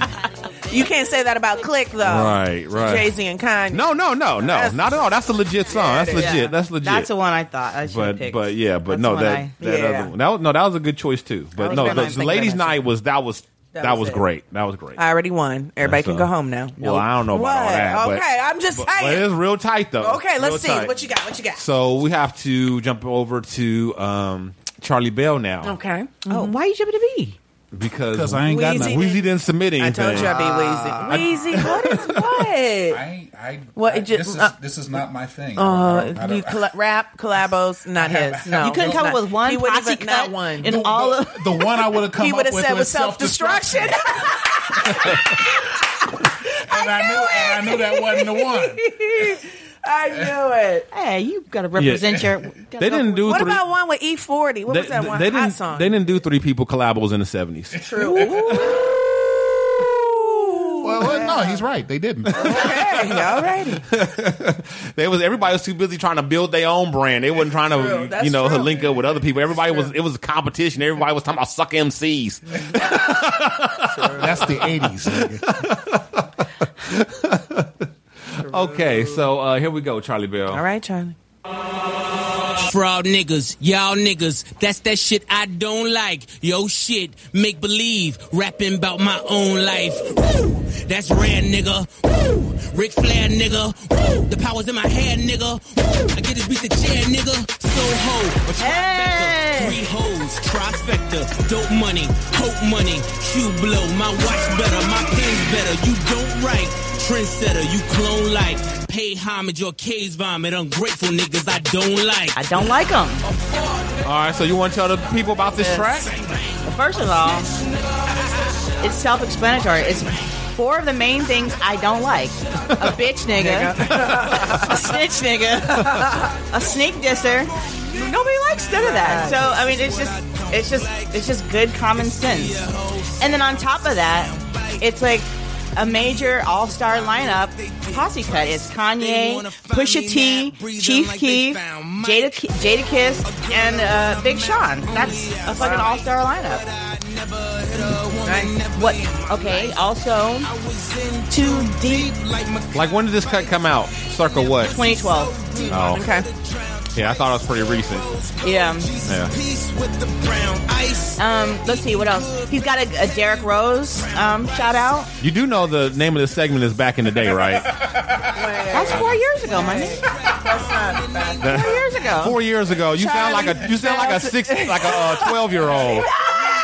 You can't say that about Click though. Right, right. Jay Z and Kanye. No, no, no, no, That's- not at all. That's a legit song. That's it is. legit. Yeah. That's legit. That's the one I thought I should have but picked. but yeah, but That's no the one that I- that Yeah. other one. That was, no, that was a good choice too. But was no, good. the, I the think ladies' that night was that was That that, was was, it. great. That was great. I already won. Everybody So- can go home now. Well, I don't know about all that. but- Okay, I'm just but, but saying. it's real tight though. Okay, let's Real see. tight. What you got? What you got? So we have to jump over to um, Charlie Bell now Okay. oh, why you jumping to me? Because 'Cause I ain't got Weezy nothing. Weezy didn't submit I told you I'd be Uh, Weezy. Weezy, what is [laughs] what? I, I, What, I- it just- this is uh, this is not my thing. Uh, I you don't- colla- rap collabos, [laughs] not his. No, You couldn't come up with one He wouldn't posse even not one. in all of. the one I would have [laughs] come He up would have with said was was self destruction. and I knew and I knew that wasn't the one. I knew it. Hey, you got to represent your. gotta They didn't for- do What three. about one with E40? What they, was that one they hot didn't. song? They didn't do three people collabos in the seventies. True. Well, well, no, he's right. They didn't. Okay, alrighty. [laughs] they was everybody was too busy trying to build their own brand. They wasn't trying True, to, that's you know, true. link up with other people. Everybody was it was a competition. Everybody was talking about suck MCs. That's the '80s. nigga. [laughs] Okay, so uh, here we go, Charlie Bell. All right, Charlie. fraud niggas, y'all niggas. That's that shit I don't like. Yo shit, make believe, rapping about my own life. Woo! That's rare, nigga. Woo! Ric Flair, nigga. Woo! The power's in my head, nigga. Woo! I get this beat the chair, nigga. Soho, a trifecta, three hoes, trifecta, dope money, hope money, shoe blow. My watch better, my pen's better. You don't write, trendsetter, you clone like. Pay homage or case vomit, ungrateful niggas I don't like. I don't like them. All right, so you want to tell the people about this track? Well, first of all, it's self-explanatory. It's four of the main things I don't like: a bitch [laughs] nigga, a snitch nigga, a sneak disser. Nobody likes none of that. So I mean, it's just, it's just, it's just good common sense. And then on top of that, it's like a major all-star lineup posse cut. It's Kanye, Pusha T, Chief Keef, Jada, Jadakiss, and uh, Big Sean. That's a fucking all-star lineup. What? Okay. Also, too deep. Like, when did this cut come out? Circa what? 2012. Oh. Okay. Yeah, I thought it was pretty recent. Yeah. Yeah. Um. Let's see. What else? He's got a, a Derrick Rose um, shout out. You do know the name of this segment is back in the day, right? That's four years ago, my nigga. That- Four years ago. Four years ago. You sound like a you sound like a six like a uh, twelve year old.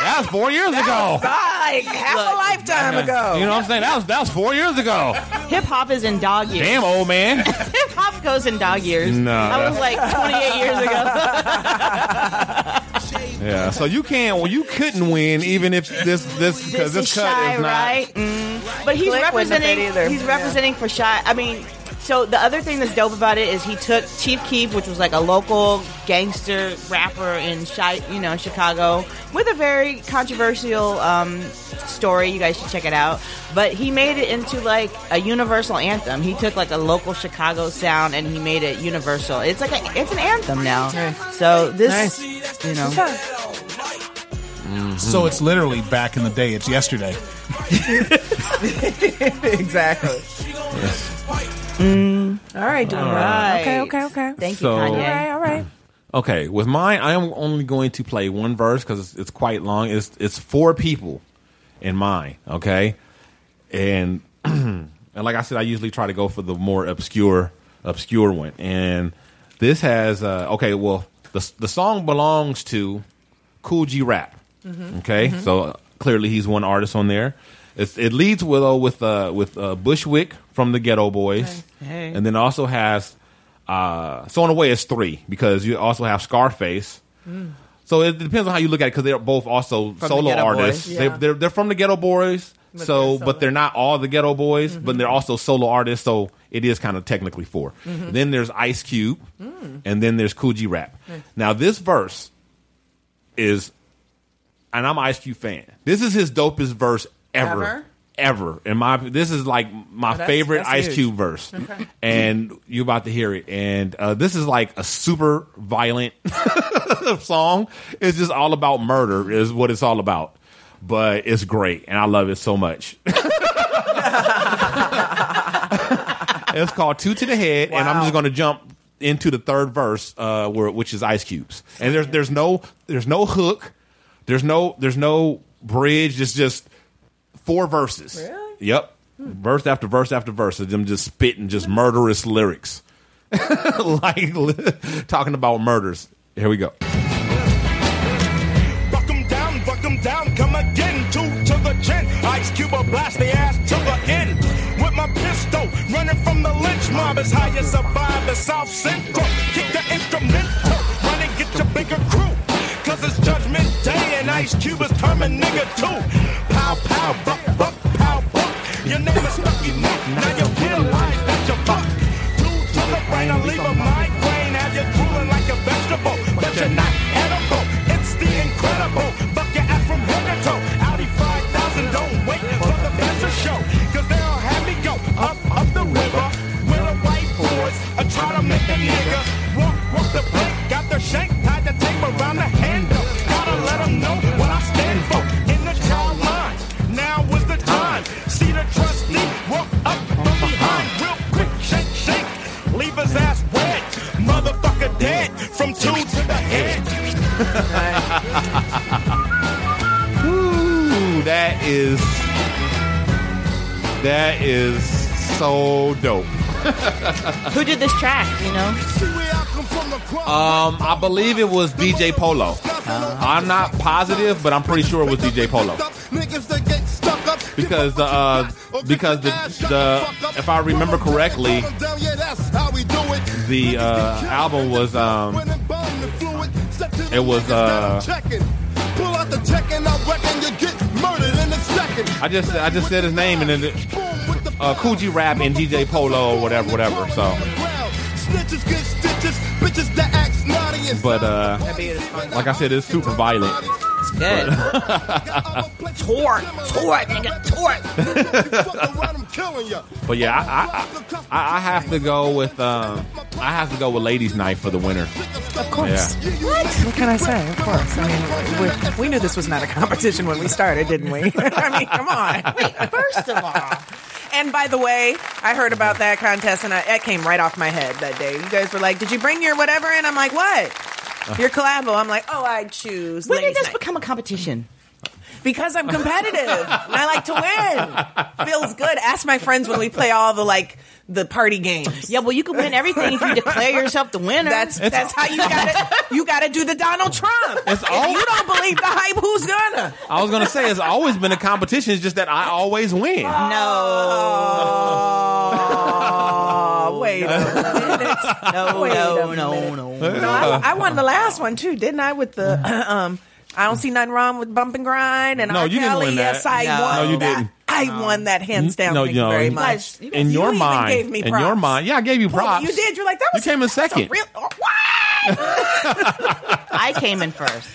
That was four years ago. Like half a lifetime ago. You know what I'm saying? That was that was four years ago. Hip hop is in dog years. Damn, old man. [laughs] Hip hop goes in dog years. No. That was like 28 years ago. [laughs] Yeah. So you can't. Well, you couldn't win even if this this because this this, is cut shy, is not. right? Mm. But he's Click wouldn't representing. either. He's Yeah. representing for shy. I mean, so the other thing that's dope about it is he took Chief Keef, which was like a local gangster rapper in Chi, you know, Chicago, with a very controversial um, story. You guys should check it out. But he made it into like a universal anthem. He took like a local Chicago sound and he made it universal. It's like a, it's an anthem now. So this, you know. So it's literally back in the day. It's yesterday. [laughs] exactly. [laughs] All right, doing All right. right. Okay, okay, okay. Thank So- All right, all right. Okay, with mine, I am only going to play one verse because it's, it's quite long. It's it's four people in mine. Okay, and [clears throat] and like I said, I usually try to go for the more obscure obscure one. And this has uh, okay. Well, the the song belongs to Kool G Rap. Mhm. Okay, Mhm. so uh, clearly he's one artist on there. It's, it leads with uh, with uh, with uh, Bushwick from the Geto Boys, Hey. and then also has uh, so in a way it's three because you also have Scarface. Mm. So it depends on how you look at it because they're both also From solo Ghetto artists. Boys, They, yeah. they're they're from the Geto Boys. But so, they're but they're not all the Geto Boys, Mm-hmm. but they're also solo artists. So it is kind of technically 4 Mhm. Then there's Ice Cube, Mm. and then there's Kool G Rap. Nice. Now this verse is, and I'm an Ice Cube fan. This is his dopest verse ever, Ever? ever. In my, this is like my Oh, favorite that's Ice huge. Cube verse, Okay. [laughs] and you're about to hear it. And uh, this is like a super violent [laughs] song. It's just all about murder, is what it's all about. But it's great, and I love it so much. [laughs] it's called Two to the Head, and I'm just going to jump into the third verse, uh, where which is Ice Cubes. And there's there's no there's no hook, there's no there's no bridge. It's just four verses. Really? Yep, verse after verse after verse of them just spitting just murderous lyrics, [laughs] like [laughs] talking about murders. Here we go. Buck 'em down, buck 'em down, come again. Two to the chin. Ice Cube will blast the ass to the end. With my pistol, running from the lynch mob is how you survive the South Central. Kick the instrumental, run and get your bigger crew. Cause it's judgment day and Ice Cube is coming, nigga, too. Pow, pow, buck, buck, pow, buck. Your name is Lucky Neck, now you realize that you're fucked. Two to the brain, I leave a migraine. Have you drooling like a vegetable, but you're not edible. It's the incredible. Buck your ass from head to toe. Audi 5000, don't wait for the best to show. Cause they'll have me go up, up the river. With the white boys, I try to make a nigga walk, walk the plank. Got the shank, tied the tape around the handle. dead from two to the head. [laughs] Ooh, that is that is so dope. Who did this track? You know. Um, I believe it was DJ Polo. Uh, I'm not positive, but I'm pretty sure it was DJ Polo. Because the uh, because the the if I remember correctly, the uh, album was um, it was uh, Pull out the check and I reckon you get murdered in a second. I just I just said his name and then it, uh, Kool G Rap and DJ Polo or whatever whatever. So, Snitches get stitches, bitches that act naughty and but uh, like I said, it's super violent. It's good. tort, tort, nigga, tort. I'm killing you. But yeah, I I, I I have to go with um I have to go with Ladies Night for the winner. Of course. Yeah. What? What can I say? Of course. I mean, we, we knew this was not a competition when we started, didn't we? [laughs] I mean, come on. Wait, first of all, And by the way, I heard about that contest, and I, it came right off my head that day. You guys were like, "Did you bring your whatever?" And I'm like, "What?" Your collabo. I'm like, "Oh, I choose." when did Ladies this Night." become a competition? Because I'm competitive and I like to win. Feels good. Ask my friends when we play all the like the party games. Yeah, well, you can win everything if you declare yourself the winner. That's that's how you got to you got to do the Donald Trump. It's if all- you don't believe the hype, who's gonna? I was gonna say it's always been a competition. It's just that I always win. Oh, wait a minute. no, Wait no, a no, minute. [laughs] no, No, I, I won the last one too, didn't I? With the [clears throat] um, I don't see nothing wrong with bump and grind and No, R. you didn't Kelly. win that. Yes, I No. won. No, you that. didn't. I won that hands down. no, Thank no, you very you- much. you In You your even mind, gave me in props. your mind, yeah, I gave you Well, props. you did. You're like that You was came in that's a second. real- oh, [laughs] what? I came in first.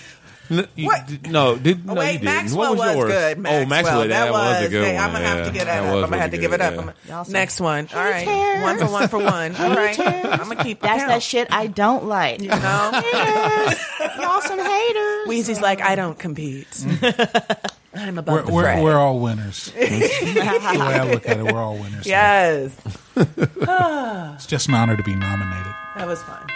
N- you- What? d- No, did no, Oh, wait, you didn't. Maxwell what was, was yours? good. Oh, Maxwell. Maxwell, that, that was a good hey, one. I'm gonna have to yeah. get that, up. I'm gonna have to really give it up. yeah. gonna- Next one. All right, cares? one for one for [laughs] one. All right, [laughs] I'm gonna keep. That's count. that shit I don't like. You know, [laughs] Y'all some haters. Weezy's like, I don't compete. Mm. I'm above We're, the we're, we're all winners. the way I look at it, we're all winners. yes, [sighs] It's just an honor to be nominated. that was fun.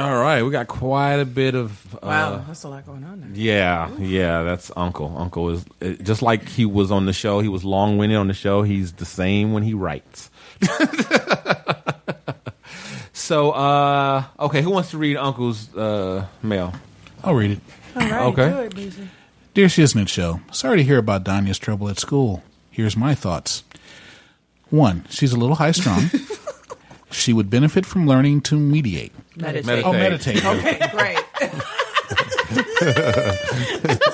All right, we got quite a bit of. Uh, Wow, that's a lot going on there. Yeah, yeah, that's Uncle. Uncle is uh, just like he was on the show. He was long winded on the show. He's the same when he writes. [laughs] so, uh, okay, who wants to read Uncle's uh, mail? I'll read it. All right, Okay. do it, Beezy. Dear Shiznit Show, sorry to hear about Danya's trouble at school. Here's my thoughts. One, she's a little high strung. [laughs] she would benefit from learning to mediate. Meditate. Oh, meditate. Okay, great. [laughs]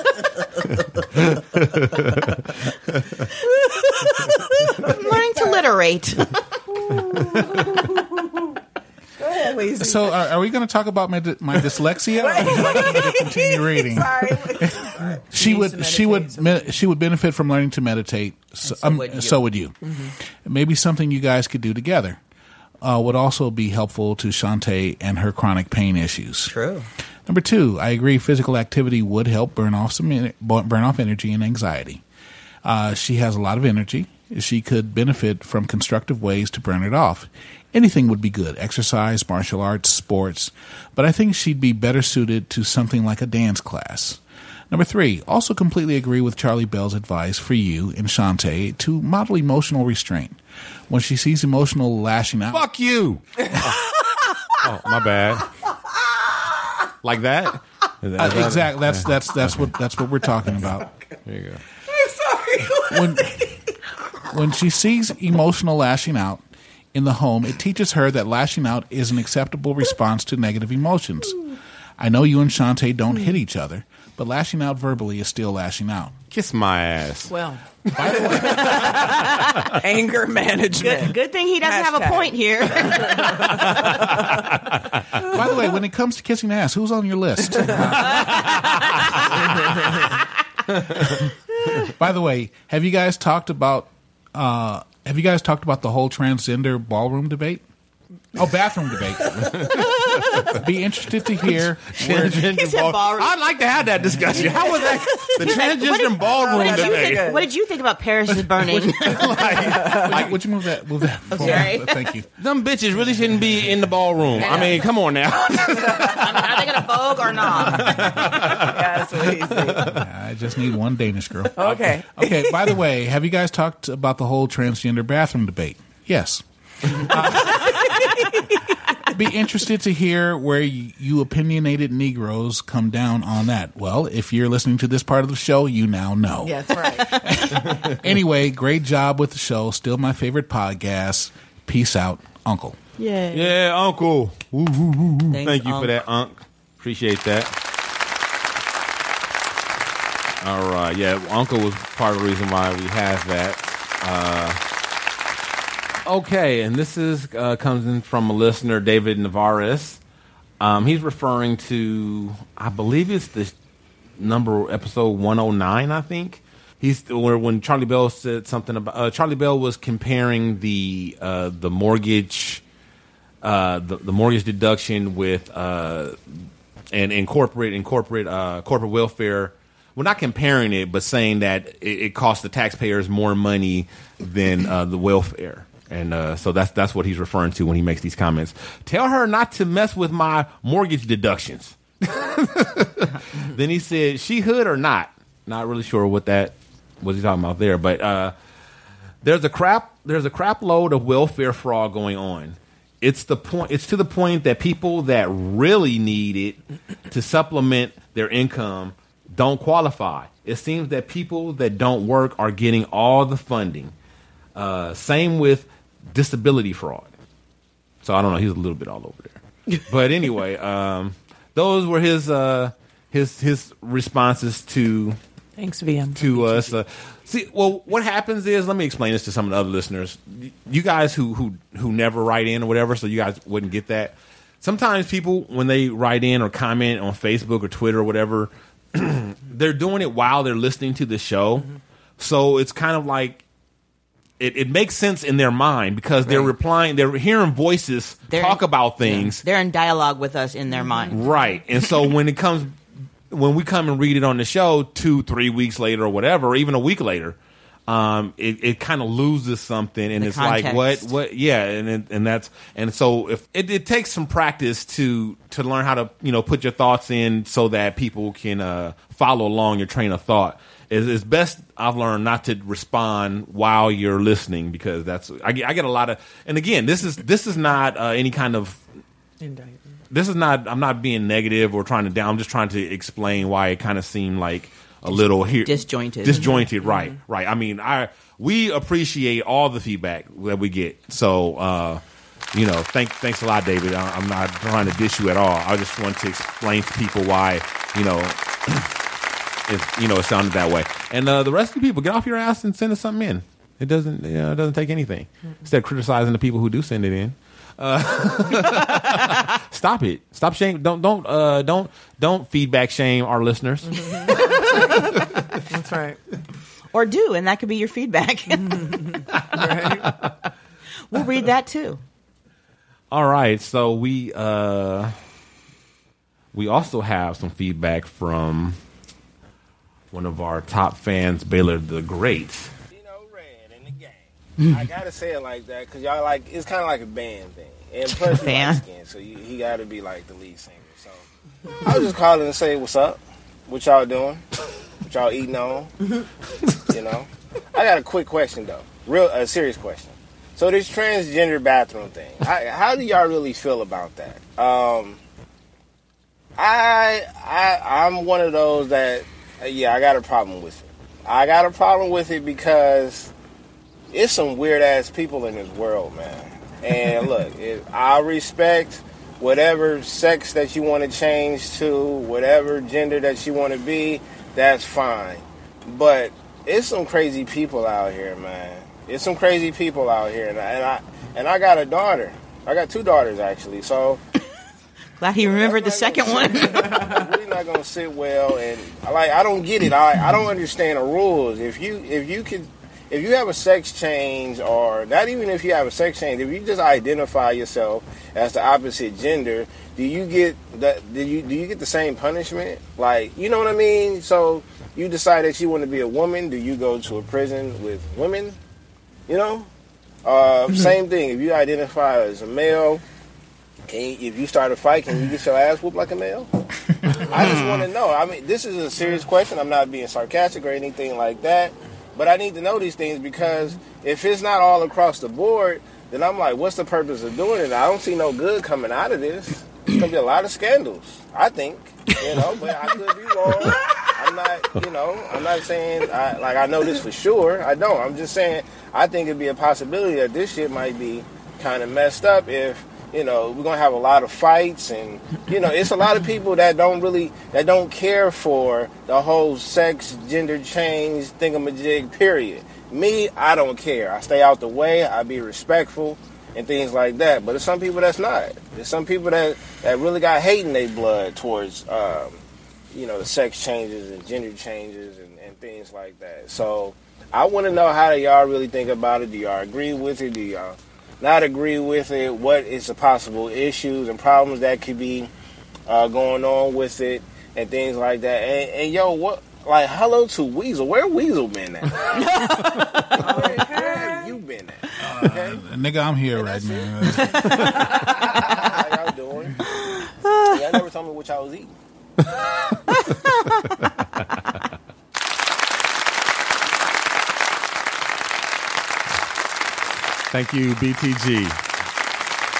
learning to literate. [laughs] Go ahead, Weezy. So, are, are we going to talk about my, my dyslexia? or would you like me to continue [laughs] reading? Sorry. She Needs would she would me, she would benefit from learning to meditate. So, so um, would you. so would you. Maybe something you guys could do together. Uh, would also be helpful to Shantae and her chronic pain issues. True. Number two, I agree. Physical activity would help burn off some burn off energy and anxiety. Uh, she has a lot of energy. She could benefit from constructive ways to burn it off. Anything would be good exercise, martial arts, sports. But I think she'd be better suited to something like a dance class. Number three, also completely agree with Charlie Bell's advice for you and Shantae to model emotional restraint. When she sees emotional lashing out. Fuck you. oh, my bad. Like that? Is that- Uh, that- exactly. That's that's that's what that's what we're talking about. There you go. I'm sorry. [laughs] When when she sees emotional lashing out in the home, it teaches her that lashing out is an acceptable response to negative emotions. I know you and Shantae don't hit each other, but lashing out verbally is still lashing out. Kiss my ass. Well, [laughs] anger management. Good, good thing he doesn't have a point here. [laughs] By the way, when it comes to kissing ass, who's on your list? [laughs] By the way, have you guys talked about uh, have you guys talked about the whole transgender ballroom debate? Oh, bathroom debate. [laughs] be interested to hear. Transgender He said ball- ballroom. I'd like to have that discussion. How was that? The He's like, transgender what ballroom what did, you debate. think, what did you think about Paris is burning? [laughs] Like, would you move that? Move that. I'm forward? sorry. Thank you. Them bitches really shouldn't be in the ballroom. I mean, come on now. [laughs] Are they going to vogue or not? That's what he said. I just need one Danish girl. Okay. Okay. By the way, have you guys talked about the whole transgender bathroom debate? Yes. Be interested to hear where you, you opinionated Negroes come down on that. Well, if you're listening to this part of the show, you now know. Yeah, that's right. [laughs] Anyway, great job with the show. Still my favorite podcast. Peace out, Uncle. Yeah. yeah, Uncle. Woo, woo, woo, woo. Thanks, Thank you Unc. for that, Unc. Appreciate that. All right, yeah, Uncle was part of the reason why we have that. Uh, okay, and this is uh, comes in from a listener, David Navarez. Um, he's referring to, I believe it's the number episode 109, I think. He's where when Charlie Bell said something about uh, Charlie Bell was comparing the uh, the mortgage uh, the, the mortgage deduction with uh, and, and corporate uh, corporate welfare. We're not comparing it, but saying that it, it costs the taxpayers more money than uh, the welfare. And uh, so that's that's what he's referring to when he makes these comments. Tell her not to mess with my mortgage deductions. [laughs] then he said, "She hood or not?" Not really sure what that was he talking about there, but uh, there's a crap there's a crap load of welfare fraud going on. It's the point. It's to the point that people that really need it to supplement their income don't qualify. It seems that people that don't work are getting all the funding. Uh, same with disability fraud. So I don't know. He's a little bit all over there. [laughs] But anyway, um, those were his uh, his his responses to Thanks, VM. to us. Uh, see, well, what happens is, let me explain this to some of the other listeners. You guys who who who never write in or whatever, so you guys wouldn't get that. Sometimes people, when they write in or comment on Facebook or Twitter or whatever, [clears throat] they're doing it while they're listening to the show. So it's kind of like it, it makes sense in their mind because they're replying, they're hearing voices They're- talk about things. They're in dialogue with us in their mind. Right. And so [laughs] when it comes, when we come and read it on the show two, three weeks later or whatever, or even a week later, um, it, it kind of loses something, and The it's like what, what, yeah, and it, and that's and so if it, it takes some practice to to learn how to you know put your thoughts in so that people can uh, follow along your train of thought. It's, it's best I've learned not to respond while you're listening because that's I get, I get a lot of and again this is this is not uh, any kind of this is not i'm not being negative or trying to down i'm just trying to explain why it kind of seemed like a little here Disjointed. disjointed right right. I mean i we appreciate all the feedback that we get. So uh you know thank thanks a lot david. I, i'm not trying to dish you at all. I just want to explain to people why you know [clears throat] it you know it sounded that way and uh the rest of the people get off your ass and send us something in it doesn't you know, it doesn't take anything instead of criticizing the people who do send it in uh, [laughs] stop it. Stop shame. Don't don't uh, don't don't feedback shame our listeners. [laughs] That's right. Or do, and that could be your feedback. [laughs] we'll read that too. All right, so we uh, we also have some feedback from one of our top fans, Baylor the Great. I gotta say it like that because y'all like it's kind of like a band thing, and plus you Band. skin, so you, he got to be like the lead singer. So I was just calling to say what's up, what y'all doing, what y'all eating on, you know. I got a quick question though, real a serious question. So this transgender bathroom thing, I, how do y'all really feel about that? Um, I I I'm one of those that Uh, yeah I got a problem with it. I got a problem with it because it's some weird ass people in this world, man. And [laughs] look, it, I respect whatever sex that you want to change to, whatever gender that you want to be. That's fine, but it's some crazy people out here, man. It's some crazy people out here, and I and I, and I got a daughter. I got two daughters actually, so Glad he remembered the second one. really not gonna sit well and like I don't get it. I I don't understand the rules. If you if you can if you have a sex change, or not even if you have a sex change, if you just identify yourself as the opposite gender, do you get that? Do you do you get the same punishment? Like, you know what I mean? So you decide that you want to be a woman. Do you go to a prison with women? You know, uh, [laughs] same thing. If you identify as a male, can you, if you start a fight, can you get your ass whooped like a male? I just want to [laughs] know. I mean, this is a serious question. I'm not being sarcastic or anything like that, but I need to know these things because if it's not all across the board, then I'm like, what's the purpose of doing it? I don't see no good coming out of this. It's gonna be a lot of scandals. I think, you know, but I could be wrong. I'm not, you know, I'm not saying I, like I know this for sure. I don't. I'm just saying I think it'd be a possibility that this shit might be kind of messed up if you know we're gonna have a lot of fights and you know it's a lot of people that don't really that don't care for the whole sex gender change thingamajig period. Me i don't care. I stay out the way i be respectful and things like that. But there's some people that's not. There's some people that that really got hate in their blood towards um, you know the sex changes and gender changes and, and things like that. So i want to know how do y'all really think about it? Do y'all agree with it? Do y'all not agree with it, what is the possible issues and problems that could be uh, going on with it, and things like that. And, and yo, what like hello to Weasel? Where Weasel been at? where, where have you been at? Okay, Uh, nigga, I'm here right now. [laughs] how y'all doing? [laughs] Y'all never told me what y'all was eating. [laughs] Thank you, BTG.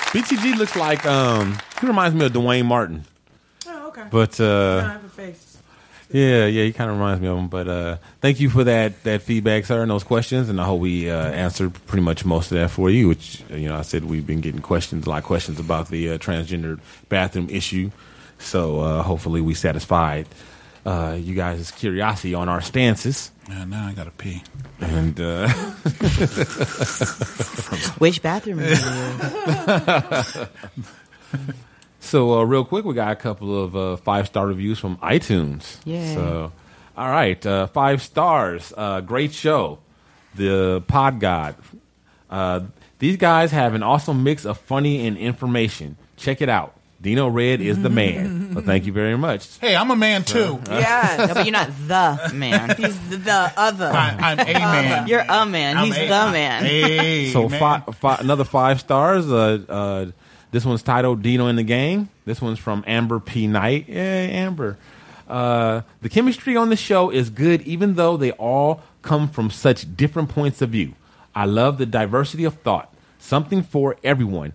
BTG looks like um he reminds me of Duane Martin. Oh, okay. But uh I have a face. yeah, yeah, he kind of reminds me of him. But uh thank you for that that feedback, sir, and those questions. And I hope we uh, answered pretty much most of that for you. Which you know, I said we've been getting questions, a lot of questions about the uh, transgender bathroom issue. So uh, hopefully we satisfied uh, you guys' curiosity on our stances. Yeah, now I gotta pee. And uh, [laughs] Which bathroom are you in? [laughs] So, uh, real quick, we got a couple of uh, five star reviews from iTunes. Yay. So, all right, uh, five stars. Uh, great show. The Pod God. Uh, these guys have an awesome mix of funny and information. Check it out. Dino Red is the man. [laughs] well, thank you very much. Hey, I'm a man too. Yeah, no, but you're not the man. [laughs] He's the, the other. I, I'm a man. [laughs] You're a man. I'm He's a- the man. Hey, so man. fi- fi- another five stars. Uh, uh, this one's titled Dino in the Gang. This one's from Amber P. Knight. Yay, Amber. Uh, the chemistry on the show is good, even though they all come from such different points of view. I love the diversity of thought. Something for everyone,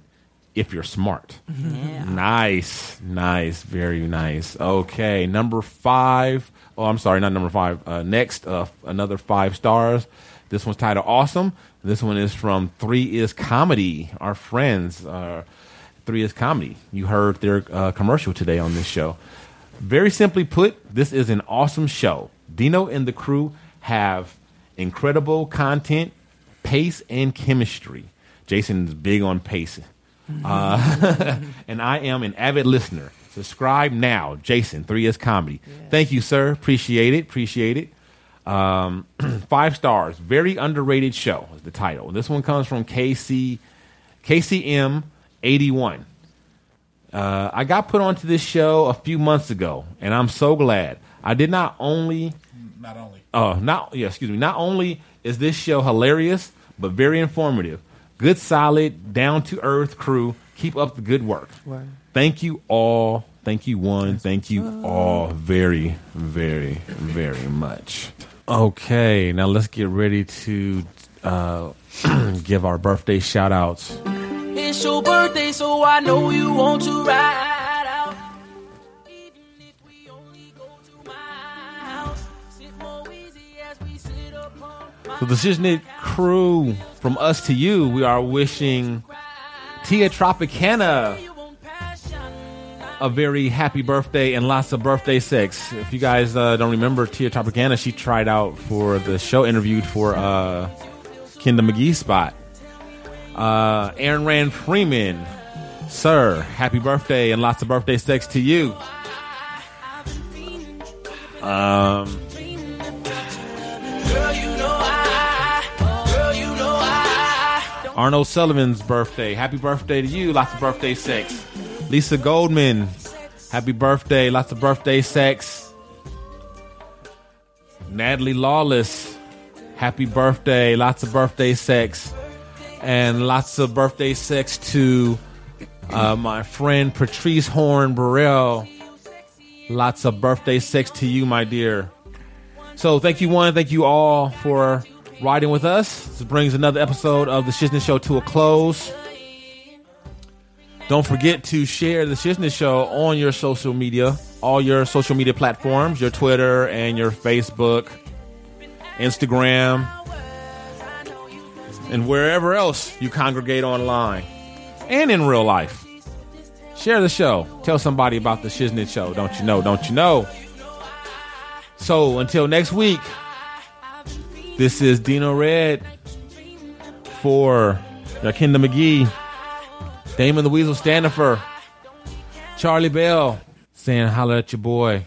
if you're smart. Nice, nice, very nice. Okay, number five. Oh, I'm sorry, not number five. Uh, next, uh, another five stars. This one's titled Awesome. This one is from Three Is Comedy. Our friends, uh, Three Is Comedy. You heard their uh, commercial today on this show. Very simply put, this is an awesome show. Dino and the crew have incredible content, pace, and chemistry. Jason's big on pace. Uh, [laughs] and I am an avid listener. Subscribe now, Jason, 3S Comedy. Thank you, sir. Appreciate it. Appreciate it. Um, [clears throat] five stars. Very underrated show is the title. This one comes from KC, KCM 81. Uh, I got put onto this show a few months ago, and I'm so glad. I did not only Not only. Oh, not yeah, excuse me. Not only is this show hilarious, but very informative. Good, solid, down to earth crew. Keep up the good work. Word. Thank you all. Thank you one. Thank you all very, very, very much. Okay, now let's get ready to uh, [clears throat] give our birthday shout outs. It's your birthday, so I know you want to ride the Shiznit crew, from us to you, we are wishing Tia Tropicana a very happy birthday and lots of birthday sex. If you guys uh, don't remember Tia Tropicana, she tried out for the show, interviewed for uh, Kendall McGee spot. Uh, Aaron Rand Freeman, sir, happy birthday and lots of birthday sex to you. Um, Arnold Sullivan's birthday. Happy birthday to you. Lots of birthday sex. Lisa Goldman. Happy birthday. Lots of birthday sex. Natalie Lawless. Happy birthday. Lots of birthday sex. And lots of birthday sex to uh, my friend Patrice Horn Burrell. Lots of birthday sex to you, my dear. So thank you one, thank you all for riding with us. This brings another episode of the Shiznit Show to a close. Don't forget to share the Shiznit Show on your social media, all your social media platforms, your Twitter and your Facebook, Instagram, and wherever else you congregate online and in real life. Share the show. Tell somebody about the Shiznit Show. Don't you know? Don't you know? So until next week, this is Dino Red for Yakinda McGee, Damon the Weasel Standifer, Charlie Bell saying holla at your boy.